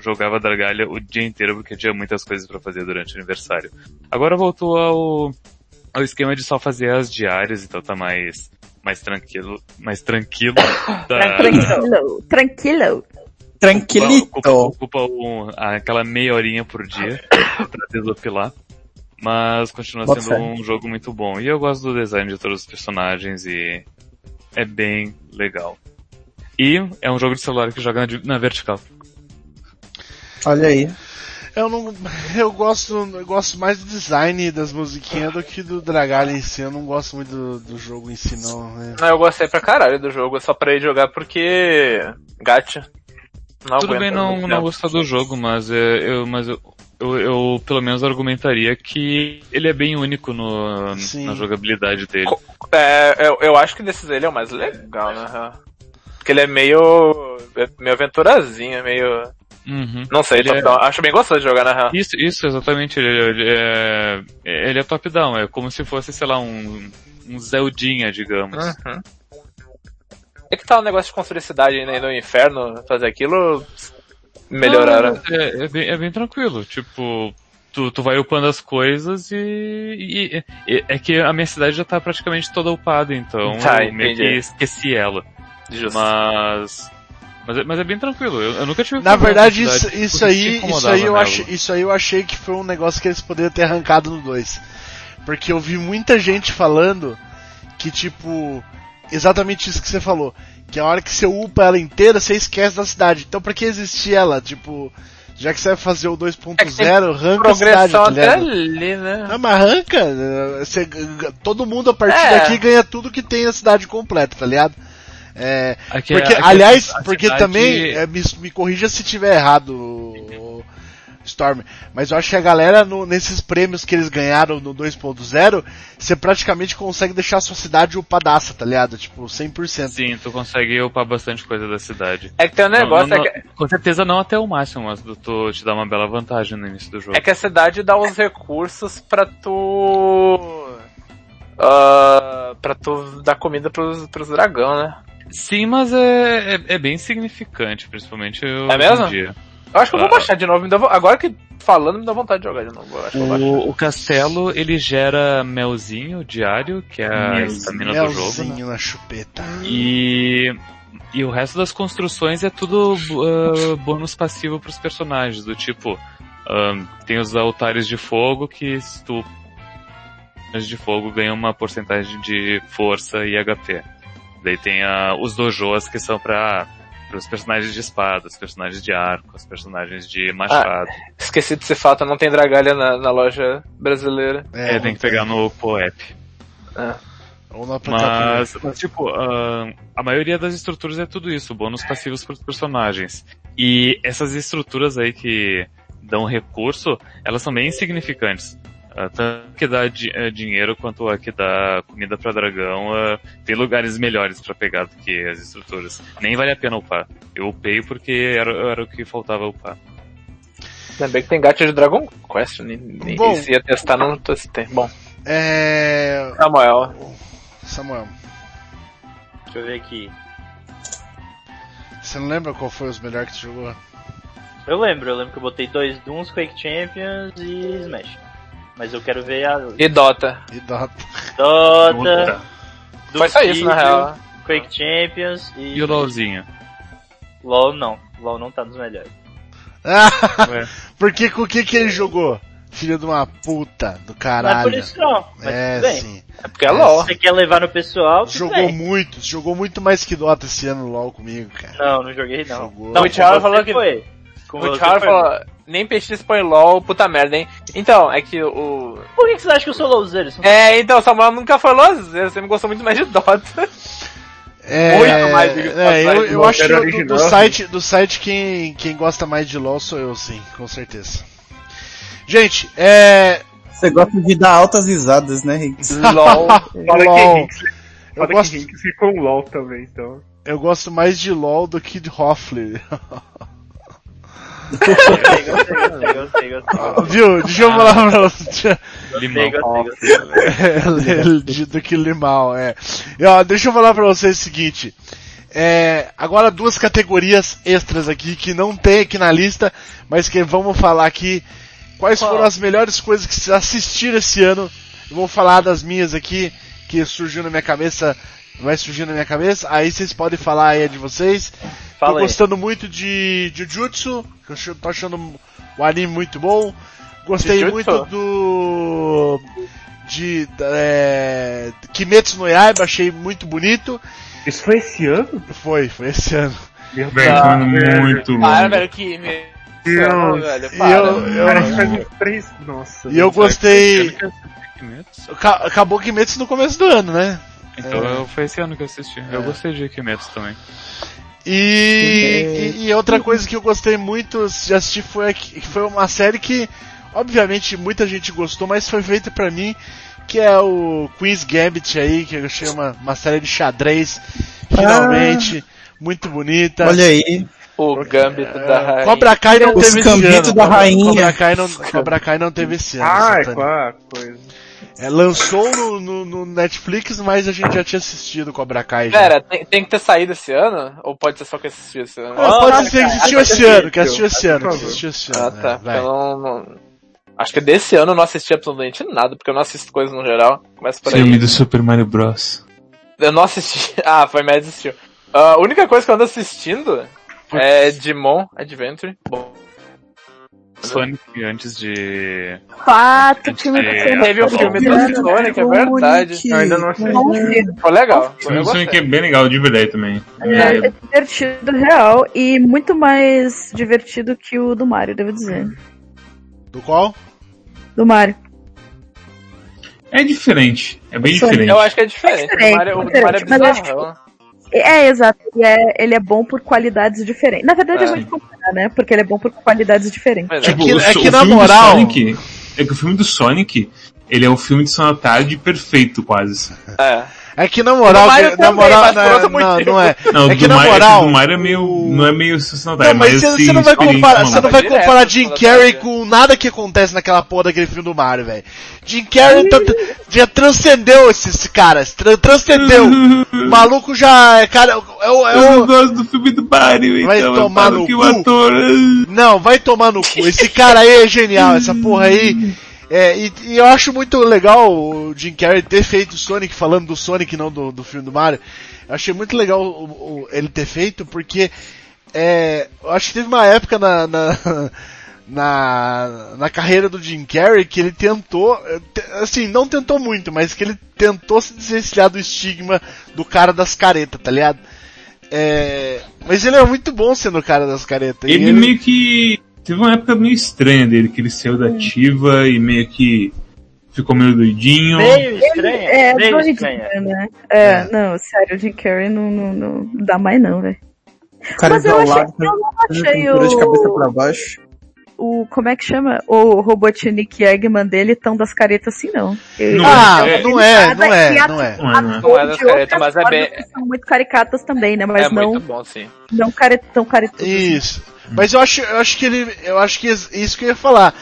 jogava Dragalha o dia inteiro porque tinha muitas coisas para fazer durante o aniversário. Agora voltou ao, ao esquema de só fazer as diárias, então tá mais, mais tranquilo, mais tranquilo. <coughs> Da, Tranquilo. Tranquilo. Tranquilito. Ocupa, ocupa um- aquela meia horinha por dia pra desopilar. Mas continua sendo fé. um jogo muito bom. E eu gosto do design de todos os personagens e é bem legal. E é um jogo de celular que joga na, na vertical. Olha aí. Eu não. Eu gosto. Eu gosto mais do design das musiquinhas do que do Dragalha em si. Eu não gosto muito do, do jogo em si, não. né? Não, eu gostei pra caralho do jogo, só pra ir jogar porque. Gacha. Não Tudo aguento bem não, não gostar do jogo, mas, é, eu, mas eu, eu, eu pelo menos argumentaria que ele é bem único no, Sim. na jogabilidade dele. É, eu, eu acho que desses ele é o mais legal, né? Porque ele é meio. meio aventurazinho, é meio. Uhum. Não sei, é- top-down. acho bem gostoso de jogar, na real. Isso, isso, exatamente. Ele, ele é, ele é top-down, é como se fosse, sei lá, um, um Zeldinha, digamos. Uhum. É que tá o negócio de construir cidade aí no inferno, fazer aquilo. Melhoraram. Não, É, é bem, é bem tranquilo, tipo, tu, tu vai upando as coisas e, e- e- É que a minha cidade já tá praticamente toda upada, então Tá, eu meio que esqueci ela. Justo. Mas. Mas é, mas é bem tranquilo, eu, eu nunca tive Na verdade, a isso, isso aí, isso aí eu nela. achei, isso aí eu achei que foi um negócio que eles poderiam ter arrancado no 2. Porque eu vi muita gente falando que tipo, exatamente isso que você falou, que a hora que você upa ela inteira, você esquece da cidade. Então pra que existir ela? Tipo, já que você vai fazer o 2.0, arranca a cidade, tá até ali, né? Não, mas arranca, eh, você, todo mundo a partir É. daqui ganha tudo que tem na cidade completa, tá ligado? É, Aqui- porque, aqui aliás, a porque cidade- também, é, me, me corrija se tiver errado, Storm, mas eu acho que a galera, no- nesses prêmios que eles ganharam no 2.0, você praticamente consegue deixar a sua cidade upadaça, tá ligado? Tipo, 100%. Sim, tu consegue upar bastante coisa da cidade. É que tem um negócio, Não, não, é, que, Com certeza não até o máximo, mas tu te dá uma bela vantagem no início do jogo. é que a cidade dá os recursos pra tu. ah, pra tu dar comida pros, pros dragão, né? Sim, mas é, é, é bem significante, principalmente hoje É mesmo? em dia. Eu acho que eu vou baixar de novo. me dá agora que falando, me dá vontade de jogar de novo. Eu acho que eu vou baixar. O, o castelo, ele gera melzinho diário, que é a estamina do jogo. Melzinho na chupeta. E, e o resto das construções é tudo ah, bônus passivo pros personagens, do tipo, ah, tem os altares de fogo que se tu de fogo ganham uma porcentagem de força e HP. Daí tem a, os dojos que são pra Pros personagens de espada, os personagens de arco, os personagens de machado. Esqueci de ser fato, não tem dragalha na, na loja brasileira. é, tem que pegar no no aplicativo. Mas, mas, tipo, ah, a maioria das estruturas é tudo isso, bônus passivos para os personagens. E essas estruturas aí que dão recurso, elas são bem insignificantes. Ah, tanto que dá di- eh, dinheiro quanto a que dá comida para dragão, ah, tem lugares melhores para pegar do que as estruturas. Nem vale a pena upar. Eu upei porque era, era o que faltava upar. Lembrei que tem gacha de Dragon Quest, nem, nem Bom. se ia testar, não testei. Bom, É. Samuel. Samuel, Deixa eu ver aqui. você não lembra qual foi os melhores que você jogou? Eu lembro, eu lembro que eu botei dois Dooms, Quake Champions e Smash. Mas eu quero ver a E Dota. E Dota. Dota, Foi só isso, na real. Quake Champions e... E o LOLzinho? LoL não. LoL não tá nos melhores. <laughs> Ué. Porque com o que que ele jogou? Filho de uma puta do Não é caralho. por isso não, mas É, tudo bem. sim. É porque é LOL. Você quer levar no pessoal, Jogou bem. muito, jogou muito mais que Dota esse ano LOL comigo, cara. Não, não joguei não. Jogou. Não, O Thiago falou que- foi. Com O Thiago falou, nem PX põe LOL, puta merda, hein? Então, é que o... Por que, que você acha que eu sou louzeiro? É, então, o Samuel nunca foi LOL, você sempre gostou muito mais de Dota. É, Muito mais do que é, eu, eu acho que do, do site, do site quem, quem gosta mais de LoL sou eu, sim, com certeza. Gente, é. Você gosta de dar altas risadas, né, Riggs? <laughs> LOL. Fala LOL. que Eu fala gosto, que Hinks ficou um LOL também, então. eu gosto mais de LoL do que de Hoffler. <laughs> Gostei, gostei, gostei, gostei, gostei. Viu? Deixa eu falar pra você. Limão. Gostei, gostei, do que limão, é. E, ó, deixa eu falar pra vocês o seguinte. É, agora duas categorias extras aqui que não tem aqui na lista, mas que vamos falar aqui quais foram as melhores coisas que vocês assistiram esse ano. Eu vou falar das minhas aqui, que surgiu na minha cabeça, vai surgir na minha cabeça, aí vocês podem falar aí a de vocês. Tô Fala aí. gostando muito de Jujutsu, que eu tô achando o anime muito bom. Gostei Jujutsu? muito do. de. É, Kimetsu no Yaiba, achei muito bonito. Isso foi esse ano? Foi, foi esse ano. Meu Velho, Deus. tá muito Para, velho, que... Deus. Velho, E para. eu, eu- Cara, isso faz uns três. Nossa. e eu gostei. Acabou Kimetsu no começo do ano, né? Então É. foi esse ano que eu assisti. Eu gostei de Kimetsu também. E, e, e outra coisa que eu gostei muito de assistir foi, que foi uma série que, obviamente, muita gente gostou, mas foi feita pra mim, que é o Queen's Gambit aí, que eu achei uma, uma série de xadrez, finalmente, muito bonita. Olha aí. O Gambit da Rainha. Cobra Kai não Os teve esse Gambito ano. da Cobra- Rainha. Cobra Kai não, Cobra Kai não teve esse ano. Ah, é a coisa? É, lançou no, no- no Netflix, mas a gente já tinha assistido Cobra Kai já. Pera, tem, tem que ter saído esse ano? Ou pode ser só que assistiu esse ano? Ah, pode ser que assistiu esse ano, que assistiu esse ano, Por que assistiu esse Ah, ano. tá. né? Vai. Eu não, não- Acho que desse ano eu não assisti absolutamente nada, porque eu não assisto coisas no geral. Começa por aí. Filme do Super Mario Bros. Eu não assisti. <laughs> Ah, foi mais assistiu. Ah, A única coisa que eu ando assistindo é Digimon Adventure. Bom, Sonic antes de. Quatro filmes É, de teve o filme do Sonic, é verdade. Eu ainda não assisti. Foi legal. O filme do Sonic é bem legal, de verdade também. É, é divertido real e muito mais divertido que o do Mario, devo dizer. Do qual? Do Mario. É diferente. É bem Sonic. diferente. Eu acho que é diferente. É diferente, o Mario, o diferente, Mario é bizarro. É, exato. Ele é, ele é bom por qualidades diferentes. Na verdade é, É. de comparar, né? Porque ele é bom por qualidades diferentes. Mas É é. que- o, é que o na filme moral- Do Sonic, é que o filme do Sonic, ele é o filme de da Tarde perfeito, quase. É. É que na moral, Do Mario na também, moral, na- outro não, não é. Não, É que do, na Mario, moral, do Mario é meio, o- não é meio Não, Tarde, mas mas você, assim, não vai comparar, você não vai Direto, comparar Jim Carrey com nada que acontece naquela porra daquele filme do Mario, velho. Jim Carrey tá- já transcendeu esse, esse cara, tra- transcendeu. <laughs> O maluco já é cara, é o, é Eu não o- gosto do filme do Mario, Vai então tomar no que cu. o ator... Não, vai tomar no cu. Esse cara aí é genial, essa porra aí. <laughs> É, e, e eu acho muito legal o Jim Carrey ter feito o Sonic, falando do Sonic, não do, do filme do Mario. Eu achei muito legal o- o- ele ter feito, porque é, eu acho que teve uma época na, na, <laughs> na, na carreira do Jim Carrey que ele tentou, te- assim, não tentou muito, mas que ele tentou se desvencilhar do estigma do cara das caretas, tá ligado? É, Mas ele é muito bom sendo o cara das caretas. E Ele meio que. Teve uma época meio estranha dele, que ele saiu da ativa e meio que ficou meio doidinho. Meio estranho. É, meio doidinho, estranho. né? É, não, sério, o Jim Carrey não, não, não dá mais não, velho. O cara Mas eu achei, isolado, eu não achei pintura de cabeça pra o, baixo. O, como é que chama? O Robotnik Eggman dele tão das caretas assim, não. Ah, eu- não ele é, nada não é, e a- não é. Não é, não é. Não é das caretas, mas é bem- São muito caricatas também, né? Mas é não, muito bom, sim. não caretão caretudo. Isso. Mas eu acho, eu acho que ele. Eu acho que is- isso que eu ia falar.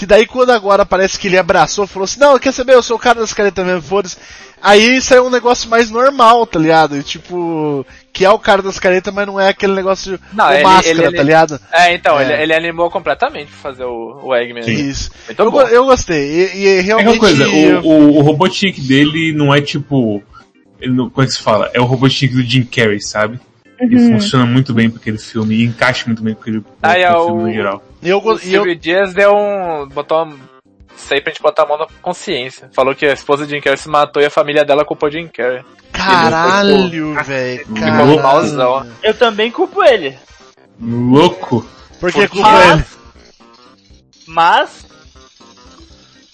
Que daí quando agora parece que ele abraçou, falou assim, não, quer saber, eu sou o cara das caretas mesmo, foda-se. Aí saiu um negócio mais normal, tá ligado? E, tipo, que é o cara das caretas, mas não é aquele negócio Não, com ele- máscara, ele- tá ligado? É, então, É. Ele, ele animou completamente pra fazer o, o Eggman. Isso. Muito Eu, eu gostei. E, e É aquela realmente. coisa, o, o, o dele não é tipo. Ele não, como é que se fala? É o Robotnik do Jim Carrey, sabe? Ele Uhum. funciona muito bem pra aquele filme e encaixa muito bem com aquele, Ah, é aquele o- filme no geral. eu, O e eu, Silvio Dias deu um. botou uma. Isso aí pra gente botar a mão na consciência. Falou que a esposa de Jim Carrey se matou e a família dela culpou Jim Carrey. Caralho, velho. Ficou Caralho. malzão. Eu também culpo ele. Louco! Por que Porque- culpa ele? Mas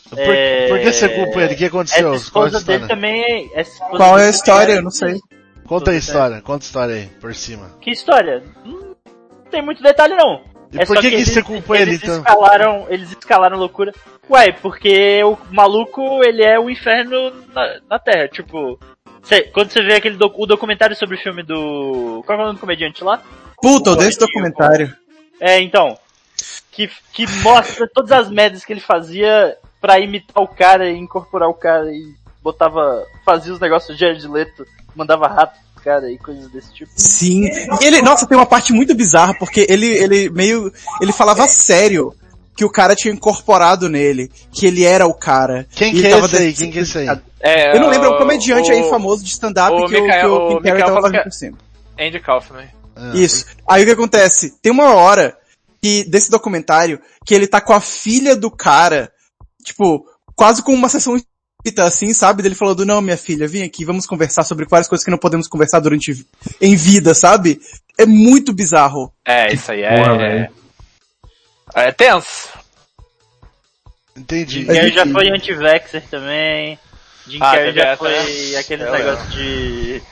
Por, É, por que você culpa ele? O que aconteceu? essa Qual a esposa dele também. essa esposa Qual é a história? Eu não sei. Conta a história, conta a história aí, por cima. Que história? Hum, Não tem muito detalhe não. E É por só que, que eles- você culpa ele eles então? Escalaram, eles escalaram loucura. Ué, porque o maluco, ele é o inferno na, na Terra. Tipo, cê- quando você vê aquele doc- o documentário sobre o filme do. Qual é o nome do comediante lá? Puta, eu dei esse documentário. É, então. Que, que mostra todas as merdas que ele fazia pra imitar o cara e incorporar o cara e botava. fazia os negócios de Jared Leto, mandava rato pro cara e coisas desse tipo. Sim. E ele, nossa, tem uma parte muito bizarra, porque ele, ele meio. Ele falava sério que o cara tinha incorporado nele, que ele era o cara. Quem que é esse aí? Quem que é esse aí? É, Eu não lembro, é um o- comediante o- aí famoso de stand-up o que, o- Mikael- que o o Kim Carrey tava fazendo é- por cima. Andy Kaufman. Ah, Isso. Aí o que acontece? Tem uma hora que, desse documentário, que ele tá com a filha do cara, tipo, quase com uma sessão assim, sabe? Dele falando, não, minha filha, vem aqui, vamos conversar sobre várias coisas que não podemos conversar durante, em vida, sabe? É muito bizarro. É, isso aí é. Porra, velho. É tenso. Entendi. Jim Carrey já foi anti-vaxxer também. Jim Ah, Carrey já foi né? aquele Eu negócio de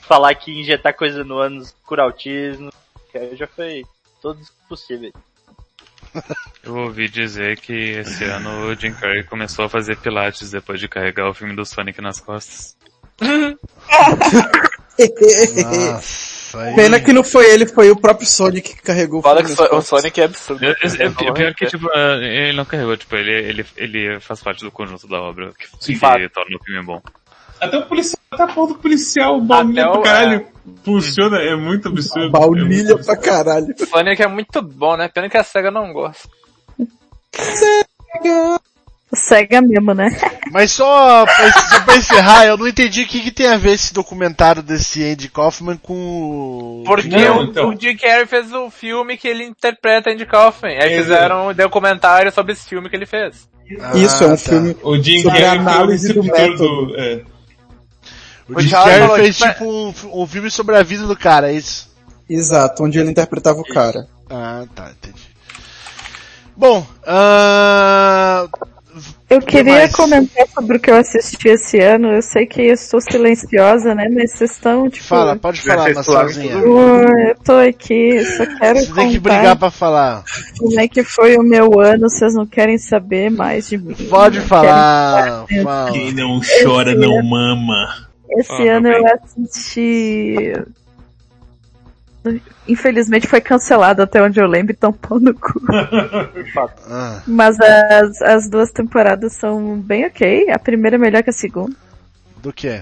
falar que injetar coisa no ânus cura autismo. Jim Carrey já foi todos possíveis. Eu ouvi dizer que esse ano o Jim Carrey começou a fazer pilates depois de carregar o filme do Sonic nas costas. Nossa, aí... Pena que não foi ele, foi o próprio Sonic que carregou o Fala que filme o Sonic é absurdo. É, é, é, pior que, de tipo, ah, ele não carregou, tipo, ele, ele, ele faz parte do conjunto da obra, que, Sim, torna o filme bom. Até o policial, até a porra do policial, baunilha Até pra caralho. Funciona, é muito absurdo. Baunilha pra caralho. Sonic é muito bom, né? Pena que a SEGA não gosta. Cega mesmo, né? Mas só pra, só pra encerrar, eu não entendi o que, que tem a ver esse documentário desse Andy Kaufman com o... Porque Não, o, então. o Jim Carrey fez o filme que ele interpreta Andy Kaufman. Aí Exato. fizeram um documentário sobre esse filme que ele fez. Ah, Isso, é um tá. filme O Jim Carrey foi o análise do receptor método. do... É. O O Jim Carrey fez tipo, tipo um, um filme sobre a vida do cara, é isso? Exato, onde ele interpretava o cara. Ah, tá, entendi. Bom, ah, Eu que queria mais? comentar sobre o que eu assisti esse ano. Eu sei que eu estou silenciosa, né? Mas vocês estão, tipo. fala, pode falar, Marcelzinha. Oi, eu tô aqui, só quero Você tem que brigar pra falar. como é que foi o meu ano, vocês não querem saber mais de mim. Pode falar, fala. Quem não chora não mama. Esse Ah, ano eu assisti... Infelizmente foi cancelado até onde eu lembro, então pau no cu. <laughs> Ah, Mas as, as duas temporadas são bem ok. A primeira é melhor que a segunda. do que?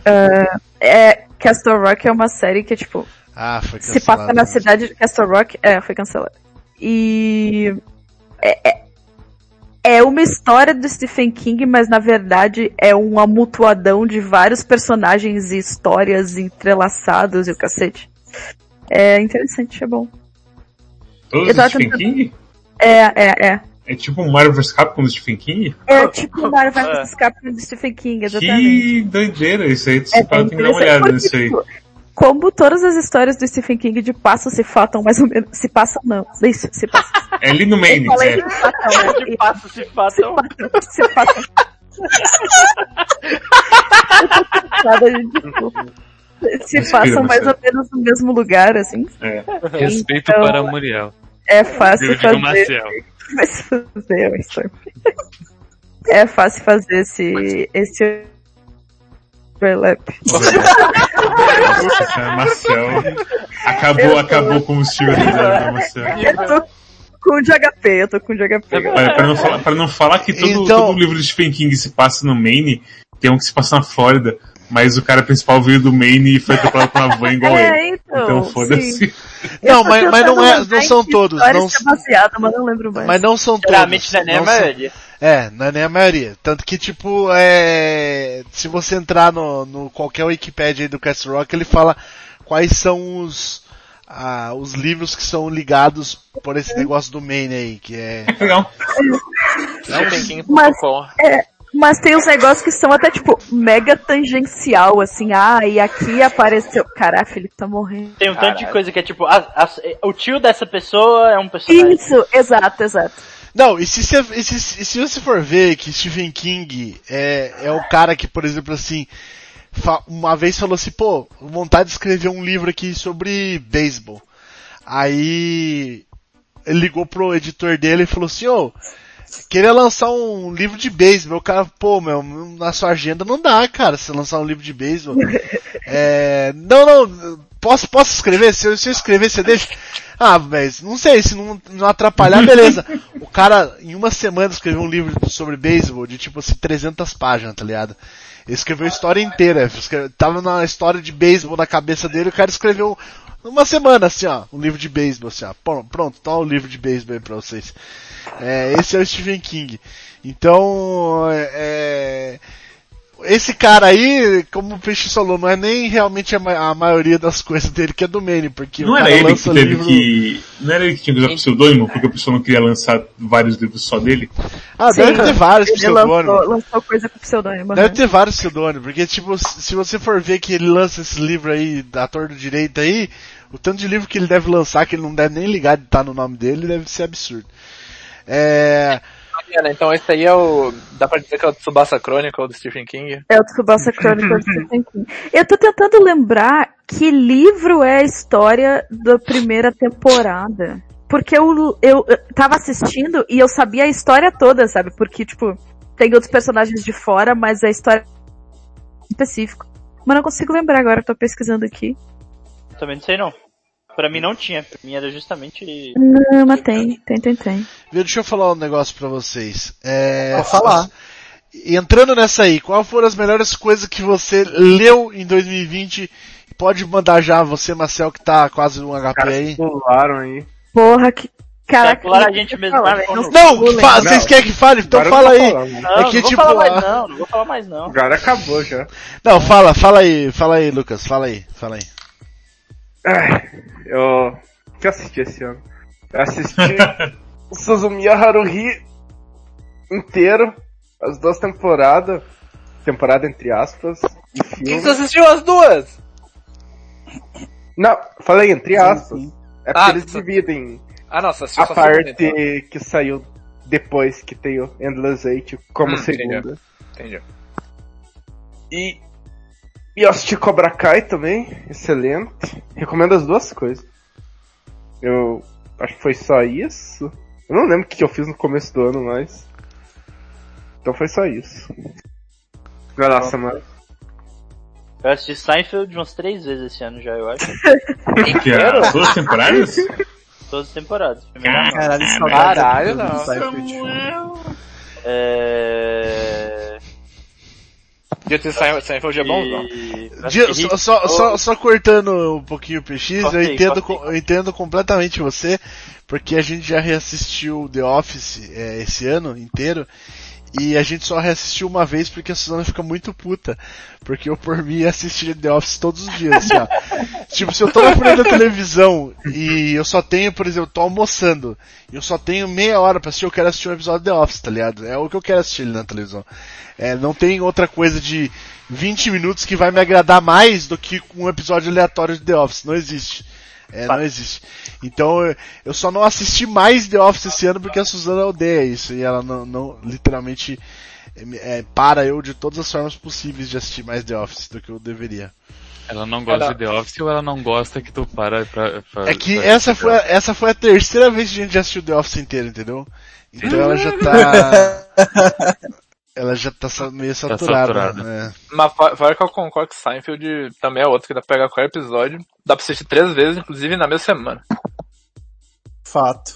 É, Castle Rock é uma série que, tipo, Ah, foi se cancelado. passa na cidade de Castle Rock, é, foi cancelado. E é, é, é uma história do Stephen King, mas na verdade é um amutuadão de vários personagens e histórias entrelaçados e o cacete. É interessante, é bom. Todos do tava Stephen tentando- King? É, é, é. É tipo um Marvel vs Capcom do Stephen King? É tipo o Mario vs. Capcom do Stephen King, exatamente. Que doideira isso aí. É pode bem ter que dar uma olhada nisso aí. Como todas as histórias do Stephen King de passam se fatam mais ou menos. Se passam não. Isso, se passam. É ali no Eu falei é. <laughs> de fatam, né? De passo se fatam. Se fatam. Se passam mais ou menos no mesmo lugar, assim. É. Respeito Então, para Muriel. É fácil Eu digo fazer. Se fazer. É fácil fazer esse, esse overlap. É, Marcel. Acabou, acabou com os tiros da Marcel. Eu tô com de HP, eu tô com de HP. Olha, pra não falar, pra não falar que todo, Então- todo livro de Stephen King se passa no Maine, tem um que se passa na Flórida, mas o cara principal veio do Maine e foi atropelado por uma van igual ele. É, então. Então foda-se. Não, mas, mas não, é, não são todos. Não, é baseado, mas não lembro mais. mas não são todos. Geralmente não é são-. É, não é nem a maioria. Tanto que, tipo, é. Se você entrar no, no qualquer Wikipedia aí do Castle Rock, ele fala quais são os. ah, os livros que são ligados por esse negócio do Maine aí, que é. Legal. Mas, é, mas tem uns negócios que são até, tipo, mega tangencial, assim, ah, e aqui apareceu. Caralho, Felipe tá morrendo. Tem um tanto de coisa que é tipo, a- a- o tio dessa pessoa é um personagem. Isso, exato, exato. Não, e se, você, e se, e se você for ver que Stephen King é, é o cara que, por exemplo, assim, uma vez falou assim, pô, vontade de escrever um livro aqui sobre beisebol. Aí ele ligou pro editor dele e falou assim, ô, queria lançar um livro de beisebol. O cara, pô, meu, na sua agenda não dá, cara, você lançar um livro de beisebol. <laughs> É, não, não, posso, posso escrever? Se eu, se eu escrever, você deixa? Ah, mas não sei, se não, não atrapalhar, beleza. O cara, em uma semana, escreveu um livro sobre beisebol de tipo assim, 300 páginas, tá ligado? Ele escreveu a história inteira. escreve- Tava na história de beisebol na cabeça dele, o cara escreveu numa semana, assim, ó, um livro de beisebol, assim, ó. Pronto, tá o livro de beisebol aí pra vocês. É, esse é o Stephen King. Então, é, esse cara aí, como o Peixe falou, não é nem realmente a, ma- a maioria das coisas dele que é do Maine, porque Não o era cara ele que lança teve livro... que. Não era ele que tinha que usar pseudônimo, porque a pessoa não queria lançar vários livros só dele? Ah, deve Sim, ter vários pseudônimos. lançou, lançou coisa com pseudônimo. Deve né? ter vários pseudônimos, porque tipo, se se você for ver que ele lança esse livro aí, da torre do direito aí, o tanto de livro que ele deve lançar, que ele não deve nem ligar de estar no nome dele, deve ser absurdo. É... Mariana, Então esse aí é o. Dá pra dizer que é o Tsubasa Chronicle do Stephen King? É o Tsubasa Chronicles do <laughs> Stephen King. Eu tô tentando lembrar que livro é a história da primeira temporada. Porque eu, eu, eu tava assistindo e eu sabia a história toda, sabe? Porque, tipo, tem outros personagens de fora, mas a história é específico. Mas não consigo lembrar agora, tô pesquisando aqui. Também não sei não. Pra mim não tinha. Pra mim era justamente. Não, mas tem, tem, tem, tem. Viu, deixa eu falar um negócio pra vocês. É... Pode falar. Entrando nessa aí, qual foram as melhores coisas que você leu em 2020? Pode mandar já você, Marcel, que tá quase um HP Caras aí. pularam aí. Porra, que. Caraca, pular a não gente vou mesmo, falar. Não, fa- vocês querem que fale? Então fala vou aí. mano. Não, É não que, vou tipo, falar mais não, não vou falar mais não. Agora acabou já. Não, fala, fala aí, fala aí, Lucas, fala aí, fala aí. Eu. O que eu assisti esse ano? Eu assisti <laughs> o Suzumiya Haruhi inteiro, as duas temporadas. Temporada entre aspas. E Quem filme. você assistiu as duas? Não, falei entre aspas. É porque Ah, eles dividem Ah, nossa, a segunda, parte então. que saiu depois que tem o Endless Eight como Hum, segunda. Entendi. E, e eu assisti Cobra Kai também, excelente. Recomendo as duas coisas. Eu acho que foi só isso. Eu não lembro o que eu fiz no começo do ano, mas. Então foi só isso. Vai lá, Samara. Eu assisti Seinfeld umas três vezes esse ano já, eu acho. <laughs> Que é as duas temporadas? Todas as temporadas. Caralho, Caralho, não. Seinfeld. É... Dia de Sein- Seinfeld é bom, não? Dia- só, só, só, só cortando um pouquinho o PX, eu entendo, cortei. eu entendo completamente você, porque a gente já reassistiu The Office é, esse ano inteiro, E a gente só reassistiu uma vez porque a Suzana fica muito puta. Porque eu, por mim, assistia The Office todos os dias, assim, ó. <laughs> tipo, se eu tô na frente da televisão e eu só tenho, por exemplo, tô almoçando e eu só tenho meia hora pra assistir, eu quero assistir um episódio de The Office, tá ligado? É o que eu quero assistir ali na televisão. É, não tem outra coisa de 20 minutos que vai me agradar mais do que um episódio aleatório de The Office. Não existe. É, não existe. Então eu- só não assisti mais The Office esse ano porque a Suzana odeia isso e ela não, não literalmente é, para eu de todas as formas possíveis de assistir mais The Office do que eu deveria. Ela não gosta Ela- de The Office ou ela não gosta que tu para pra... pra É que pra- essa foi, a- essa foi a terceira vez que a gente já assistiu The Office inteiro, entendeu? Então ela já tá. <laughs> ela já tá meio saturada. saturada. né? Mas fora que eu concordo que Seinfeld também é outro que dá pra pegar qualquer episódio. Dá pra assistir três vezes, inclusive na mesma semana. Fato.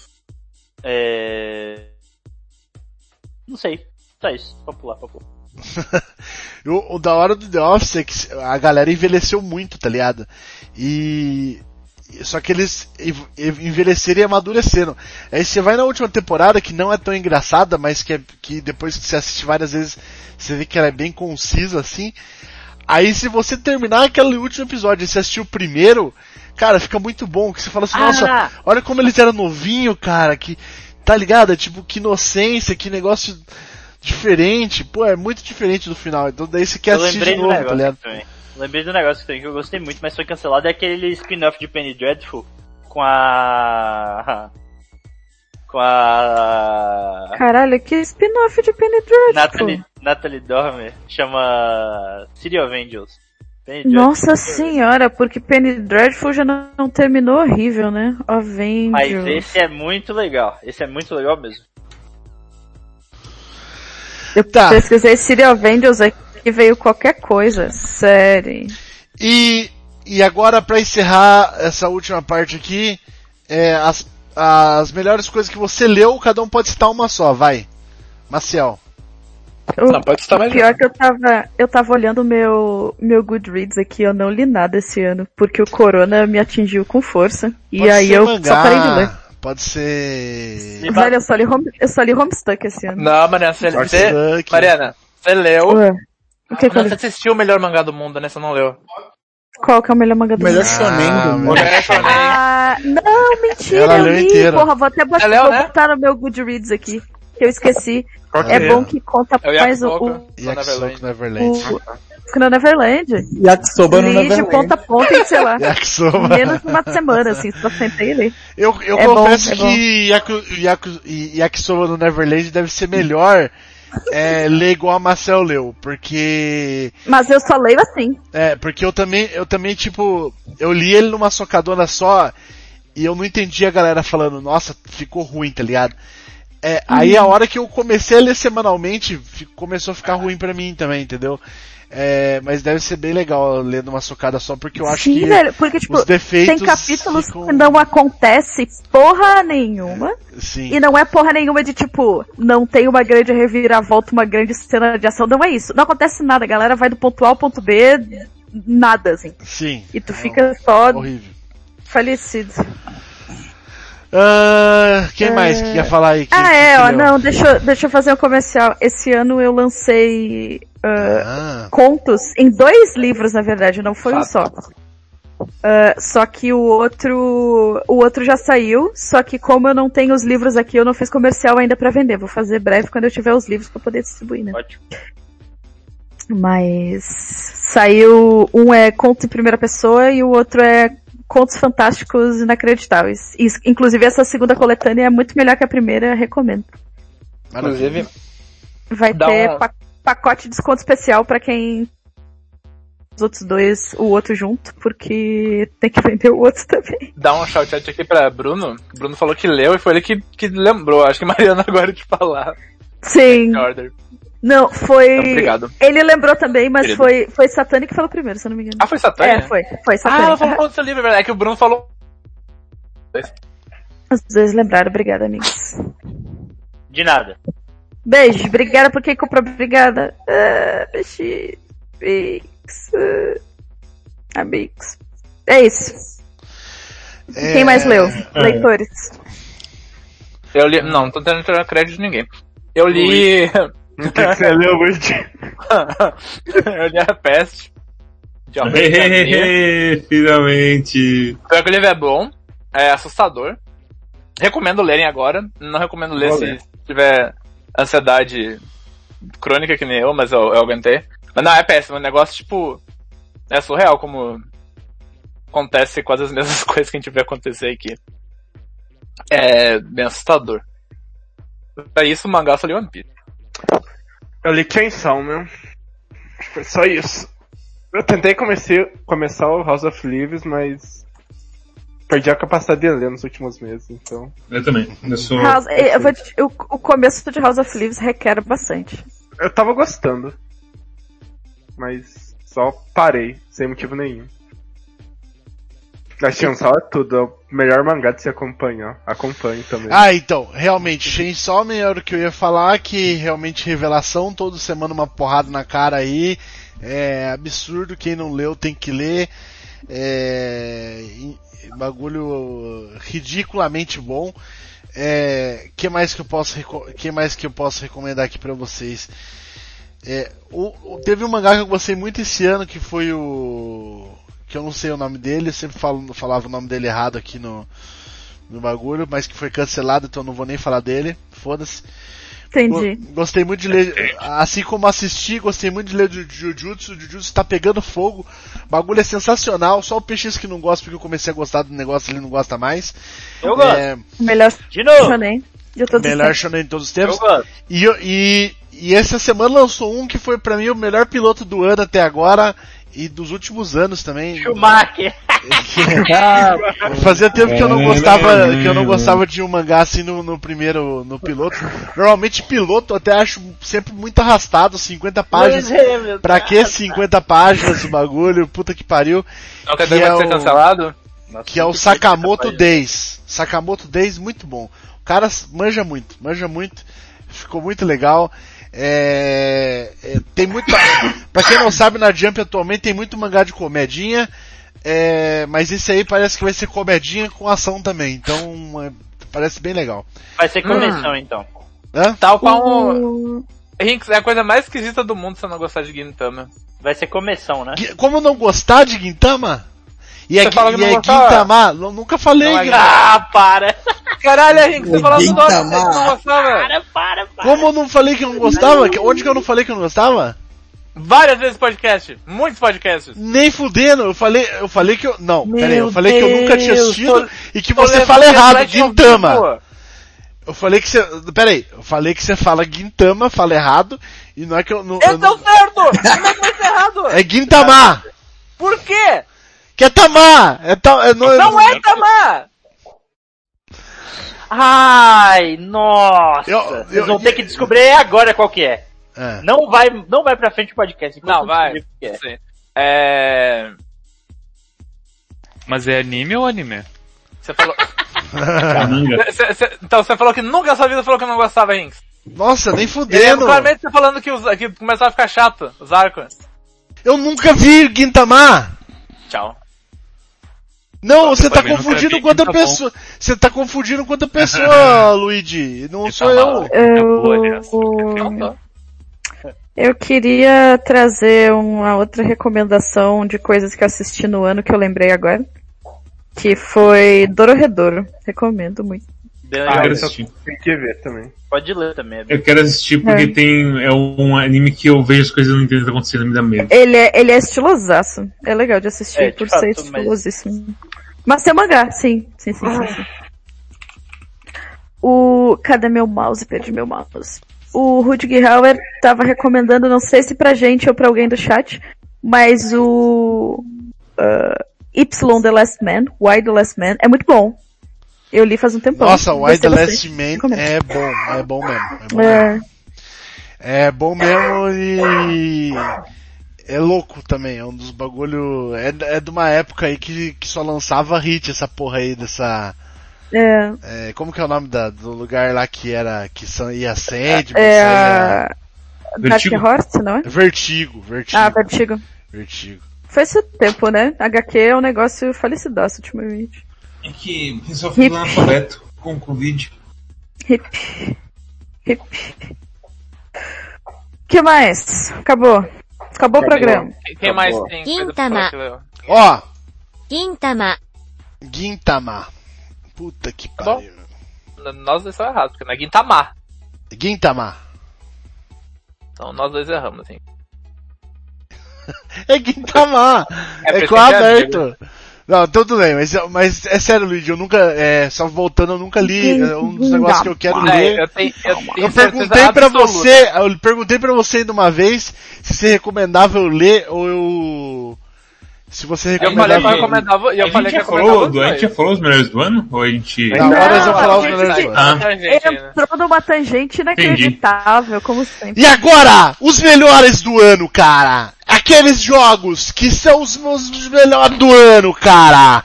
É... Não sei. Só isso. Pode pular, pode pular. <laughs> O, o da hora do The Office é que a galera envelheceu muito, tá ligado? E. Só que eles envelheceram e amadureceram. Aí você vai na última temporada, que não é tão engraçada, mas que, é, que depois que você assiste várias vezes, você vê que ela é bem concisa, assim. Aí se você terminar aquele último episódio e você assistir o primeiro, cara, fica muito bom, que você fala assim, nossa, Ah! olha como eles eram novinho, cara, que, tá ligado? É Tipo, que inocência, que negócio diferente, pô, é muito diferente do final, então daí você quer eu assistir de novo, tá ligado? também. Lembrei do negócio que eu gostei muito, mas foi cancelado. É aquele spin-off de Penny Dreadful com a. <laughs> com a. Caralho, que spin-off de Penny Dreadful. Natalie, Natalie Dormer. Chama City of Angels. Penny Dreadful. Nossa senhora, porque Penny Dreadful já não, não terminou horrível, né? Mas Avengers. esse é muito legal. Esse é muito legal mesmo. Eu Tá. pesquisei City of Angels aqui veio qualquer coisa. Série. E, e agora pra encerrar essa última parte aqui, é, as, as melhores coisas que você leu, cada um pode citar uma só, vai. Maciel. O Não, pode citar mais pior que eu tava, eu tava olhando meu, meu Goodreads aqui, eu não li nada esse ano, porque o Corona me atingiu com força. E Pode aí ser eu mangá, só parei de ler. Pode ser. Velho, eu só li, home, eu só li Homestuck esse ano. Não, Mariana, você, você. Mariana, você leu. Ué, que que eu Você assistiu o melhor mangá do mundo, né? Você não leu. Qual que é o melhor manga do Melhor mundo? shonen do mundo. Melhor shonen. Ah, não, mentira, Ela eu leu li, inteira. porra, vou até botar, leu, vou né? botar no meu Goodreads aqui, que eu esqueci. Qual que É é? bom que conta É o mais o, o, do Yakisoka Neverland. Neverland. o no Neverland. Yakisoba no Li de Neverland. ponta a ponta sei lá, Yakisoba. menos de uma semana, assim, só sentei e li. Eu, eu É bom, confesso é bom. que Yaku, Yaku, Yakisoba no Neverland deve ser melhor é, ler igual a Marcel leu, porque Mas eu só leio assim. É, porque eu também, eu também, tipo, eu li ele numa socadona só e eu não entendi a galera falando, nossa, ficou ruim, tá ligado? É, aí a hora que eu comecei a ler semanalmente, começou a ficar ruim pra mim também, entendeu? É, mas deve ser bem legal ler numa socada só, porque eu acho Sim, que velho, porque tipo, os defeitos tem capítulos ficam- que não acontece porra nenhuma. Sim. E não é porra nenhuma de tipo, não tem uma grande reviravolta, uma grande cena de ação, não é isso. Não acontece nada, a galera vai do ponto A ao ponto B, nada, assim. Sim. E tu fica só Horrível. falecido. Ah, quem mais que ia falar aí? Quem- ah, é, que ó, não, deixa, deixa eu fazer um comercial. Esse ano eu lancei ah, Ah, contos em dois livros, na verdade, não foi um só. Ah, só que o outro, o outro já saiu, só que como eu não tenho os livros aqui, eu não fiz comercial ainda pra vender. Vou fazer breve quando eu tiver os livros pra poder distribuir, né? Ótimo. Mas saiu, um é conto em primeira pessoa e o outro é contos fantásticos inacreditáveis. E, inclusive essa segunda coletânea é muito melhor que a primeira, recomendo. maravilha. Inclusive, Vai Dá ter uma- pacote de desconto especial pra quem os outros dois, o outro junto, porque tem que vender o outro <laughs> também. dá um shout out aqui pra Bruno. Bruno falou que leu e foi ele que, que lembrou. Acho que <laughs> Mariana agora te falar. Sim. Order. Não, foi. Então, obrigado. Ele lembrou também, mas Querido. foi, foi Satânico que falou primeiro, se eu não me engano. Ah, foi Satânia? É, foi. Foi Ah, Satânico. ela falou do seu livro, é verdade. É que o Bruno falou. Os dois lembraram, obrigada, amigos. De nada. Beijo, obrigada por quem comprou, obrigada. Ah, beijo. Amigos. ah, Amigos. É isso. É, Quem mais leu? Leitores. Eu li. Não, não tô tentando tirar crédito de ninguém. Eu li <laughs> O que, que você leu, Luigi? <laughs> eu li a peste. De Finalmente. Pior que o livro é bom, é assustador. Recomendo lerem agora. Não recomendo ler Vou se ler. tiver ansiedade crônica que nem eu, mas eu, eu aguentei. Mas não, é péssimo. O negócio, tipo, é surreal como acontece quase as <laughs> mesmas coisas que a gente vê acontecer aqui. É bem assustador. Pra isso, o mangá só li One Piece. Eu li Chainsaw, meu. Foi só isso. Eu tentei comecei, começar o House of Leaves, mas perdi a capacidade de ler nos últimos meses, então. Eu também. Eu sou. House- eu vou te- o, começo de House of Leaves requer bastante. Eu tava gostando. Mas só parei, sem motivo nenhum. A Chainsaw é tudo, é o melhor mangá de se acompanhar. Acompanhe também. Ah, então, realmente, Chainsaw Man era o que eu ia falar, que realmente revelação, toda semana uma porrada na cara aí, é absurdo, quem não leu tem que ler, é bagulho ridiculamente bom. É, que mais que eu posso que mais que eu posso recomendar aqui pra vocês? É, o, o- teve um mangá que eu gostei muito esse ano que foi o que eu não sei o nome dele, eu sempre falo, falava o nome dele errado aqui no no bagulho, mas que foi cancelado, então não vou nem falar dele. Foda-se. Entendi. Go- Gostei muito de ler, assim como assisti, gostei muito de ler Ju- Jujutsu. O Jujutsu tá pegando fogo. O bagulho é sensacional. Só o PX que não gosta, porque eu comecei a gostar do negócio, ele não gosta mais. Eu gosto. É, Melhor De novo. shonen de todos os melhor tempos. shonen de todos os Eu tempos. gosto. E, eu- e, e essa semana lançou um que foi pra mim o melhor piloto do ano até agora. E dos últimos anos também. Schumacher. <laughs> Fazia tempo que eu não gostava, que eu não gostava de um mangá assim no, no primeiro, no piloto. Normalmente piloto eu até acho sempre muito arrastado, 50 páginas. É, Pra que 50 páginas o bagulho? Puta que pariu. Não quer Que é vai ser o- cancelado? Que é o Sakamoto Days. Sakamoto Days, muito bom. O cara manja muito, manja muito. Ficou muito legal. É, é, tem muito. pra quem não sabe, na Jump atualmente tem muito mangá de comedinha. É, mas esse aí parece que vai ser comedinha com ação também. Então é, parece bem legal. Vai ser convenção, então. Hã? Tal qual Rinks, é a coisa mais esquisita do mundo se você não gostar de Gintama. Vai ser começão, né? Como não gostar de Gintama? E é, Gui- fala que e não é gostava? Nunca falei. Não Ah, para! Caralho, Rinks, você falou do nome, Gintama. você não gostava. Para, para, para! Como eu não falei que eu não gostava? Que- Onde que eu não falei que eu não gostava? Várias vezes podcast. Muitos podcasts. Nem fudendo, eu falei, eu falei que eu. Não, Meu peraí, eu falei que eu nunca tinha Deus, assistido tô- e que você fala errado, vivo. Eu falei que você. Peraí, eu falei que você fala Gintama, fala errado, e não é que eu não. eu Eu tô não certo! Como é que vai ser errado? é Gintama! Por quê? Que é Tamar! É ta, é, não, Não é Tamar! Ai, nossa! Eu- Vocês eu- vão ter que descobrir agora qual que é. É. Não vai, não vai pra frente o podcast. Não, vai. é. É... Mas é anime ou anime? Você falou... <laughs> Cê- cê- então, você falou que nunca na sua vida falou que não gostava, Rinks. Nossa, nem fudendo! claramente você falando que, os, que começava a ficar chato, os arcos. Eu nunca vi Gintama! Tchau. Não, você tá confundindo com outra Gintama. pessoa. Você tá confundindo com outra pessoa, <laughs> Luigi. Não sou eu. É. Não tô. Eu queria trazer uma outra recomendação de coisas que eu assisti no ano que eu lembrei agora. Que foi Dororedoro. Recomendo muito. Bem Eu. Tem que ver também. Pode ler também. é Eu quero assistir porque É. tem. É um anime que eu vejo as coisas e não entendo o que tá acontecendo, me dá medo. Ele é, ele é estilosaço. É legal de assistir É, de por fato, ser mas- estilosíssimo. Mas tem mangá, sim. Sim, sim, sim, sim. O. Cadê meu mouse? Perdi meu mouse. O Rudger Hauer tava recomendando, não sei se pra gente ou pra alguém do chat, mas o. ah, Y The Last Man, Why The Last Man, é muito bom. Eu li faz um tempão. Nossa, Why the bastante. Last Man é bom, é bom mesmo. É bom mesmo. É, É bom mesmo e. É louco também, é um dos bagulho. É, é de uma época aí que, que só lançava hit essa porra aí dessa. é, é, como que é o nome da, do lugar lá que era. que são, ia Sandman, é saía- a... Dark Vertigo? Horse, não é? Vertigo, vertigo. Ah, Vertigo. Vertigo. Foi esse tempo, né? HQ é um negócio falecidaço ultimamente. É que Hip. fica analfabeto com Covid. Hip. Hip. que mais? Acabou. Acabou o programa. Quem- mais tem Gintama. Ó, 銀玉、Gintama. Puta que Tá bom. pariu. Nós dois estamos errados, porque não é Gintama. Gintama. Então nós dois erramos, assim. <laughs> É Gintama. É É, com aberto. Não, tudo bem, mas, mas é sério, Luigi, eu nunca, é, só voltando, eu nunca li, é um dos negócios que eu quero ler. É, eu tenho, eu tenho Eu perguntei pra absoluta. você, eu perguntei pra você ainda uma vez se você recomendava eu ler ou eu. Se você Eu falei que eu recomendava. eu a falei gente que eu falou, do- a gente já falou os melhores do ano? Ou a gente... Não, agora nós vamos falar os a melhores do ano. Ah. Tangente, né? Entrou numa tangente inacreditável, como sempre. E agora, os melhores do ano, cara! Aqueles jogos que são os, os melhores do ano, cara!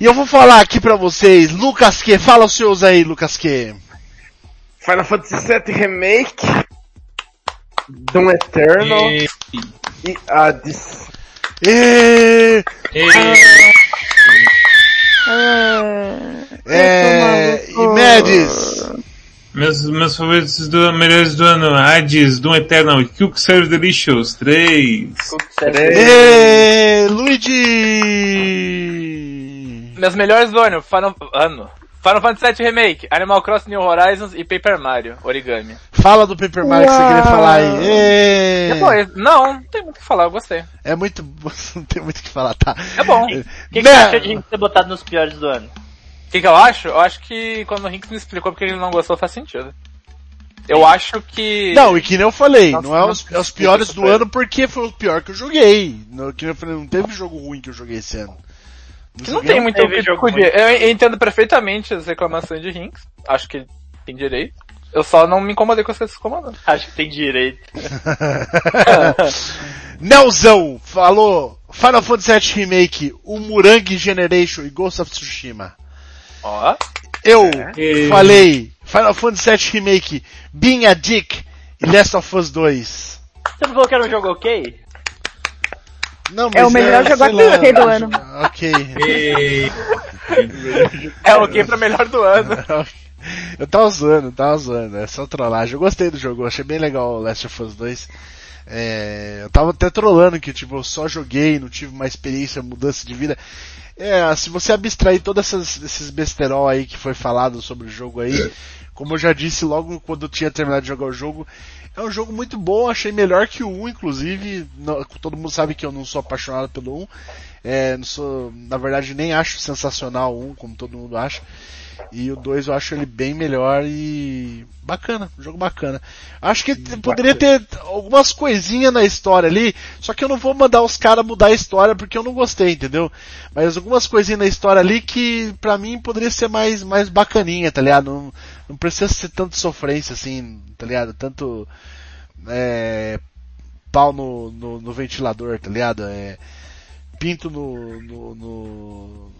E eu vou falar aqui pra vocês, Lucas que, fala os seus aí, Lucas que. Final Fantasy VII Remake, Doom Eternal E- e. E... Ah, É... E Medes! Meus, meus favoritos do, melhores do ano, Hades, Doom Eternal e Quicksilver Delicious 3. E... Luigi! Meus melhores do ano, Final, ano. Final Fantasy VII Remake, Animal Crossing New Horizons e Paper Mario, Origami. Fala do Paper Mario que você queria falar aí. Depois, não, não tem muito o que falar, eu gostei. É muito... <laughs> Não tem muito o que falar, tá? É bom. O que, que você acha de ter botado nos piores do ano? O que, que eu acho? Eu acho que quando o Rinks me explicou porque ele não gostou faz sentido. Eu acho que. Não, e que nem eu falei, Nossa, não é os, é os piores do ano porque foi o pior que eu joguei. Não, que nem eu falei, não teve jogo ruim que eu joguei esse ano. Que não tem muito o que discutir. Eu, eu entendo perfeitamente as reclamações de Rinks. Acho que ele tem direito. Eu só não me incomodei com as coisas incomodando. Acho que tem direito. <laughs> Nelzão falou Final Fantasy VII Remake, o Murangi Generation e Ghost of Tsushima. Ó. Eu E- falei Final Fantasy VII Remake, Being a Dick e Last of Us 2. Você não falou que era um jogo ok? Não, É o melhor jogo sei lá, ok do ano. Ok. <laughs> <laughs> É ok pra melhor do ano. Eu tava zoando, tava zoando, é só trollagem. Eu gostei do jogo, achei bem legal o Last of Us 2. É, eu tava até trollando que tipo, eu só joguei, não tive uma experiência, mudança de vida. É, se você abstrair todos esses besterol aí que foi falado sobre o jogo aí, como eu já disse logo quando eu tinha terminado de jogar o jogo, é um jogo muito bom, achei melhor que o 1, inclusive, não- todo mundo sabe que eu não sou apaixonado pelo 1, é, não sou, na verdade nem acho sensacional o 1, como todo mundo acha. E o 2 eu acho ele bem melhor e bacana, um jogo bacana. Acho que t- poderia ter algumas coisinhas na história ali, só que eu não vou mandar os caras mudar a história porque eu não gostei, entendeu? Mas algumas coisinhas na história ali que pra mim poderia ser mais mais bacaninha, tá ligado? Não, não precisa ser tanto sofrência assim, tá ligado? Tanto é, pau no, no, no ventilador, tá ligado? É, pinto no, no, no,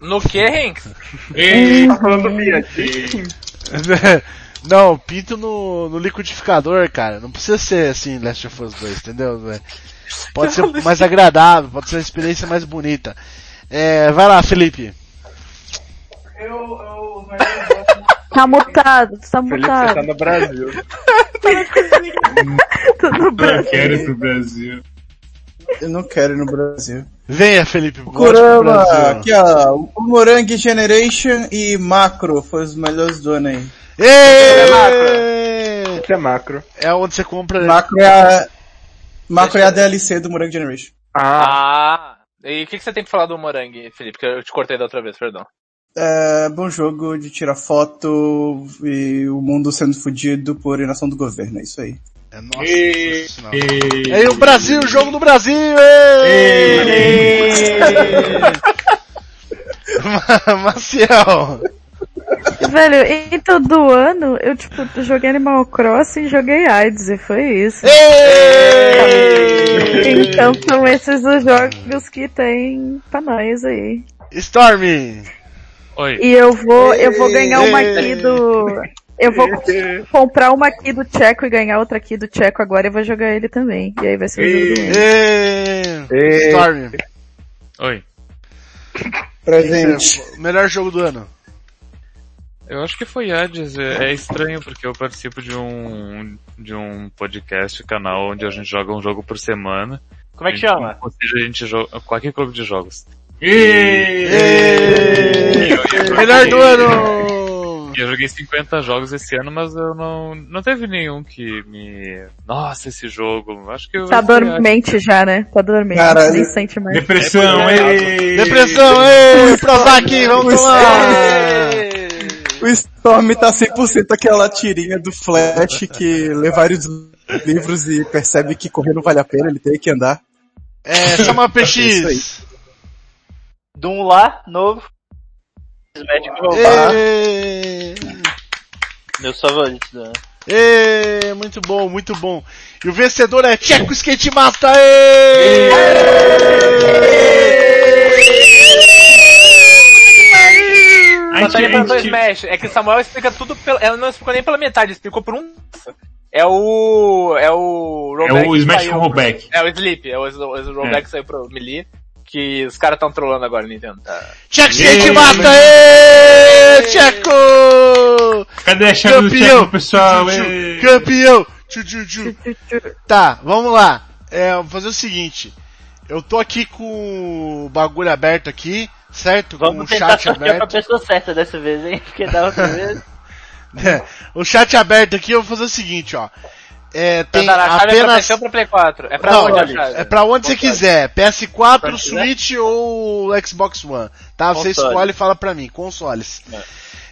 No que, Rinks? E... Tá falando Miadinho? <laughs> Não, pinto no, no liquidificador, cara. Não precisa ser assim Last of Us 2, entendeu? Pode ser <laughs> mais agradável, pode ser uma experiência mais bonita. É, vai lá, Felipe. <laughs> Tá mutado, tá Felipe, você tá mutado. no Brasil. Tudo bem. Não quero ir pro Brasil. Eu não quero ir no Brasil. Venha, Felipe. Kurama, aqui ó, o Morangue Generation e Macro foi os melhores do ano aí. Ê! Isso é macro. É onde você compra. Macro é a, Macro é a DLC do Morangue Generation. Ah, Ah. E o que, que você tem pra falar do Morangue, Felipe? Que eu te cortei da outra vez, perdão. É bom jogo de tirar foto e o mundo sendo fudido por inação do governo, é isso aí. É, nossa, E... E... É o Brasil, o jogo do Brasil! <laughs> Maciel! Velho, então do ano, eu tipo, joguei Animal Crossing e joguei AIDS, e foi isso. Então são esses os jogos que tem pra nós aí. Stormy! Oi. E eu vou, eu vou ganhar uma aqui do. Eu vou comprar uma aqui do Tcheco e ganhar outra aqui do Tcheco agora e vou jogar ele também. E aí vai ser o jogo do ano. Stormy! Oi. Presente. Melhor jogo do ano. Eu acho que foi Hades. É, é estranho porque eu participo de um de um podcast, canal onde a gente joga um jogo por semana. Como é que chama? Ou seja, a gente joga qualquer clube de jogos. Melhor do ano! Eu joguei 50 jogos esse ano, mas eu não não teve nenhum que me nossa esse jogo. Acho que eu Tá dormente já, né? Tá dormente, Caralho. nem sente mais. Depressão, ei! Depressão, ei! Prozac, vamos tomar! O Storm tá 100% aquela tirinha do Flash que lê vários livros e percebe que correr não vale a pena, ele tem que andar. É, chama <laughs> PX! Doom lá, novo. Magic roubar. Ê, Meus favoritos do ano. ê, muito bom, muito bom. E o vencedor é Tcheco Skate Master! ê! A Só tá gente, a lembrando do gente, Smash. É que o Samuel explica tudo pela, ela não explicou nem pela metade, explicou por um. É o. É o. é rollback o que Smash com rollback. É o Sleep, é o, o, o rollback que saiu pro Melee. Que os caras estão trolando agora, Nintendo. Tá. Tcheco Skate Master! ê! Tcheco! Cadê a chave do Campeão! Tcheco, pessoal? Tchu! Campeão! Tchu, tchu, tchu. Tá, vamos lá. É, vou fazer o seguinte. Eu tô aqui com o bagulho aberto aqui, certo? com Vamos o tentar chat sortear pra aberto. pessoa certa dessa vez, hein? Porque da outra <laughs> vez. É, o chat aberto aqui, eu vou fazer o seguinte, ó. É, tem Tem a chave é pra apenas... Play 4? É pra Não, onde é pra onde você quiser. PS4, Pra quiser? Switch ou Xbox One. Tá? Você escolhe e fala pra mim. Consoles.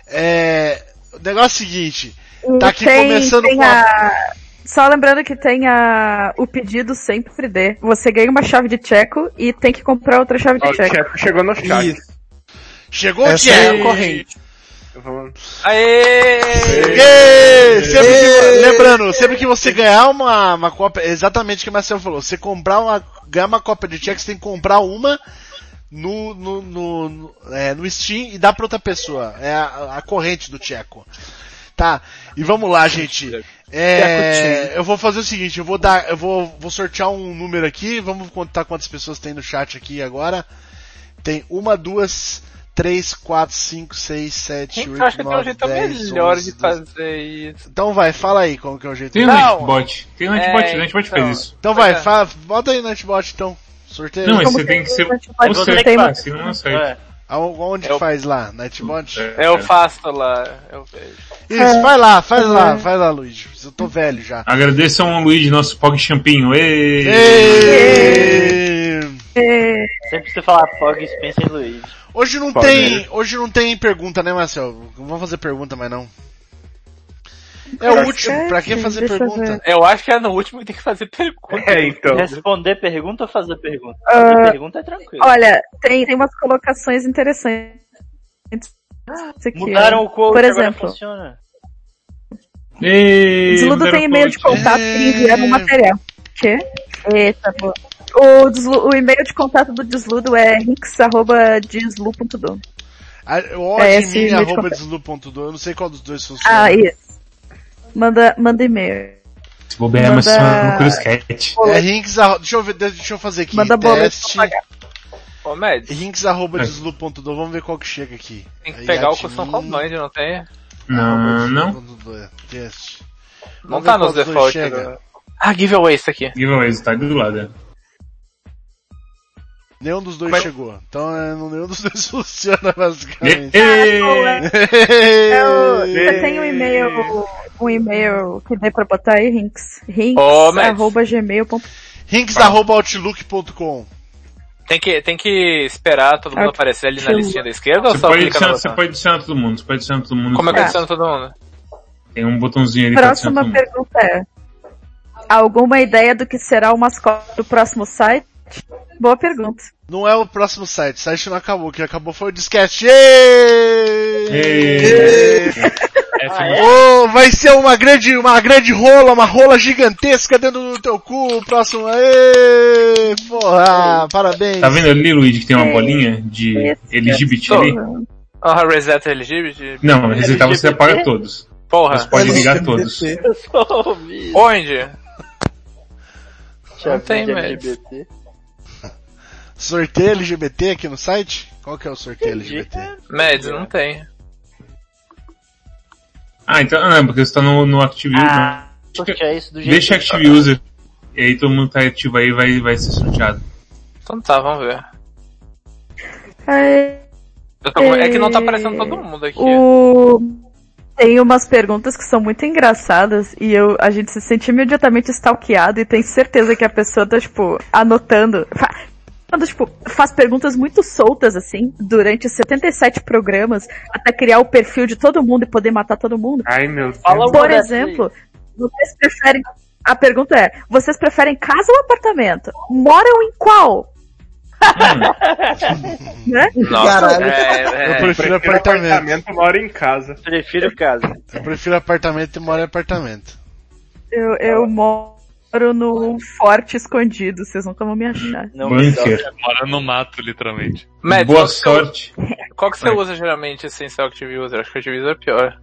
É, o negócio é o seguinte. Tá aqui tem, começando tem com a- a... Só lembrando que tem a... o pedido sempre dê. Você ganha uma chave de checo e tem que comprar outra chave de o checo. Tcheco chegou no chat. Chegou o é a Tcheco. corrente. Aê! Ê, sempre que- lembrando, sempre que você ganhar uma, uma cópia, exatamente o que o Marcelo falou, você comprar uma, ganhar uma cópia de check, você tem que comprar uma no, no, no, no, é, no Steam e dar pra outra pessoa. É a, a corrente do Tcheco. Tá, e vamos lá, gente. É, eu vou fazer o seguinte, eu vou dar, eu vou, vou sortear um número aqui, vamos contar quantas pessoas tem no chat aqui agora. Tem uma, duas, três, quatro, cinco, seis, sete, Gente, oito, eu acho que tem um nove, jeito dez, melhor onze, de doze. fazer isso. Então vai, fala aí como que é o jeito. Tem o Não. Nightbot. Tem o Nightbot, É, o Nightbot então. faz isso. Então vai, é. fala, bota aí no Nightbot então. Sorteio. Não, mas você tem que ser Nightbot você tem que uma- faz, senão não acerta. É. Aonde Eu- faz lá? Nightbot? É, Eu é. faço lá, eu vejo. Isso, vai lá, faz lá, faz lá, Luigi. Eu tô velho já. Agradeço ao Luigi, nosso Pog Champinho. Ei! Ê! Sempre você falar Pog, Spencer e Luigi. Hoje não tem, hoje não tem pergunta, né, Marcel? Não vamos fazer pergunta, mas não. É o último, pra que fazer Deixa pergunta? ver. Eu acho que é no último que tem que fazer pergunta. <laughs> É, então. Responder pergunta ou fazer pergunta? Ah, Fazer pergunta é tranquilo. Olha, tem, tem umas colocações interessantes. Aqui, ó. Mudaram o quote, Por exemplo, funciona. Ei, Desludo tem e-mail de coach. contato que envia no material. Que? Eita, pô. O, deslu- o e-mail de contato do Desludo é rinks.deslu.do. Ah, O É, arroba deslu.do, eu não sei qual dos dois funciona. Ah, isso. Manda, manda e-mail. Se bobear, mas Manda- só no Cruzcat. É rinks, deixa eu ver, deixa eu fazer aqui. Manda Teste. Ô, Mads, rinks arroba deslu.do, vamos ver qual que chega aqui. tem que Aí, pegar o Custom Command, não tem? Não, não. é, Teste. Não tá nos default. do- Ah, giveaway isso aqui. Giveaways, tá do lado. é. Nenhum dos dois Mas- chegou. Então é, não- nenhum dos dois <laughs> funciona, basicamente. Ei! É o- Você tem um e-mail, um e-mail que dê pra botar aí, Rinks? Ô, Mads. Rinks.gmail.com Rinks.outlook.com Tem que, tem que esperar todo mundo aparecer ali na eu- listinha da esquerda ou Você só pode, clica você pode adicionar todo mundo, você pode adicionar todo mundo. Como é que Tá. adiciona todo mundo? Tem um botãozinho ali pra Próxima todo mundo. pergunta é: Alguma ideia do que será o mascote do próximo site? Boa pergunta. Não é o próximo site, o site não acabou, o que acabou foi o disquete. Êêêê! Ei! Oh, vai ser uma grande, uma grande rola, uma rola gigantesca dentro do teu cu, o próximo. Aê! Porra, parabéns. Tá vendo ali, Luigi, que tem uma bolinha de LGBT ali? Ah, reset LGBT. Não, resetar você apaga todos. Porra. Você pode ligar todos. Eu sou ouvido. Onde? Chave tem. LGBT. Sorteio LGBT aqui no site? Qual que é o sorteio LGBT? Mads, não tem. Ah, então, ah, não, porque você tá no, no Active User. Ah, sortear isso do jeito Deixa que Active User. E aí todo mundo tá ativo aí vai, vai ser sorteado. Então tá, vamos ver. É, tô É que não tá aparecendo todo mundo aqui. O... Tem umas perguntas que são muito engraçadas e eu, a gente se sente imediatamente stalkeado e tem certeza que a pessoa tá, tipo, anotando. Quando, tipo, faz perguntas muito soltas, assim, durante 77 programas, até criar o perfil de todo mundo e poder matar todo mundo. Ai, meu Deus. Por exemplo, vocês preferem. A pergunta é: vocês preferem casa ou apartamento? Moram em qual? <laughs> né? Nossa, Caralho. é, Eu é, prefiro apartamento. apartamento, moro em casa. Prefiro casa. Eu prefiro apartamento e moro em apartamento. Eu, eu moro no forte escondido, vocês nunca vão me achar. Não me Bunker. Mora no mato, literalmente. Mads, Boa qual que você- sorte. Qual que você usa geralmente sem ser o Active User? Acho que User é pior.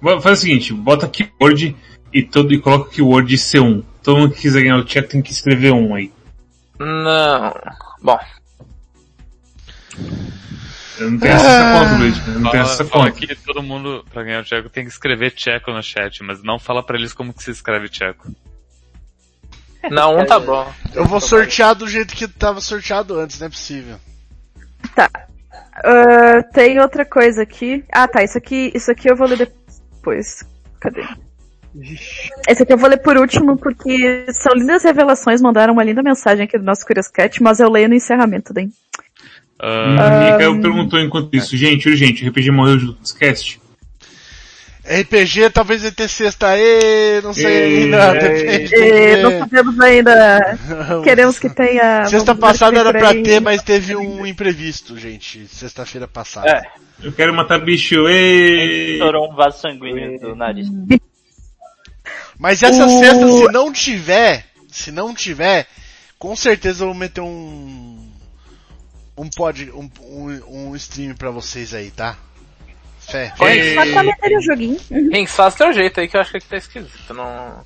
Vamos fazer o seguinte, bota keyword e, todo, e coloca o keyword C1. Todo mundo que quiser ganhar o check tem que escrever um aí. Não. Bom, Eu não tenho essa conta, Luiz. Eu não tenho essa conta. que todo mundo, pra ganhar o tcheco, tem que escrever tcheco no chat, mas não fala pra eles como que se escreve tcheco. não, um tá bom. Eu vou sortear do jeito que tava sorteado antes, não é possível. Tá. Ah, tem outra coisa aqui. Ah, tá. Isso aqui, isso aqui eu vou ler depois. Cadê? Esse aqui eu vou ler por último porque são lindas revelações. Mandaram uma linda mensagem aqui do nosso Curious Cat, mas eu leio no encerramento daí. Ah, Mikael perguntou enquanto isso, gente, urgente, o RPG morreu junto com o Cast? RPG talvez vai ter sexta, Ê, não sei Ê, ainda. E não sabemos ainda. Queremos que tenha. Sexta passada era pra ter, mas teve um imprevisto, gente. Sexta-feira passada. É. Eu quero matar bicho, ê! Estourou um vaso sanguíneo do nariz. Mas essa O- sexta, se não tiver, se não tiver, com certeza eu vou meter um um pod, um, um, um stream pra vocês aí, tá? Fé. Ê, Só meter o joguinho. <laughs> Henk, faz teu jeito aí que eu acho que aqui tá esquisito. Não...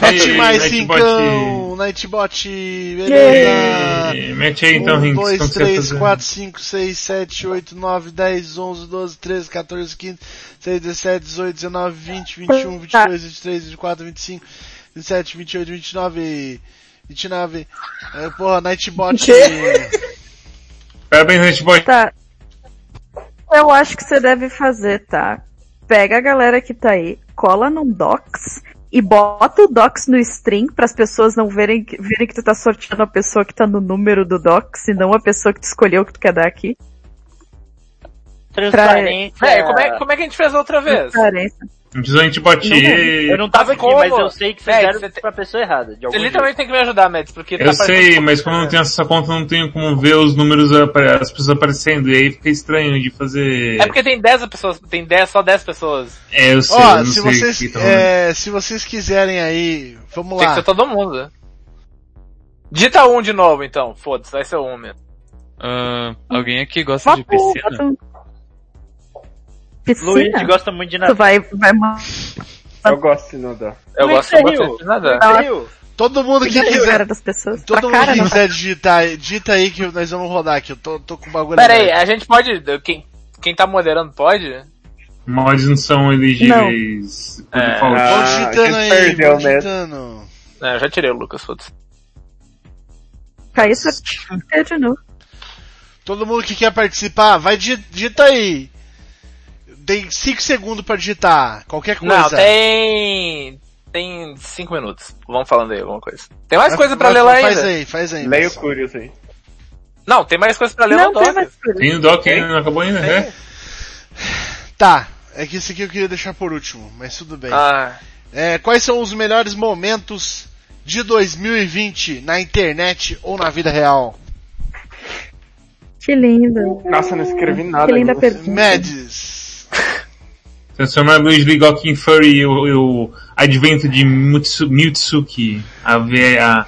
Mete mais cincão, Nightbot, beleza. Mete aí então, 1, Rinks. 2, quando você vai 3, fazer. 4, 5, 6, 7, 8, 9, 10, 11, 12, 13, 14, 15, 16, 17, 18, 19, 20, 21, 22, 23, 24, 25, 27, 28, 29, 29. É, porra, Nightbot. Parabéns, Nightbot. Tá. Eu acho que você deve fazer, tá? Pega a galera que tá aí, cola num docs e bota o docs no stream para as pessoas não verem, que- verem que tu tá sorteando a pessoa que tá no número do docs e não a pessoa que tu escolheu que tu quer dar aqui. Transparência. Véi, como é, como é que a gente fez outra vez? Transparência. A gente usou Nightbot. Não, ê. Eu não tava aqui, Como? mas eu sei que Véi, fizeram você tem- pra pessoa errada. De algum Você literalmente tem que me ajudar, Mads, porque tá Eu aparecendo- sei, mas como eu não tenho essa conta, eu não tenho como ver os números, apare- as pessoas aparecendo, e aí fica estranho de fazer... É porque tem 10 pessoas, tem 10, só 10 pessoas. É, eu sei, Ó, eu não se sei vocês, que tá é, se vocês quiserem aí, vamos Tem que lá. ser todo mundo. Dita um de novo, então. Foda-se, vai ser um mesmo. ah, alguém aqui gosta de um- piscina? Luigi gosta muito de Tu nadar. vai, vai ma- Eu gosto de nadar. Eu Luigi, gosto de nada. Ela- Viu? Todo mundo que quiser, das pessoas. todo mundo cara, que não. quiser digitar, digita aí que nós vamos rodar aqui. Eu tô, tô com bagulho Pera aí, a gente pode. Quem, quem tá moderando pode? Mods não são elegíveis por É. Ah, digitando aí, perdeu digitando. É, eu já tirei o Lucas, foda-se. Caiu isso de novo. Todo mundo que quer participar, vai digi- digita aí. Tem 5 segundos pra digitar. Qualquer coisa. Não, tem. Tem 5 minutos. Vamos falando aí alguma coisa. Tem mais Vai- coisa pra vai- ler lá Faz ainda. aí, faz aí. Leia o moça. Curious aí. Não, tem mais coisa pra ler Não no tem doc. mais coisa. Tem o Doc ainda, não acabou ainda, né? Tá, é que esse aqui eu queria deixar por último, mas tudo bem. Ah, É, quais são os melhores momentos de 2020 na internet ou na vida real? Que lindo. Nossa, não escrevi nada. Que linda pergunta. Mads. Transformar Luigi Ligok em Furry e o, e o advento de Mutsu, Mutsuki, a, a,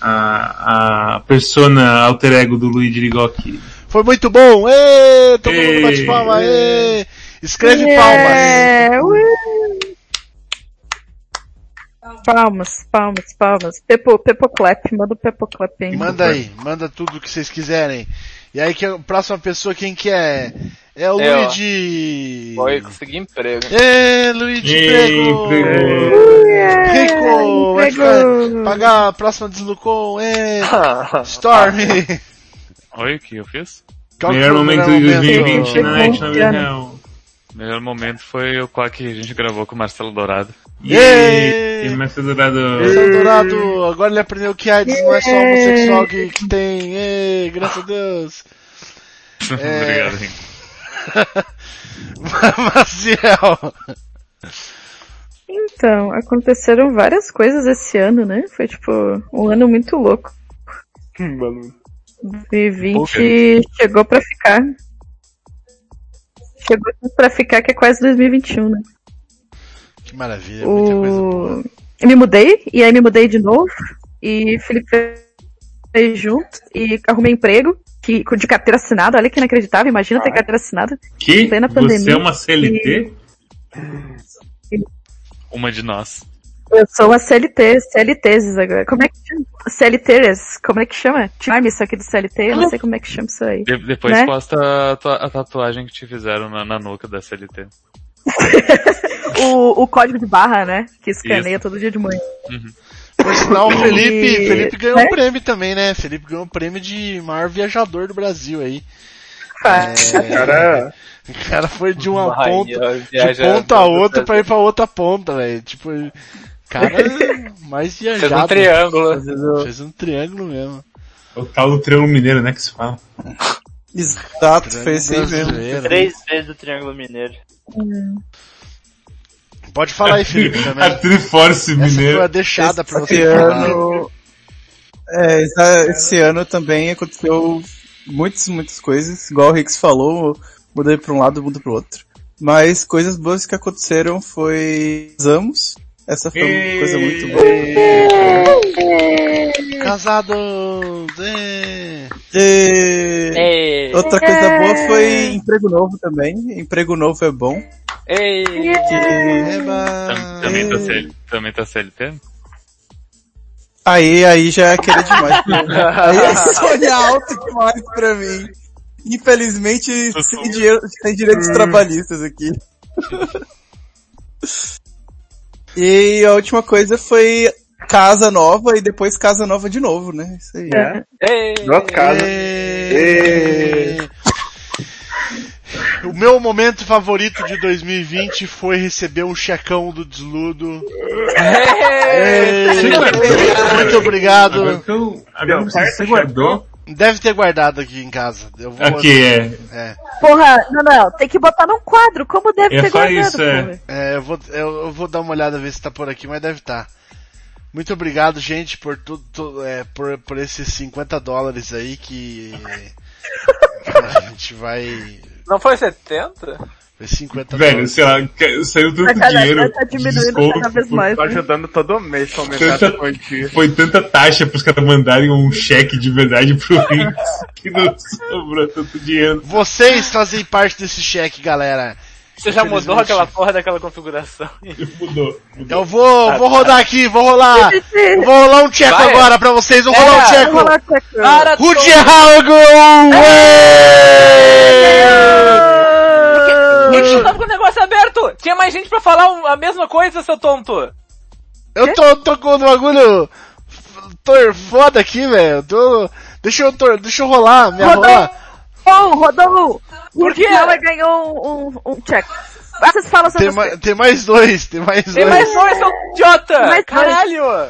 a, a persona alter ego do Luigi Ligok. Foi muito bom! Ê, todo mundo Ê, bate palma! Ê. Escreve É, ui. Palmas, palmas, palmas. Pepo, Pepo Clap, manda o Pepo Clap aí. palmas. Manda aí, manda tudo que vocês quiserem. E aí, que a próxima pessoa, quem que é? É o Eu. Luigi. Foi conseguir emprego. Ê, Luigi emprego. Rico! Vai Emprego. pagar a próxima deslucou. <laughs> Ê, Storm! <laughs> Oi, o que eu fiz? Qual Melhor momento de 2020 momento? na net na melhor momento foi o qual que a gente gravou com o Marcelo Dourado. E Mestre Dourado. Marcelo Dourado, agora ele aprendeu que AIDS não é só homossexual que, que tem. Ê, graças a Deus. <laughs> É. Obrigado, Henrique. <laughs> Maciel. Então, aconteceram várias coisas esse ano, né? Foi tipo um ano muito louco. Mano, 2020 chegou pra ficar. Chegou pra ficar que é quase 2021, né? Que maravilha, muita coisa boa. Eu me mudei, e aí me mudei de novo, e Felipe veio junto, e arrumei emprego, que, de carteira assinada, olha que inacreditável, imagina ter carteira assinada. Que? Plena Você pandemia. é uma CLT? Uma de nós. Eu sou uma CLT, CLTs agora. Como é que chama? CLTs, como é que chama? Time isso aqui do CLT, eu não sei como é que chama isso aí. De- depois Né? posta a, a tatuagem que te fizeram na, na nuca da CLT. O, o código de barra, né? Que escaneia todo dia de manhã. Por sinal, o Felipe, Felipe ganhou né? um prêmio também, né? Felipe ganhou um prêmio de maior viajador do Brasil aí. Faz. É, cara, o cara foi de uma Vai, ponta, de ponta a outra pra ir pra outra ponta, velho. Tipo, cara <laughs> mais Fez viajado. um triângulo. Fez um triângulo mesmo. O tal do Triângulo Mineiro, né? Que se fala. Exato, foi esse aí mesmo. Três vezes o Triângulo Mineiro. Pode falar aí, Felipe, A <laughs> também. Triforce Essa foi a Mineiro. deixada pra Esse você falar. ano. É, essa- esse ano também aconteceu muitas, muitas coisas. Igual o Rix falou, mudei pra um lado, mudo pro outro. Mas coisas boas que aconteceram foi. Casamos. Essa foi uma coisa muito boa. Casados! Ei, Outra coisa boa foi emprego novo também. Emprego novo é bom. Ei, Também tá, CL, também tá CLT? Aí, aí já é querer demais. <laughs> aí é sonhar alto demais pra mim. Infelizmente, sem, dinheiro, sem direitos trabalhistas aqui. <laughs> E a última coisa foi casa nova e depois casa nova de novo, né? Isso aí. É. ei. duas casas. Ê. O meu momento favorito de 2020 foi receber um checão do Desludo. Ê. Muito obrigado. Agora agora você guardou. Deve ter guardado aqui em casa. Eu vou Aqui, é. É, Porra, não, não, tem que botar num quadro, como deve Eu ter guardado, isso, é. é, eu, vou, eu, eu vou dar uma olhada ver se tá por aqui, mas deve estar. Muito obrigado, gente, por tudo, tu- é, por, por esses 50 dólares aí que a gente vai. Não foi 70? Foi 50 Velho, dólares. sei lá, que- saiu tanto Vai tá- dinheiro. tá diminuindo desconto, cada vez mais. Tô né? ajudando todo mês pra aumentar essa Tanta, quantia. foi tanta taxa pros caras mandarem um cheque de verdade pro Rinks que não <laughs> sobrou tanto dinheiro. Vocês fazem parte desse cheque, galera. Você já mudou aquela porra daquela configuração? Mudou. Eu vou, vou rodar aqui, vou rolar. Vou rolar um tcheco Vai. agora pra vocês, vou rolar um É, tcheco. Rolar a câmera. Para Rude todo- Hago! Por que você tava com o negócio aberto? Tinha mais gente pra falar a mesma coisa, seu tonto. Eu tô, tô com um bagulho tô foda aqui, velho. Tô... Deixa eu, tô... deixa eu rolar, minha Rodou. rola. Oh, rodou! Por quê? Ela ganhou um, um, um check. Vocês falam sobre Tem, ma... tem mais dois, tem mais Tem dois. mais dois, seu idiota! Mais dois. Caralho!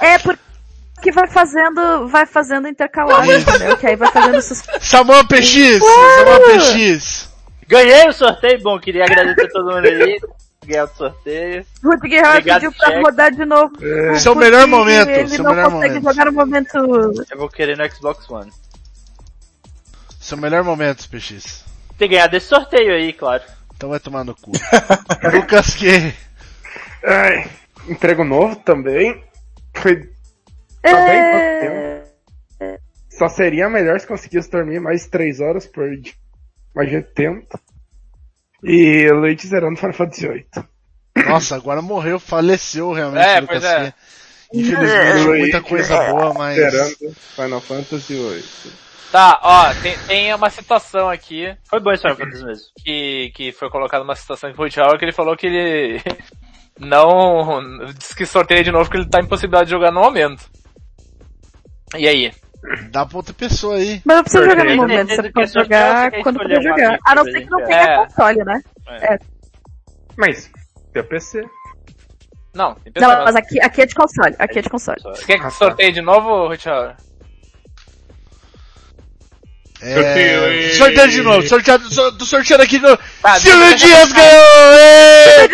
É, porque vai fazendo, vai fazendo intercalagem, entendeu? Que aí vai fazendo. Samuel PX, Samuel PX. Ganhei o sorteio. Bom, queria agradecer a todo mundo aí. Ganhei o sorteio. Rudy Guerra Obrigado, pediu pra check. rodar de novo. Seu porque melhor momento, Ele seu não melhor consegue momento. jogar no momento. Eu vou querer no Xbox One. Seu melhor momento, PX. Ter ganhado esse sorteio aí, claro. Então vai tomar no cu. <laughs> Lucas que Ai, emprego novo também. Foi também pouco tempo. Só seria melhor se conseguisse dormir mais 3 horas por dia. Mas a gente tenta. E Luigi zerando Final Fantasy VIII. Nossa, agora morreu, faleceu realmente É, Lucas pois é. Infelizmente, É. muita coisa boa, mas. Zerando Final Fantasy VIII. Tá, ó, tem, tem uma situação aqui Foi bom esse Final Fantasy mesmo. que, que foi colocada uma situação com o Howard que ele falou que ele <laughs> não. Diz que sorteia de novo porque ele tá em possibilidade de jogar no momento. E aí? Dá pra outra pessoa aí. Mas não precisa Porque jogar no momento, você pode jogar quando puder jogar. A não ser que não é. tenha É. console, né? Mas, tem o PC. Não, tem Não, pessoa. mas aqui, aqui é de console. Aqui é de console. Você quer que sorteie de novo, Richard? É... Sorteio. Sorteio de novo, sorteado, so, tô sorteando aqui no. Tá, Silvio Dias ganhou! ê!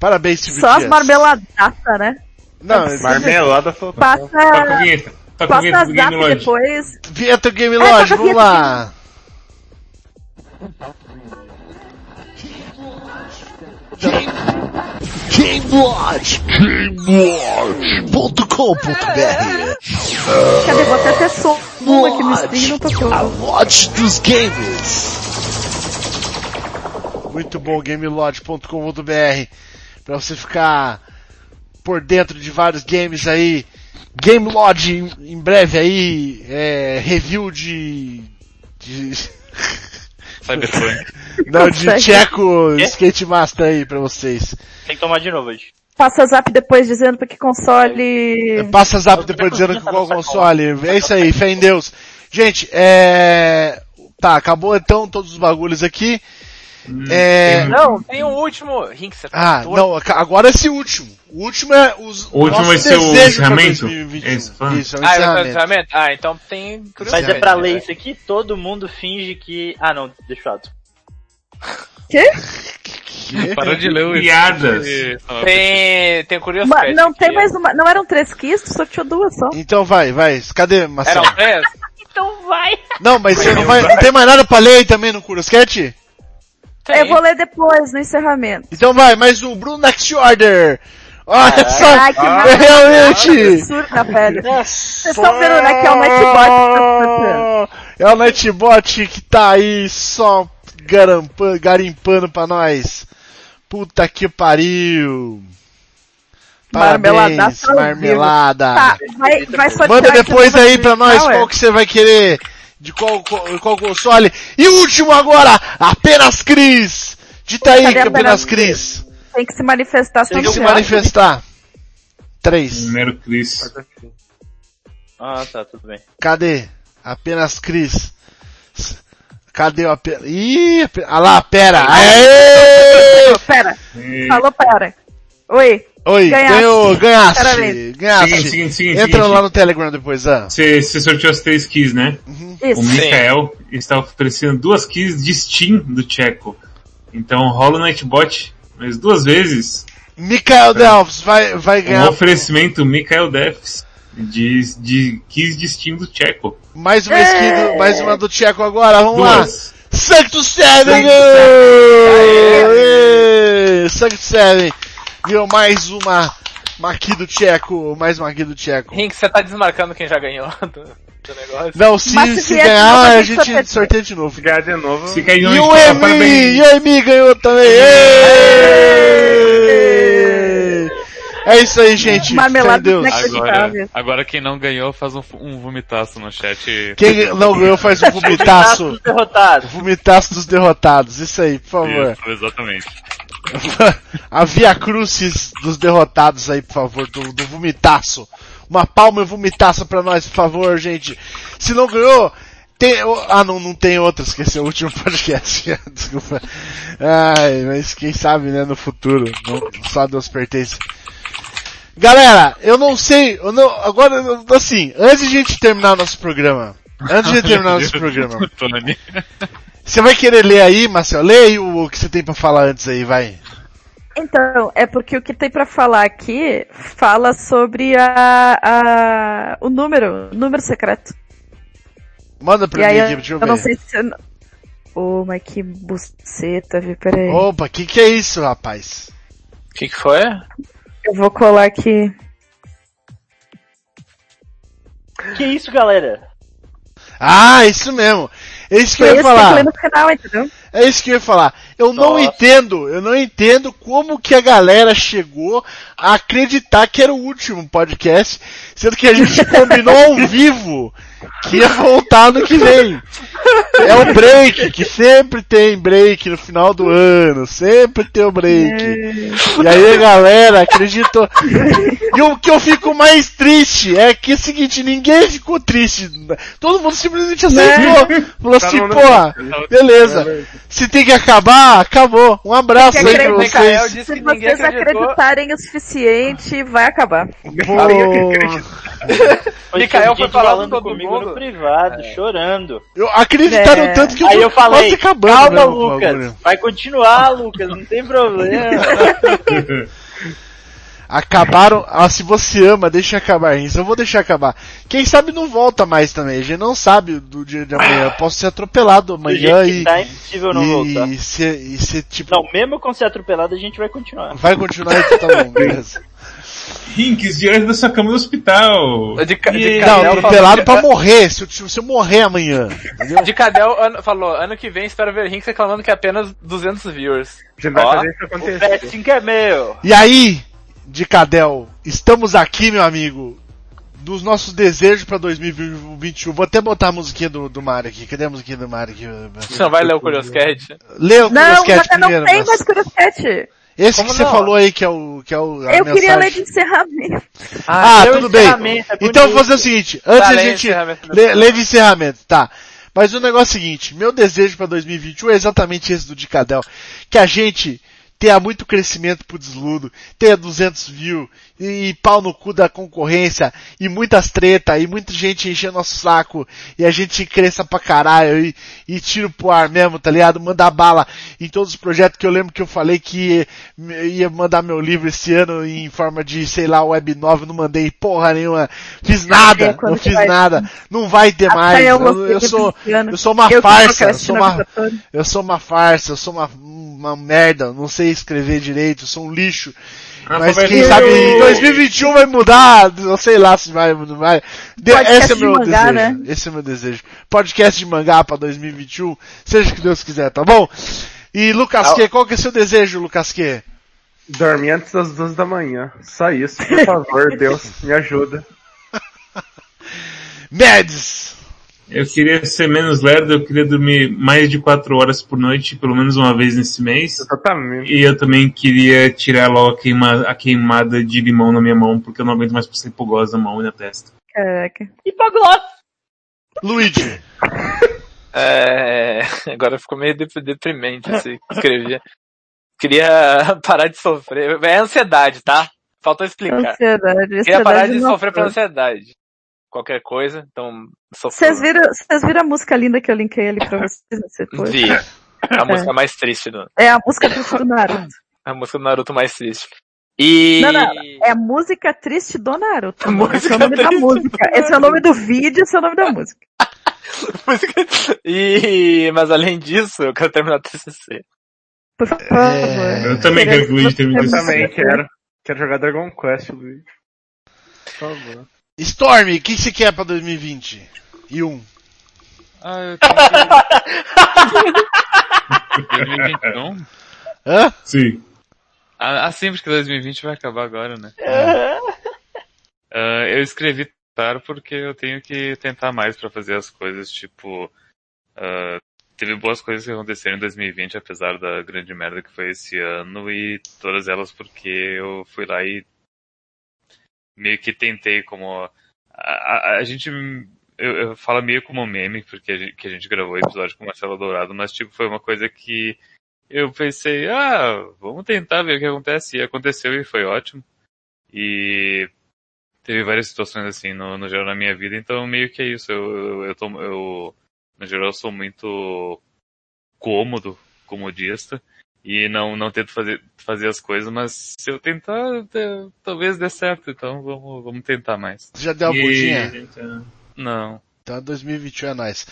Parabéns, Silvio Só as Dias. marmeladaça, né? Não, Marmelada. Toca a Passa. Toca a passa Game zap Lodge. depois. Vinheta Game É, Lodge, a vamos lá. GameWatch, GameWatch.com.br Cadê? Vou até ter som aqui no stream e não tocou. a Watch dos Games. Muito bom, gamelodge.com.br pra você ficar por dentro de vários games aí. Game Lodge em, em breve aí, é, review de, de <laughs> Cyberpunk. não, de Consegue. Checo Skate Master aí pra vocês. Tem que tomar de novo hoje. Passa zap depois dizendo pra que console. Passa zap depois dizendo que qual console. É isso aí, fé em Deus. Gente, é... Tá, acabou então todos os bagulhos aqui. É... Não, tem um último. Rink, você tá Ah, não, agora esse último. O último é os O último nosso vai ser o encerramento? 2021. É isso, é o Ah, vai encerramento. Ah, então tem curiosidade. Mas é pra né? ler isso aqui, todo mundo finge que... Ah não, deixa eu. Quê? Para de ler o Piadas. Tem, tem curiosidade. não tem mais uma. Não eram três kits, tu sorteou duas só. Então vai, vai. Cadê, Marcelo? Eram três? <laughs> Então vai! Não, mas você não vai. Não tem mais nada pra ler aí também no Curioscat? Tem. Eu vou ler depois, no encerramento. Então vai, mais um. Bruno Next Order. Olha só. Ai, que é maravilha. realmente. Absurda, velho. Vocês estão vendo, né, que é o Nightbot que tá. É o Nightbot que tá aí só garampa- garimpando pra nós. Puta que pariu. Parabéns, vivo. marmelada. Tá, vai, vai Manda depois aí pra nós qual que você vai querer, de qual, qual, qual console. E último agora, apenas Cris. Dita aí, Cadê apenas apenas Cris. Tem que se manifestar Tem que se manifestar. Três. Número Chris. Ah, tá, tudo bem. Cadê? Apenas Cris. Cadê o apenas... Ih, ah lá, pera. Aê! Pera, falou pera. Oi, Oi, Ganhaste. ganhou, ganhaste. Parabéns. Ganhaste. Seguinte, seguinte, seguinte, Entra seguinte. lá no Telegram depois, ah. Você, você sorteou as três keys, né? isso. O Mikael está oferecendo duas keys de Steam do Checo. Então rola o Nightbot mais duas vezes. Mikael Delphs vai, vai Um ganhar oferecimento Mikael Defs de, de keys de Steam do Checo. mais uma skin, do, mais uma do Tcheco agora, vamos lá. Duas. 7! Sanctus Aê! Sanctus 7! Ganhou mais uma Maqui do Tcheco, mais uma Maqui do Tcheco. Rink, você tá desmarcando quem já ganhou <laughs> do, do negócio. Não, se, Mas se se ganhar, a gente sorteia. sorteia de novo. Se ganhar de novo, Se no E o Nightbot, Emi! E o Emi ganhou também! É isso aí, gente. Marmelada. Agora, agora quem não ganhou faz um, um vomitaço no chat. Quem não ganhou faz um <laughs> vomitaço. Os derrotados. Vomitaço dos derrotados. Isso aí, por favor. Isso, exatamente. <laughs> A Via Crucis dos derrotados aí, por favor, do, do vomitaço. Uma palma e vomitaço pra nós, por favor, gente. Se não ganhou, tem. Ah, não, não tem esse é o último <laughs> podcast. Desculpa. Ai, mas quem sabe, né, no futuro. Não, só Deus pertence. Galera, eu não sei, eu não, agora, assim, antes de a gente terminar o nosso programa, antes de terminar o nosso <laughs> programa. Você vai querer ler aí, Marcelo? Aí o, que você tem pra falar antes aí, vai. Então, é porque o que tem pra falar aqui fala sobre a, a o número, o número secreto. Manda e pra aí mim eu, aqui, deixa eu eu ver. não sei se... eu- Ô, mas que buceta, viu? Peraí. Opa, que que é isso, rapaz? O que, que foi? Eu vou colar aqui. Que isso, galera? Ah, isso mesmo. É isso que eu Foi ia eu falar. no final, entendeu? É isso que eu ia falar. Eu não Nossa. entendo, eu não entendo como que a galera chegou a acreditar que era o último podcast, sendo que a gente <laughs> combinou ao vivo que ia voltar no que vem. É o break, que sempre tem break no final do ano, sempre tem o break. E aí a galera acreditou. E o que eu fico mais triste é que é o seguinte, ninguém ficou triste. Todo mundo simplesmente aceitou. Falou assim, pô, beleza. Se tem que acabar, acabou. Um abraço aí pra vocês. disse Se que ninguém vocês acreditou. acreditarem o suficiente, vai acabar. Pô, Mikael foi falando todo comigo no privado, chorando. eu acreditaram É. tanto que eu Aí eu falei, quase acabando calma mesmo o Lucas, vai continuar Lucas, não tem problema. <laughs> Acabaram. Ah, se você ama, deixa acabar isso. Eu vou deixar acabar. Quem sabe não volta mais também. A gente não sabe do dia de amanhã. Eu posso ser atropelado Do amanhã e, tá, é impossível não voltar. e, e ser, e ser tipo. Não, mesmo com ser atropelado, a gente vai continuar. Vai continuar então tá bom, beleza. <laughs> Rinks, direto da sua cama do hospital. De, ca- de E- Não, Cadel atropelado pra morrer. Se eu, se eu morrer amanhã. Entendeu? De Cadel ano- falou, ano que vem espero ver Rinks reclamando que é apenas 200 viewers. Gente vai fazer isso O acontecer. festing que é meu. E aí, de Cadel, estamos aqui, meu amigo. Dos nossos desejos pra 2021. Vou até botar a musiquinha do, do Mario aqui. Cadê a musiquinha do Mario aqui? Você não vai ler o Curioscat? Lê o Não, Curioscat mas não primeiro. tem mas- mais Curioscat. Esse Como que você não? falou aí que é o que é o a Eu queria ler mensagem. de encerramento. Ah, o tudo bem. é Então eu vou fazer o seguinte, antes Tá, a gente lê, lê de encerramento, tá? Mas o negócio é o seguinte, meu desejo pra 2021 é exatamente esse do Dicadel, que a gente tenha muito crescimento pro desludo, tenha 200 views, e, pau no cu da concorrência, e muitas treta, e muita gente enchendo nosso saco, e a gente cresça pra caralho, e, e tiro pro ar mesmo, tá ligado? Mandar bala em todos os projetos que eu lembro que eu falei que ia, ia mandar meu livro esse ano em forma de, sei lá, web 9, não mandei porra nenhuma, fiz nada, não fiz vai? nada, não vai ter mais, eu, eu sou, eu sou uma Eu farsa, eu sou uma, eu sou uma farsa, eu sou uma, uma merda, não sei escrever direito, eu sou um lixo. <laughs> Mas quem sabe em 2021 vai mudar, eu sei lá se vai, não vai. De- esse é de meu mangá, desejo. né? Esse é meu desejo. Podcast de mangá pra 2021, seja o que Deus quiser, tá bom? E Lucas Q, qual que é seu desejo, Lucas Q? Dormir antes das duas da manhã. Só isso, por <laughs> favor, Deus, me ajuda. <laughs> Mads! Eu queria ser menos lerdo, eu queria dormir mais de 4 horas por noite, pelo menos uma vez nesse mês. Exatamente. E eu também queria tirar logo a, queima, a queimada de limão na minha mão, porque eu não aguento mais passar hipogloss na mão e na testa. Caraca. Hipogloss. Luigi! <laughs> É... Agora ficou meio dep- deprimente esse que escrevi. Queria <laughs> parar de sofrer. É ansiedade, tá? Faltou explicar. Ansiedade. Queria parar ansiedade de não sofrer pela ansiedade. Qualquer coisa, então. Vocês viram, vocês viram a música linda que eu linkei ali pra <laughs> vocês nesse post? Vi. É a música mais triste do. É a música triste do Naruto. A música do Naruto mais triste. E. Não, não, é a música triste do Naruto. Música Esse é o nome da música. Esse é o nome do vídeo, esse é o nome da música. <laughs> E. Mas além disso, eu quero terminar o TCC. Por favor. Eu também quero que o Luigi termine Eu esse também quero. Quero jogar Dragon Quest, Luiz. Por favor. Storm, o que você quer pra 2020? E um. Ah, eu tenho que... <laughs> 2021? Hã? Sim. Ah, ah, sim, porque 2020 vai acabar agora, né? Ah, eu escrevi claro porque eu tenho que tentar mais pra fazer as coisas, tipo... ah, teve boas coisas que aconteceram em 2020, apesar da grande merda que foi esse ano, e todas elas porque eu fui lá e meio que tentei como... A, a, a gente... Eu, eu falo meio como meme, porque a gente, que a gente gravou o episódio com o Marcelo Dourado, mas tipo, foi uma coisa que eu pensei, ah, vamos tentar ver o que acontece. E aconteceu e foi ótimo. E teve várias situações assim no, no geral na minha vida, então meio que é isso. Eu, eu, eu, tô, eu no geral sou muito cômodo, comodista. E não, não tento fazer, fazer as coisas, mas se eu tentar, é, talvez dê certo, então vamos, vamos tentar mais. Já deu a E- Não. Então 2021 é nóis.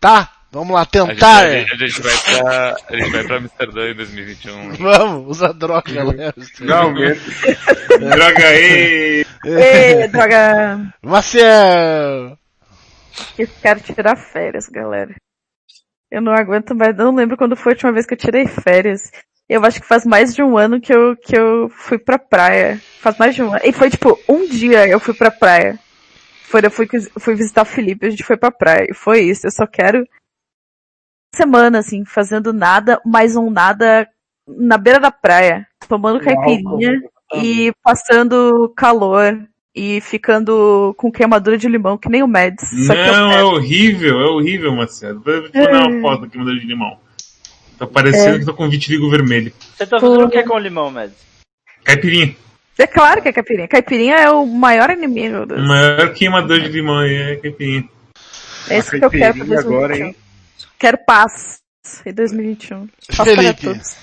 Tá, vamos lá tentar. a gente- a gente vai pra, a gente vai pra Amsterdã em 2021. <laughs> Vamos, usa droga, né? Finalmente. <laughs> Droga aí! Ê, droga. Maciel! Eu quero tirar férias, galera. Eu não aguento mais, não lembro quando foi a última vez que eu tirei férias. Eu acho que faz mais de um ano que eu, que eu fui pra praia. Faz mais de um ano. E foi tipo, um dia eu fui pra praia. Foi, eu fui, fui visitar o Felipe, a gente foi pra praia. E foi isso, eu só quero semana, assim, fazendo nada, mais um nada na beira da praia, tomando caipirinha e passando calor e ficando com queimadura de limão, que nem o Mads. só que eu Não, é quero. horrível, é horrível, Marcelo. Vou te mandar uma foto da queimadura de limão. Tá parecendo É. que tô com vitiligo vermelho. Você tá fazendo o que com limão, Mads? Caipirinha. É claro que é caipirinha. Caipirinha é o maior inimigo. Do... O maior queimador de limão aí é caipirinha. É isso que eu quero pra caipirinha 2021. agora, hein? Quero paz em 2021. Paz para todos.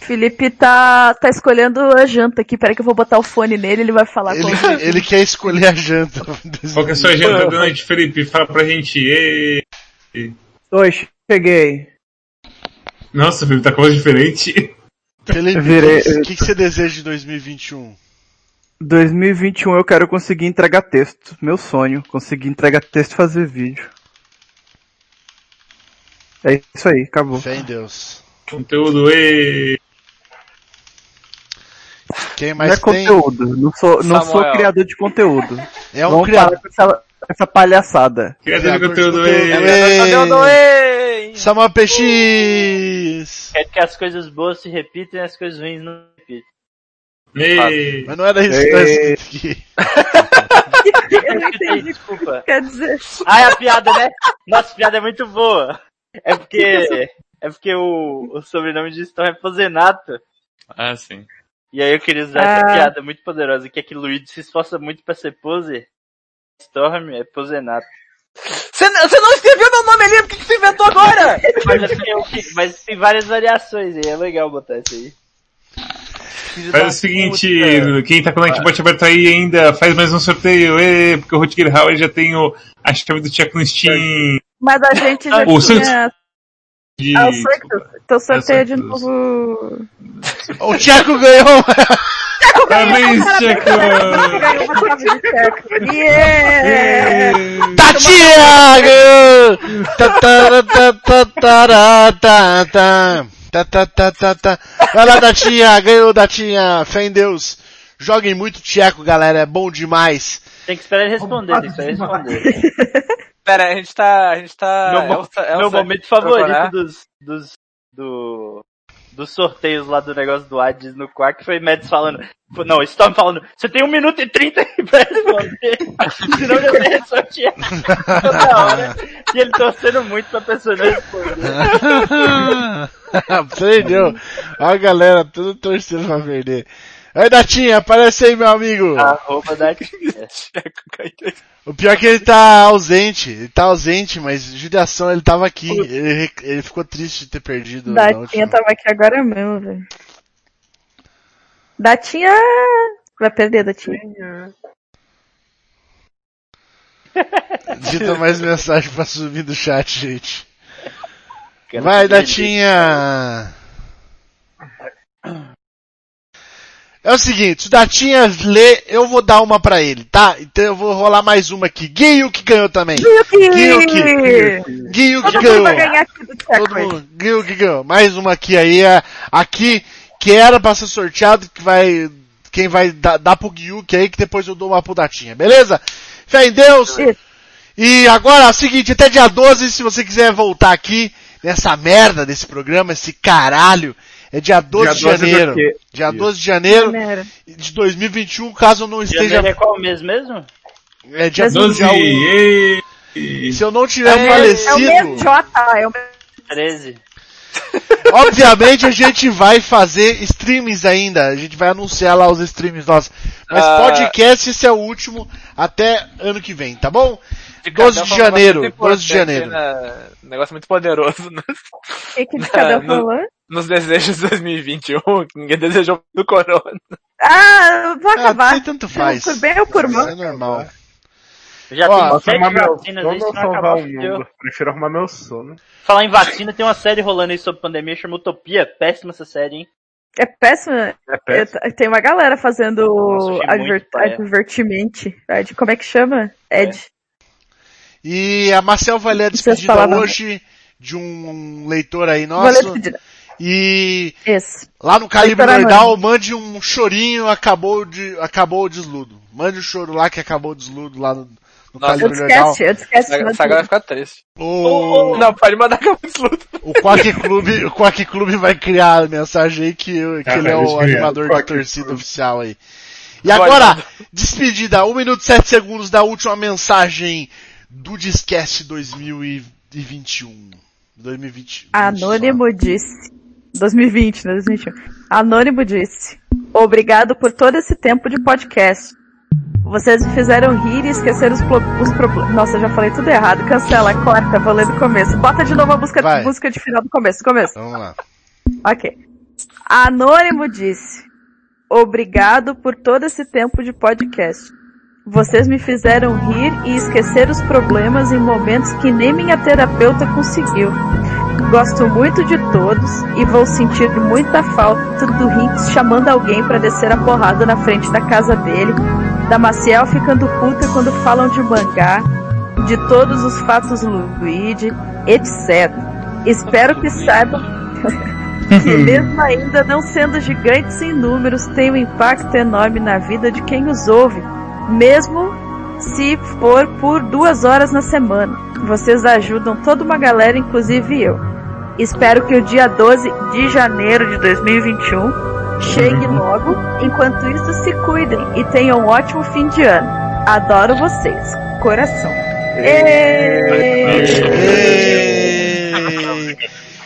Felipe tá, tá escolhendo a janta aqui. Peraí que eu vou botar o fone nele ele vai falar Ele, com ele quer escolher a janta. Qual que é a sua agenda da noite, Felipe? Fala pra gente. Oi, cheguei. Nossa, Felipe, tá com voz diferente. Felipe, Virei- o que, que, você deseja de 2021? 2021 eu quero conseguir entregar texto. Meu sonho, conseguir entregar texto e fazer vídeo. É isso aí, acabou. Fé em Deus. Conteúdo, ê. Quem Não mais é tem? conteúdo, não sou, não sou criador de conteúdo. É um Vamos criador. com essa, essa palhaçada. Criador de Criador de conteúdo, conteúdo, ê. Conteúdo, ê! Samuel PX! Quer que as coisas boas se repitem e as coisas ruins não se repitem. Ê. Mas não era isso que escrito aqui. <laughs> Eu não entendi. Desculpa. Quer dizer, Ai, a piada, né? Nossa, a piada é muito boa. É porque. É porque o, o sobrenome de Storm é Pozenato. Ah, sim. E aí eu queria usar Ah. essa piada muito poderosa, que é que Luigi se esforça muito pra ser pose. Storm é Pozenato. Você não, você não escreveu meu nome ali, por que, que você inventou agora? <laughs> Mas, assim, mas tem várias variações e é legal botar isso aí. Faz o seguinte, puta. quem tá com o Nightbot aberto aí ainda, faz mais um sorteio, ê, porque o Rutger Hauer já tem o, a chave do check no Steam. mas a gente já O Santos- tinha... De... Ah, o sorteio. Então sorteia de novo... O Tcheco ganhou! Parabéns, Checo! Ganhou uma chave de teco. Yeah! Tatinha tá, tá. Tá, tá, tá, tá, tá. Vai lá, Datinha, ganhou, Datinha. Fé em Deus. Joguem muito Tcheco, galera, é bom demais. Tem que esperar ele responder, tem que esperar ele responder. <laughs> Pera, a gente tá. A gente tá. Meu, Elsa- Elsa- meu momento favorito procurar. dos, dos, do, dos sorteios lá do negócio do Hades no Quark foi Mads falando, não, Storm falando, você tem um minuto e trinta aí pra responder, senão já vai sortear toda hora. E ele torcendo muito pra pessoa não responder. <laughs> Perdeu. Olha a galera tudo torcendo pra perder. Aí, Datinha, aparece aí, meu amigo. Arroba da Checo caiu. O pior é que ele tá ausente. Ele tá ausente, mas judiação, ele tava aqui. Ele, ele ficou triste de ter perdido. Datinha tava aqui agora mesmo, velho. Datinha... Vai perder, Datinha. <laughs> Digita mais mensagem pra subir do chat, gente. Quero Vai, Datinha! É o seguinte, se o Datinha lê, eu vou dar uma pra ele, tá? Então eu vou rolar mais uma aqui. Guio que ganhou também. Guio que, Guio que Todo mundo ganhou. vai ganhar aqui do Todo Teco. mundo, Guio que ganhou. Mais uma aqui aí, é, aqui, que era pra ser sorteado, que vai, quem vai dar, dar pro Guiu, que aí que depois eu dou uma pro Datinha, beleza? Fé em Deus! E agora, é o seguinte, até dia 12, se você quiser voltar aqui, nessa merda desse programa, esse caralho, é dia 12 de Dia 12 do janeiro. quê? Dia 12 de janeiro de 2021, caso eu não esteja... Janeiro é qual mês mesmo? É dia 12, 12 ê. Se eu não tiver É o falecido... mesmo J, é o mesmo 13. <laughs> Obviamente a gente vai fazer streams ainda, a gente vai anunciar lá os streams nossos. Mas Ah. podcast esse é o último até ano que vem, tá bom? De 12 Cadel de janeiro, muito 12 de janeiro. né? Um negócio muito poderoso nos, O que que o Cadel Não. falou? nos desejos de 2021, que ninguém desejou do Corona. Ah, vou Ah, acabar. tem tanto faz. Por bem ou por mal. é normal. Já Ó, tem arrumar meu vacinas aí, se não acabar, o mundo? Prefiro arrumar meu sono. Falar em vacina, tem uma série rolando aí sobre pandemia, chama Utopia. Péssima essa série, hein? É péssimo. É Eu- péssimo. Tem uma galera fazendo Nossa, achei adver, muito paia. advertimento. Ed, como é que chama? Ed. E a Marcel vai ler a despedida hoje de um leitor aí Vou ler nosso. despedida. E Esse. lá no Calibre Nordal, mande um chorinho, acabou de, acabou o desludo. Mande um choro lá que acabou o desludo lá no, no Nossa, Calibre Eu Nordal. esquece, eu esquece. Essa essa vai ficar triste. O, Não, pode mandar que eu desludo. o Quack Clube, o Quack Clube vai criar a mensagem aí que, eu- que Ah, ele é o eu animador da Quack torcida Clube. oficial aí. E agora, despedida, 1 minuto e 7 segundos da última mensagem do Discast 2021. 2020. Anônimo disse. 2020, né? 2021. Anônimo disse. Obrigado por todo esse tempo de podcast. Vocês me fizeram rir e esquecer os, os problemas. Nossa, já falei tudo errado. Cancela, corta, vou ler do começo. Bota de novo a música, Vai. música de final do começo, do começo. Vamos lá. Ok. Anônimo disse: Obrigado por todo esse tempo de podcast. Vocês me fizeram rir e esquecer os problemas em momentos que nem minha terapeuta conseguiu. Gosto muito de todos e vou sentir muita falta do Rinks chamando alguém para descer a porrada na frente da casa dele, da Maciel ficando puta quando falam de mangá, de todos os fatos Luigi, etc. Espero que saibam <laughs> que mesmo ainda não sendo gigantes em números, tem um impacto enorme na vida de quem os ouve, mesmo se for por duas horas na semana. Vocês ajudam toda uma galera, inclusive eu. Espero que o dia 12 de janeiro de 2021 chegue logo. Enquanto isso, se cuidem e tenham um ótimo fim de ano. Adoro vocês. Coração.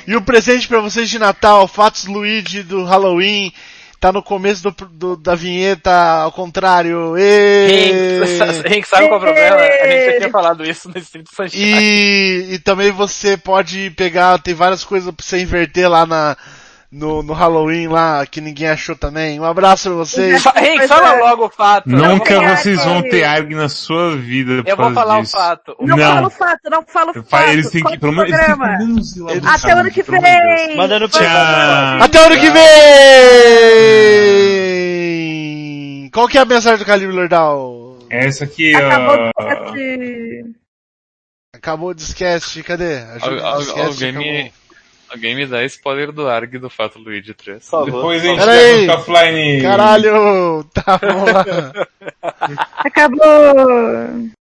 E o presente pra vocês de Natal, Fatos Luigi do Halloween, tá no começo do, do- da vinheta, ao contrário. <laughs> Henrique, sabe qual é o problema? A gente já tinha falado isso no Street Sunshine. E, e também você pode pegar, tem várias coisas pra você inverter lá na, no, no Halloween lá, que ninguém achou também. Um abraço pra vocês. Henrique, fala logo o fato. Nunca vocês vão ter ARG na sua vida por Eu vou falar o disso. fato. Não, Não. fala o fato, não fala o fato. fa- Eles têm que, pelo o menos, Até o ano que de vem! Mandando! Tchau. Até o ano que vem! Qual que é a mensagem do Calibre Lordal? Essa aqui, Acabou ó. o. Acabou o discast, cadê? Ajuda Al- o discast, alguém, me, alguém me dá spoiler do ARG do Fato Luigi 3. Por favor. Depois a gente Pera vai aí. ficar offline. Caralho! Tá, lá. <laughs> <laughs> Acabou!